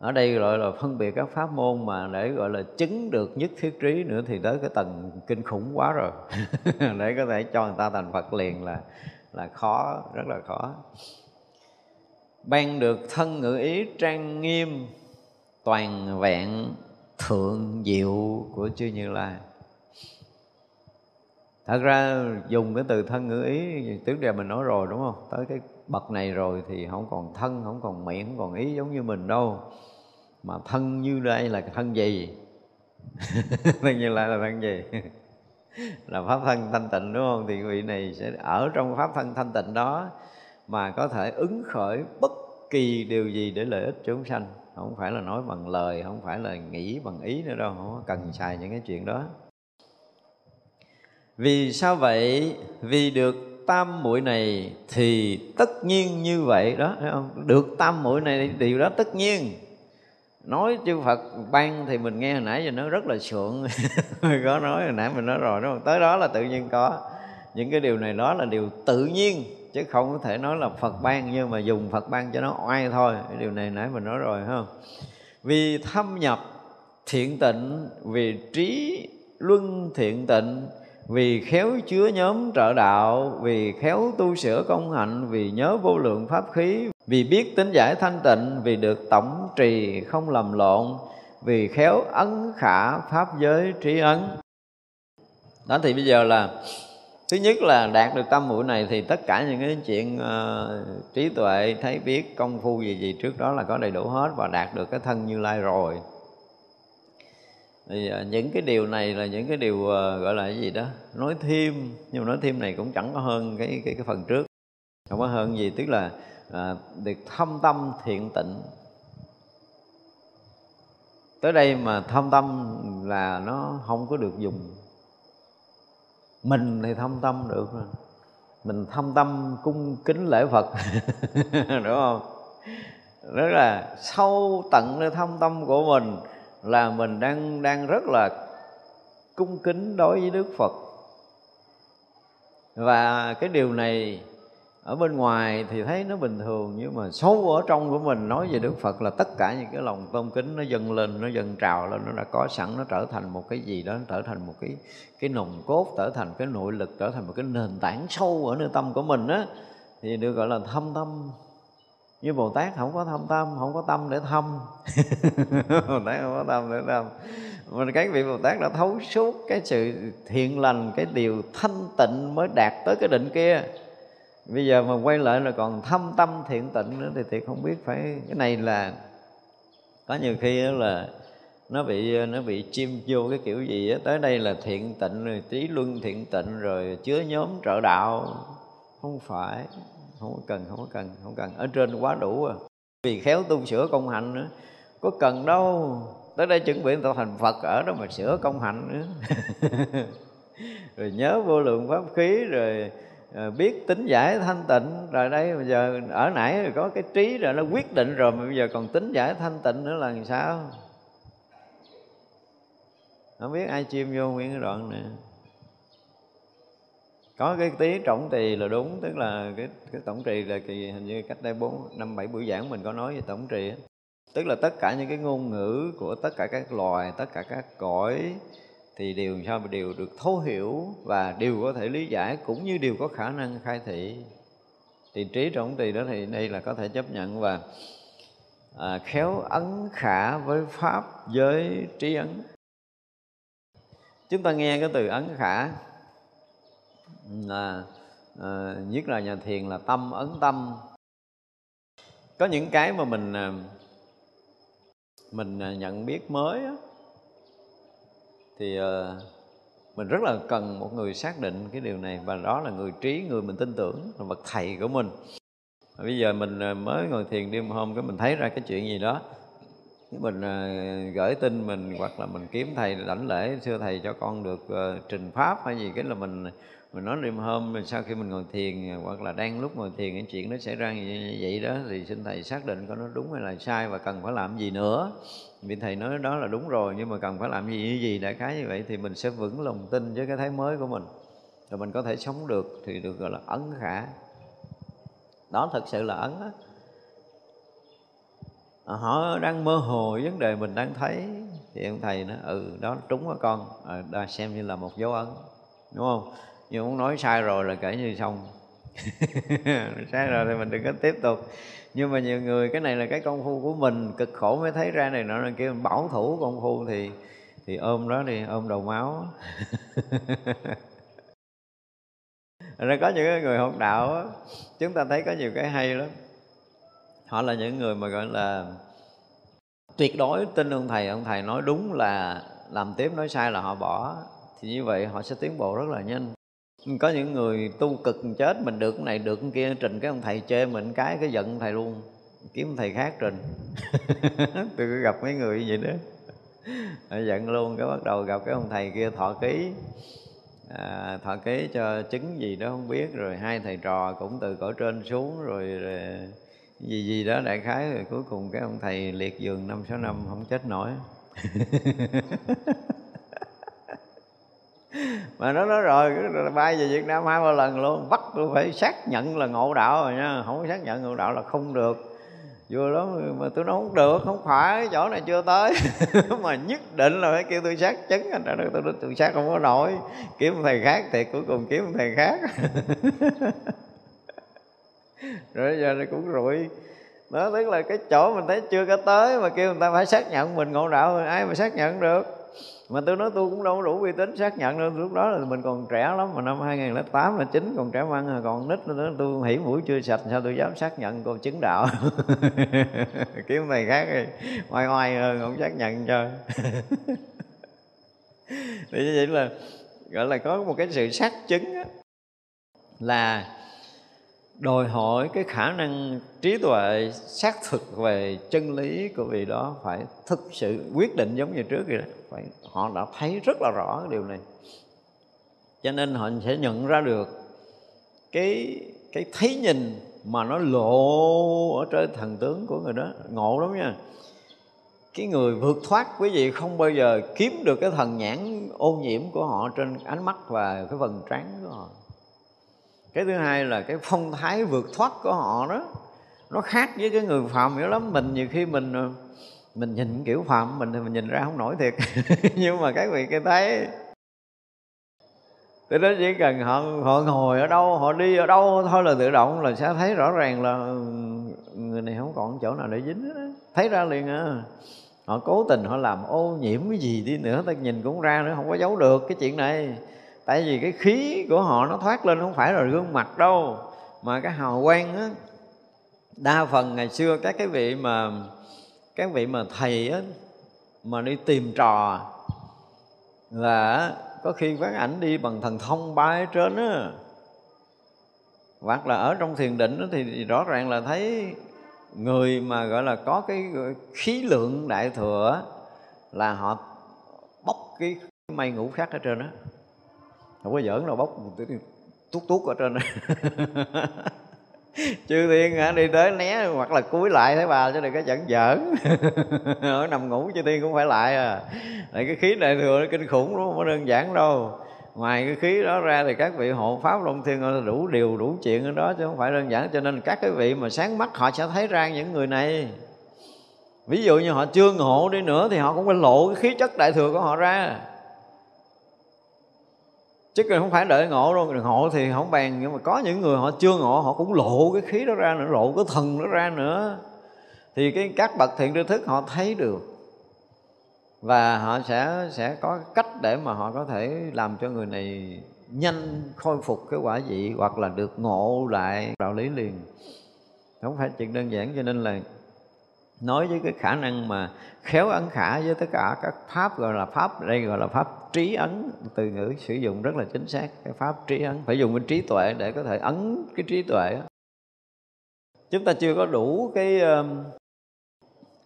ở đây gọi là phân biệt các pháp môn mà để gọi là chứng được nhất thiết trí nữa thì tới cái tầng kinh khủng quá rồi. [laughs] Để có thể cho người ta thành phật liền là là khó, rất là khó. Ban được thân ngữ ý trang nghiêm, toàn vẹn, thượng diệu của chư như lai thật ra dùng cái từ thân ngữ ý, trước giờ mình nói rồi, đúng không? Tới cái bậc này rồi thì không còn thân, không còn miệng, không còn ý giống như mình đâu. Mà thân như đây là thân gì? [laughs] Thân như lai là thân gì? [laughs] Là pháp thân thanh tịnh, đúng không? Thì vị này sẽ ở trong pháp thân thanh tịnh đó mà có thể ứng khởi bất kỳ điều gì để lợi ích chúng sanh. Không phải là nói bằng lời, không phải là nghĩ bằng ý nữa đâu, không cần xài những cái chuyện đó vì sao vậy? Vì được tam muội này thì tất nhiên như vậy đó, thấy không? Được tam muội này điều đó tất nhiên. Nói chư Phật ban thì mình nghe hồi nãy giờ nó rất là sượng [laughs] có nói hồi nãy mình nói rồi, đúng không? Tới đó là tự nhiên có. Những cái điều này đó là điều tự nhiên, chứ không có thể nói là Phật ban nhưng mà dùng Phật ban cho nó oai thôi. Cái điều này nãy mình nói rồi không? Vì thâm nhập thiện tịnh, vì trí luân thiện tịnh vì khéo chứa nhóm trợ đạo vì khéo tu sửa công hạnh vì nhớ vô lượng pháp khí vì biết tính giải thanh tịnh vì được tổng trì không lầm lộn vì khéo ấn khả pháp giới trí ấn. Đó thì bây giờ là thứ nhất là đạt được tâm mũi này thì tất cả những cái chuyện uh, trí tuệ thấy biết công phu gì gì trước đó là có đầy đủ hết và đạt được cái thân như lai rồi thì à, những cái điều này là những cái điều à, gọi là cái gì đó nói thêm nhưng mà nói thêm này cũng chẳng có hơn cái cái, cái phần trước. Không có hơn gì tức là à, được thâm tâm thiện tịnh. Tới đây mà thâm tâm là nó không có được dùng. Mình thì thâm tâm được rồi. Mình thâm tâm cung kính lễ phật [laughs] đúng không? Rất là sâu tận nơi thâm tâm của mình là mình đang đang rất là cung kính đối với đức phật. Và cái điều này ở bên ngoài thì thấy nó bình thường, nhưng mà sâu ở trong của mình nói về Đức Phật là tất cả những cái lòng tôn kính nó dâng lên, nó dâng trào lên, nó đã có sẵn, nó trở thành một cái gì đó, nó trở thành một cái cái nồng cốt, trở thành cái nội lực, trở thành một cái nền tảng sâu ở nơi tâm của mình á, thì được gọi là thâm tâm như Bồ Tát không có thâm tâm, không có tâm để thâm. [laughs] Bồ Tát không có tâm để thâm. Mình các vị Bồ Tát đã thấu suốt cái sự thiện lành, cái điều thanh tịnh mới đạt tới cái định kia. Bây giờ mà quay lại là còn thâm tâm thiện tịnh nữa thì thiệt không biết phải, cái này là, có nhiều khi là nó bị nó bị chim vô cái kiểu gì á, tới đây là thiện tịnh rồi trí luân thiện tịnh rồi, chứa nhóm trợ đạo. Không phải không có cần, không có cần, không cần. Ở trên quá đủ à. Vì khéo tu sửa công hạnh nữa. Có cần đâu. Tới đây chuẩn bị tạo thành phật ở đó mà sửa công hạnh nữa. [laughs] Rồi nhớ vô lượng pháp khí, rồi ờ, biết tính giải thanh tịnh. Rồi đây, bây giờ ở nãy rồi có cái trí rồi nó quyết định rồi, mà bây giờ còn tính giải thanh tịnh nữa là sao? Không biết ai chim vô nguyên cái đoạn này có cái tí trọng trì là đúng tức là cái cái tổng trì là kỳ hình như cách đây bốn năm bảy buổi giảng mình có nói về tổng trì tức là tất cả những cái ngôn ngữ của tất cả các loài tất cả các cõi thì đều sao đều được thấu hiểu và đều có thể lý giải cũng như đều có khả năng khai thị. Thì trí trọng trì đó thì đây là có thể chấp nhận và à, khéo ấn khả với pháp với trí ấn. Chúng ta nghe cái từ ấn khả là à, nhất là nhà thiền là tâm ấn tâm. Có những cái mà mình ờ, mình ờ, nhận biết mới á, thì mình rất là cần một người xác định cái điều này và đó là người trí người mình tin tưởng là bậc thầy của mình. Bây giờ mình mới ngồi thiền đêm hôm cái mình thấy ra cái chuyện gì đó mình gửi tin mình hoặc là mình kiếm thầy đảnh lễ xưa thầy cho con được trình pháp hay gì cái là mình mình nói đêm hôm sau khi mình ngồi thiền hoặc là đang lúc ngồi thiền cái chuyện nó xảy ra như vậy đó thì xin thầy xác định có nó đúng hay là sai và cần phải làm gì nữa. Vì thầy nói đó là đúng rồi nhưng mà cần phải làm gì như gì đại khái như vậy thì mình sẽ vững lòng tin với cái thấy mới của mình. Rồi mình có thể sống được thì được gọi là ấn khả. Đó thật sự là ấn á. À, họ đang mơ hồ vấn đề mình đang thấy. Thì ông thầy nói ừ đó trúng á con. À, đó xem như là một dấu ấn đúng không? Nhưng muốn nói sai rồi là kể như xong. [laughs] Sai rồi thì mình đừng có tiếp tục. Nhưng mà nhiều người cái này là cái công phu của mình cực khổ mới thấy ra này nọ kia. Kêu bảo thủ công phu thì thì ôm đó đi ôm đầu máu. [laughs] Rồi có những người học đạo đó, chúng ta thấy có nhiều cái hay lắm. Họ là những người mà gọi là tuyệt đối tin ông thầy ông thầy nói đúng là làm tiếp nói sai là họ bỏ. Thì như vậy họ sẽ tiến bộ rất là nhanh có những người tu cực chết mình được cái này được cái kia trình cái ông thầy chê mình cái cái giận thầy luôn. Kiếm thầy khác trình. [laughs] Tôi cứ gặp mấy người như vậy đó. Giận luôn cái bắt đầu gặp cái ông thầy kia thọ ký. À, thọ ký cho chứng gì đó không biết rồi hai thầy trò cũng từ cõi trên xuống rồi, rồi gì gì đó đại khái rồi cuối cùng cái ông thầy liệt giường năm sáu năm không chết nổi. [laughs] mà nó nói rồi bay về Việt Nam hai ba lần luôn. Bắt tôi phải xác nhận là ngộ đạo rồi nha. Không xác nhận ngộ đạo là không được. Vừa đó mà tôi nói không được không phải chỗ này chưa tới. [laughs] Mà nhất định là phải kêu tôi xác chứng anh. Tôi, nói tôi xác không có nổi. Kiếm thầy khác thì cuối cùng kiếm thầy khác. [laughs] Rồi giờ này cũng rủi đó tức là cái chỗ mình thấy chưa có tới mà kêu người ta phải xác nhận mình ngộ đạo ai mà xác nhận được? Mà tôi nói tôi cũng đâu có đủ uy tín xác nhận đâu. Lúc đó là mình còn trẻ lắm, mà năm 2008 là chín, còn trẻ măng, còn nít nữa tôi hỉ mũi chưa sạch, sao tôi dám xác nhận cô chứng đạo? [laughs] Kiếm thầy khác đi. Oai oai hơn, không xác nhận cho. [laughs] Thì như vậy là, gọi là có một cái sự xác chứng là đòi hỏi cái khả năng trí tuệ, xác thực về chân lý của vị đó phải thực sự quyết định giống như trước vậy đó. Phải, họ đã thấy rất là rõ cái điều này. Cho nên họ sẽ nhận ra được cái cái thấy nhìn mà nó lộ ở trên thần tướng của người đó. Ngộ lắm nha. Cái người vượt thoát quý vị không bao giờ kiếm được cái thần nhãn ô nhiễm của họ trên ánh mắt và cái phần trán của họ cái thứ hai là cái phong thái vượt thoát của họ đó, nó khác với cái người phạm dữ lắm. Mình nhiều khi mình ờ, mình nhìn kiểu phạm mình thì mình nhìn ra không nổi thiệt. [laughs] Nhưng mà các vị cái thấy. Từ đó chỉ cần họ họ ngồi ở đâu, họ đi ở đâu thôi là tự động là sẽ thấy rõ ràng là ừ, người này không còn chỗ nào để dính hết thấy ra liền à. Họ cố tình họ làm ô nhiễm cái gì đi nữa, ta nhìn cũng ra nữa, không có giấu được cái chuyện này tại vì cái khí của họ nó thoát lên không phải là gương mặt đâu. Mà cái hào quang á, đa phần ngày xưa các cái vị mà, các vị mà thầy á, mà đi tìm trò là có khi quán ảnh đi bằng thần thông bay trên á. Hoặc là ở trong thiền định thì rõ ràng là thấy người mà gọi là có cái khí lượng đại thừa là họ bốc cái mây ngũ khác ở trên đó không có giỡn đâu bốc tuốt tuốt ở trên [laughs] chư thiên hả, đi tới né, hoặc là cúi lại thấy bà chứ đừng có giỡn giỡn. [laughs] Ở nằm ngủ chư thiên cũng phải lại à. Lại cái khí đại thừa nó kinh khủng đúng không có đơn giản đâu. Ngoài cái khí đó ra thì các vị hộ pháp long thiên đủ điều, đủ chuyện ở đó chứ không phải đơn giản. Cho nên các cái vị mà sáng mắt họ sẽ thấy ra những người này. Ví dụ như họ chưa ngộ đi nữa thì họ cũng phải lộ cái khí chất đại thừa của họ ra chứ không phải đợi ngộ đâu ngộ thì không bàn. Nhưng mà có những người họ chưa ngộ, họ cũng lộ cái khí đó ra nữa, lộ cái thần đó ra nữa. Thì cái các bậc thiện tri thức họ thấy được. Và họ sẽ sẽ có cách để mà họ có thể làm cho người này nhanh khôi phục cái quả vị hoặc là được ngộ lại đạo lý liền. Không phải chuyện đơn giản, cho nên là nói với cái khả năng mà khéo ấn khả với tất cả các pháp, gọi là pháp đây gọi là pháp trí ấn. Từ ngữ sử dụng rất là chính xác, cái pháp trí ấn. Phải dùng cái trí tuệ để có thể ấn cái trí tuệ chúng ta chưa có đủ cái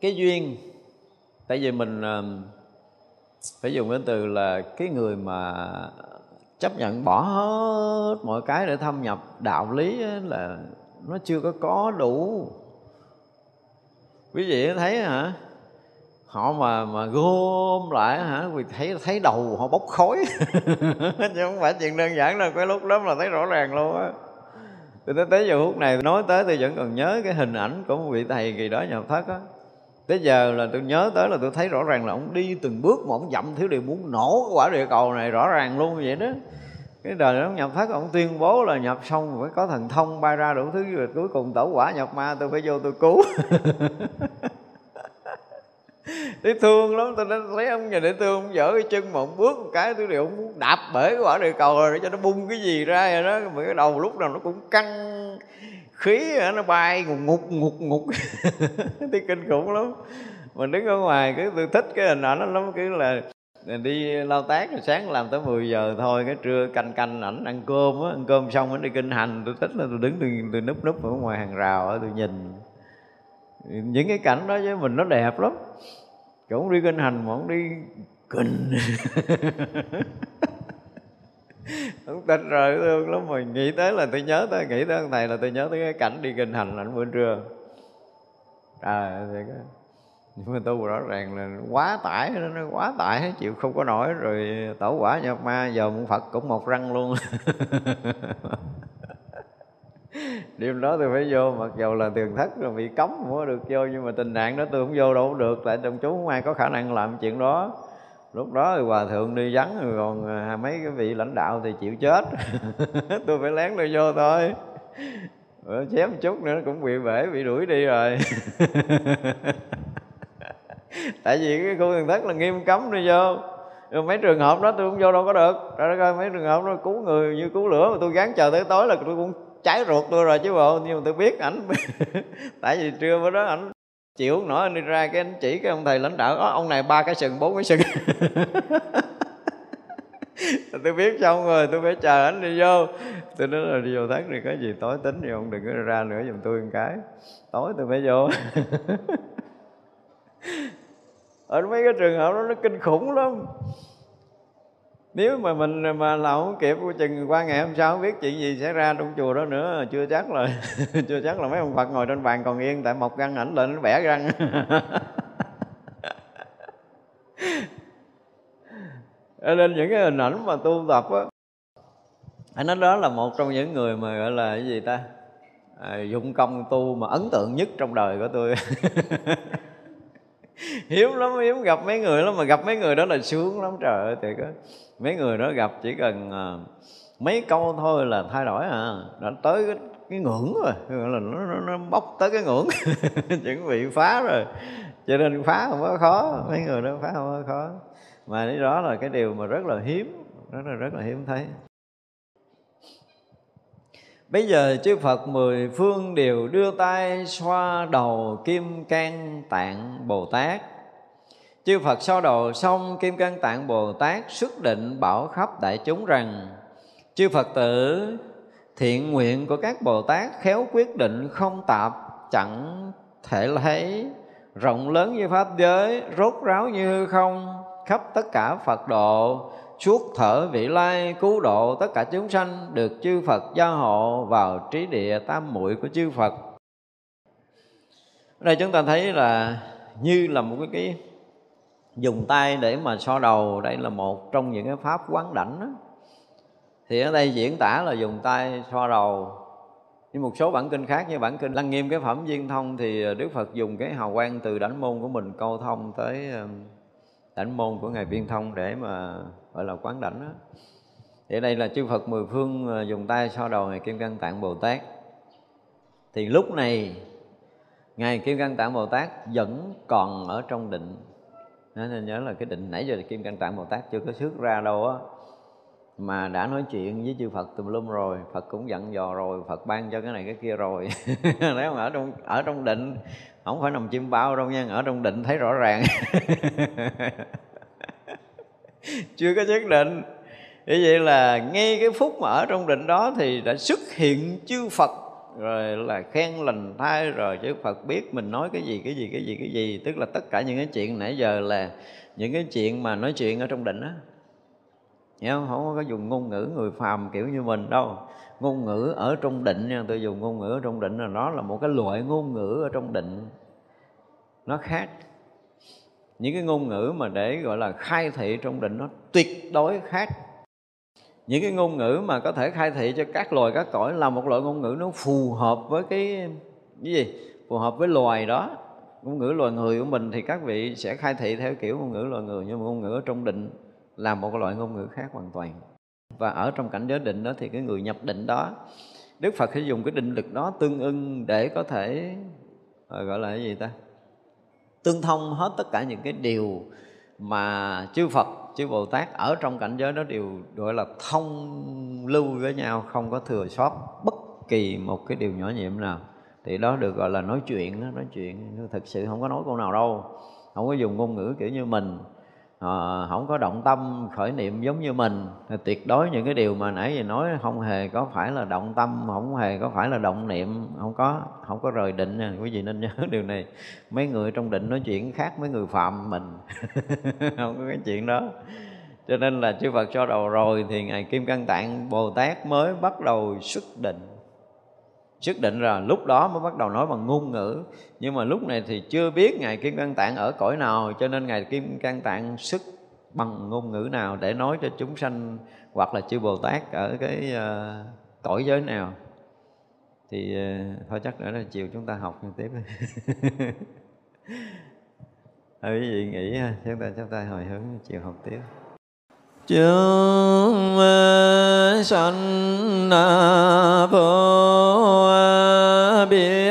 cái duyên. Tại vì mình phải dùng cái từ là cái người mà chấp nhận bỏ hết mọi cái để thâm nhập đạo lý là nó chưa có có đủ. Quý vị thấy hả? Họ mà mà gom lại hả? Vì thấy thấy đầu họ bốc khói. [laughs] Chứ không phải chuyện đơn giản đâu, cái lúc đó là thấy rõ ràng luôn á. Thì tới tới giờ phút này nói tới tôi vẫn còn nhớ cái hình ảnh của một vị thầy kỳ đó nhập thất á. Tới giờ là tôi nhớ tới là tôi thấy rõ ràng là ông đi từng bước mà ông dậm thiếu điều muốn nổ cái quả địa cầu này rõ ràng luôn vậy đó. Cái đời đó nhập thất ông tuyên bố là nhập xong phải có thần thông bay ra đủ thứ rồi cuối cùng tẩu quả nhập ma tôi phải vô tôi cứu. [laughs] [laughs] thấy thương lắm tôi thấy ông nhà để thương ông dở cái chân mà ông bước một cái tôi đều ông muốn đạp bể cái quả địa cầu rồi để cho nó bung cái gì ra rồi đó. Mà cái đầu lúc nào nó cũng căng khí nó bay ngục ngục ngục ngục. [laughs] Thấy kinh khủng lắm. Mình đứng ở ngoài cái tôi thích cái hình ảnh nó lắm cái là à, đi lao tác rồi sáng làm tới 10 giờ thôi cái trưa canh canh ảnh ăn cơm á ăn cơm xong ảnh đi kinh hành tôi thích là tôi đứng tôi, tôi núp núp ở ngoài hàng rào á tôi nhìn những cái cảnh đó với mình nó đẹp lắm. Cũng đi kinh hành mà không đi kinh. [laughs] Không tin rồi thương lắm. Mà nghĩ tới là tôi nhớ tới, nghĩ tới thầy là tôi nhớ tới cái cảnh đi kinh hành ảnh bữa trưa. À thì cái nhưng mà tu rõ ràng là quá tải, nó quá tải chịu không có nổi. Rồi tổ quả nhập ma, giờ một phật cũng một răng luôn. [laughs] đêm đó tôi phải vô, mặc dù là tường thất rồi bị cấm không có được vô, nhưng mà tình nạn đó tôi không vô đâu cũng được, tại trong chú không ai có khả năng làm chuyện đó. Lúc đó thì hòa thượng đi vắng, rồi còn à, mấy cái vị lãnh đạo thì chịu chết. [laughs] Tôi phải lén tôi vô thôi. Ờ, Chém một chút nữa cũng bị bể, bị đuổi đi rồi. [laughs] Tại vì cái khu tường thất là nghiêm cấm đi vô. Rồi mấy trường hợp đó tôi cũng vô đâu có được. Rồi coi mấy trường hợp đó cứu người như cứu lửa mà tôi gắng chờ tới tối là tôi cũng cháy ruột tôi rồi chứ bộ nhưng mà tôi biết ảnh. [laughs] Tại vì trưa bữa đó ảnh chịu nổi anh đi ra cái anh chỉ cái ông thầy lãnh đạo đó, ông này ba cái sừng bốn cái sừng. [laughs] Tôi biết xong rồi tôi phải chờ anh đi vô. Tôi nói là đi vô thắng thì có gì tối tính thì ông đừng có ra nữa giùm tôi một cái. Tối tôi phải vô. [laughs] Ở mấy cái trường hợp đó nó kinh khủng lắm nếu mà mình mà làm không kịp chừng qua ngày hôm sau không biết chuyện gì xảy ra trong chùa đó nữa chưa chắc là [laughs] chưa chắc là mấy ông phật ngồi trên bàn còn yên tại mọc răng ảnh lên nó bẻ răng. [laughs] Nên những cái hình ảnh mà tu tập á anh nói đó là một trong những người mà gọi là cái gì ta? À, dụng công tu mà ấn tượng nhất trong đời của tôi. [laughs] [laughs] hiếm lắm hiếm gặp mấy người lắm mà gặp mấy người đó là sướng lắm trời ơi thiệt á. Mấy người đó gặp chỉ cần à, mấy câu thôi là thay đổi à. Đã tới cái, cái ngưỡng rồi gọi là nó, nó, nó bốc tới cái ngưỡng. [laughs] Chuẩn bị phá rồi. Cho nên phá không có khó mấy người đó phá không có khó. Mà cái đó là cái điều mà rất là hiếm rất là rất là hiếm thấy. Bây giờ chư Phật mười phương đều đưa tay xoa đầu Kim Cang Tạng Bồ Tát. Chư Phật sau đầu xong Kim Cang Tạng Bồ Tát, xuất định bảo khắp đại chúng rằng, Chư Phật tử, thiện nguyện của các Bồ Tát khéo quyết định không tạp, chẳng thể lấy, rộng lớn như pháp giới, rốt ráo như hư không, khắp tất cả Phật độ suốt thở vị lai cứu độ tất cả chúng sanh được chư Phật gia hộ vào trí địa tam muội của chư Phật. Ở đây chúng ta thấy là như là một cái, cái dùng tay để mà so đầu đây là một trong những cái pháp quán đảnh đó. thì ở đây diễn tả là dùng tay so đầu như một số bản kinh khác như bản kinh lăng nghiêm cái phẩm viên thông thì đức phật dùng cái hào quang từ đảnh môn của mình câu thông tới đảnh môn của ngài viên thông để mà gọi là quán đảnh đó. Thì đây là chư Phật mười phương ờ, dùng tay so đầu ngài Kim Cang Tạng Bồ Tát. Thì lúc này, ngài Kim Cang Tạng Bồ Tát vẫn còn ở trong định. Nên nhớ là cái định nãy giờ Kim Cang Tạng Bồ Tát chưa có xuất ra đâu á. Mà đã nói chuyện với chư Phật tùm lum rồi, Phật cũng dặn dò rồi, Phật ban cho cái này cái kia rồi. [laughs] Nếu mà ở trong ở trong định không phải nằm chim bao đâu nha, ở trong định thấy rõ ràng. [laughs] Chưa có xác định. Như vậy là ngay cái phút mà ở trong định đó thì đã xuất hiện chư Phật, rồi là khen lành thai rồi chư Phật biết mình nói cái gì cái gì cái gì cái gì. Tức là tất cả những cái chuyện nãy giờ là những cái chuyện mà nói chuyện ở trong định á. Hiểu không? không có dùng ngôn ngữ người phàm kiểu như mình đâu ngôn ngữ ở trong định nha, tôi dùng ngôn ngữ ở trong định là nó là một cái loại ngôn ngữ ở trong định. Nó khác. Những cái ngôn ngữ mà để gọi là khai thị trong định nó tuyệt đối khác. Những cái ngôn ngữ mà có thể khai thị cho các loài, các cõi là một loại ngôn ngữ nó phù hợp với cái cái gì? Phù hợp với loài đó. Ngôn ngữ loài người của mình thì các vị sẽ khai thị theo kiểu ngôn ngữ loài người, nhưng mà ngôn ngữ ở trong định là một loại ngôn ngữ khác hoàn toàn và ở trong cảnh giới định đó thì cái người nhập định đó Đức Phật sẽ dùng cái định lực đó tương ưng để có thể ờ, gọi là cái gì ta tương thông hết tất cả những cái điều mà chư Phật, chư Bồ Tát ở trong cảnh giới đó đều gọi là thông lưu với nhau, không có thừa sót bất kỳ một cái điều nhỏ nhiệm nào. Thì đó được gọi là nói chuyện đó, nói chuyện thực sự không có nói câu nào đâu. Không có dùng ngôn ngữ kiểu như mình họ không có động tâm khởi niệm giống như mình. Thì tuyệt đối những cái điều mà nãy giờ nói không hề có phải là động tâm, không hề có phải là động niệm, không có không có rời định nha. Quý vị nên nhớ [laughs] điều này. Mấy người trong định nói chuyện khác mấy người phạm mình. [laughs] Không có cái chuyện đó. Cho nên là chư Phật cho đầu rồi thì ngài Kim Cang Tạng Bồ Tát mới bắt đầu xuất định xác định rồi lúc đó mới bắt đầu nói bằng ngôn ngữ. Nhưng mà lúc này thì chưa biết Ngài Kim Cang Tạng ở cõi nào Cho nên Ngài Kim Cang Tạng sức bằng ngôn ngữ nào Để nói cho chúng sanh Hoặc là chư Bồ Tát ở cái uh, cõi giới nào. Thì uh, thôi chắc nữa là chiều chúng ta học tiếp. [laughs] Thôi quý vị nghĩ chúng ta chúng ta hồi hướng chiều học tiếp chúng sanh vô à, biên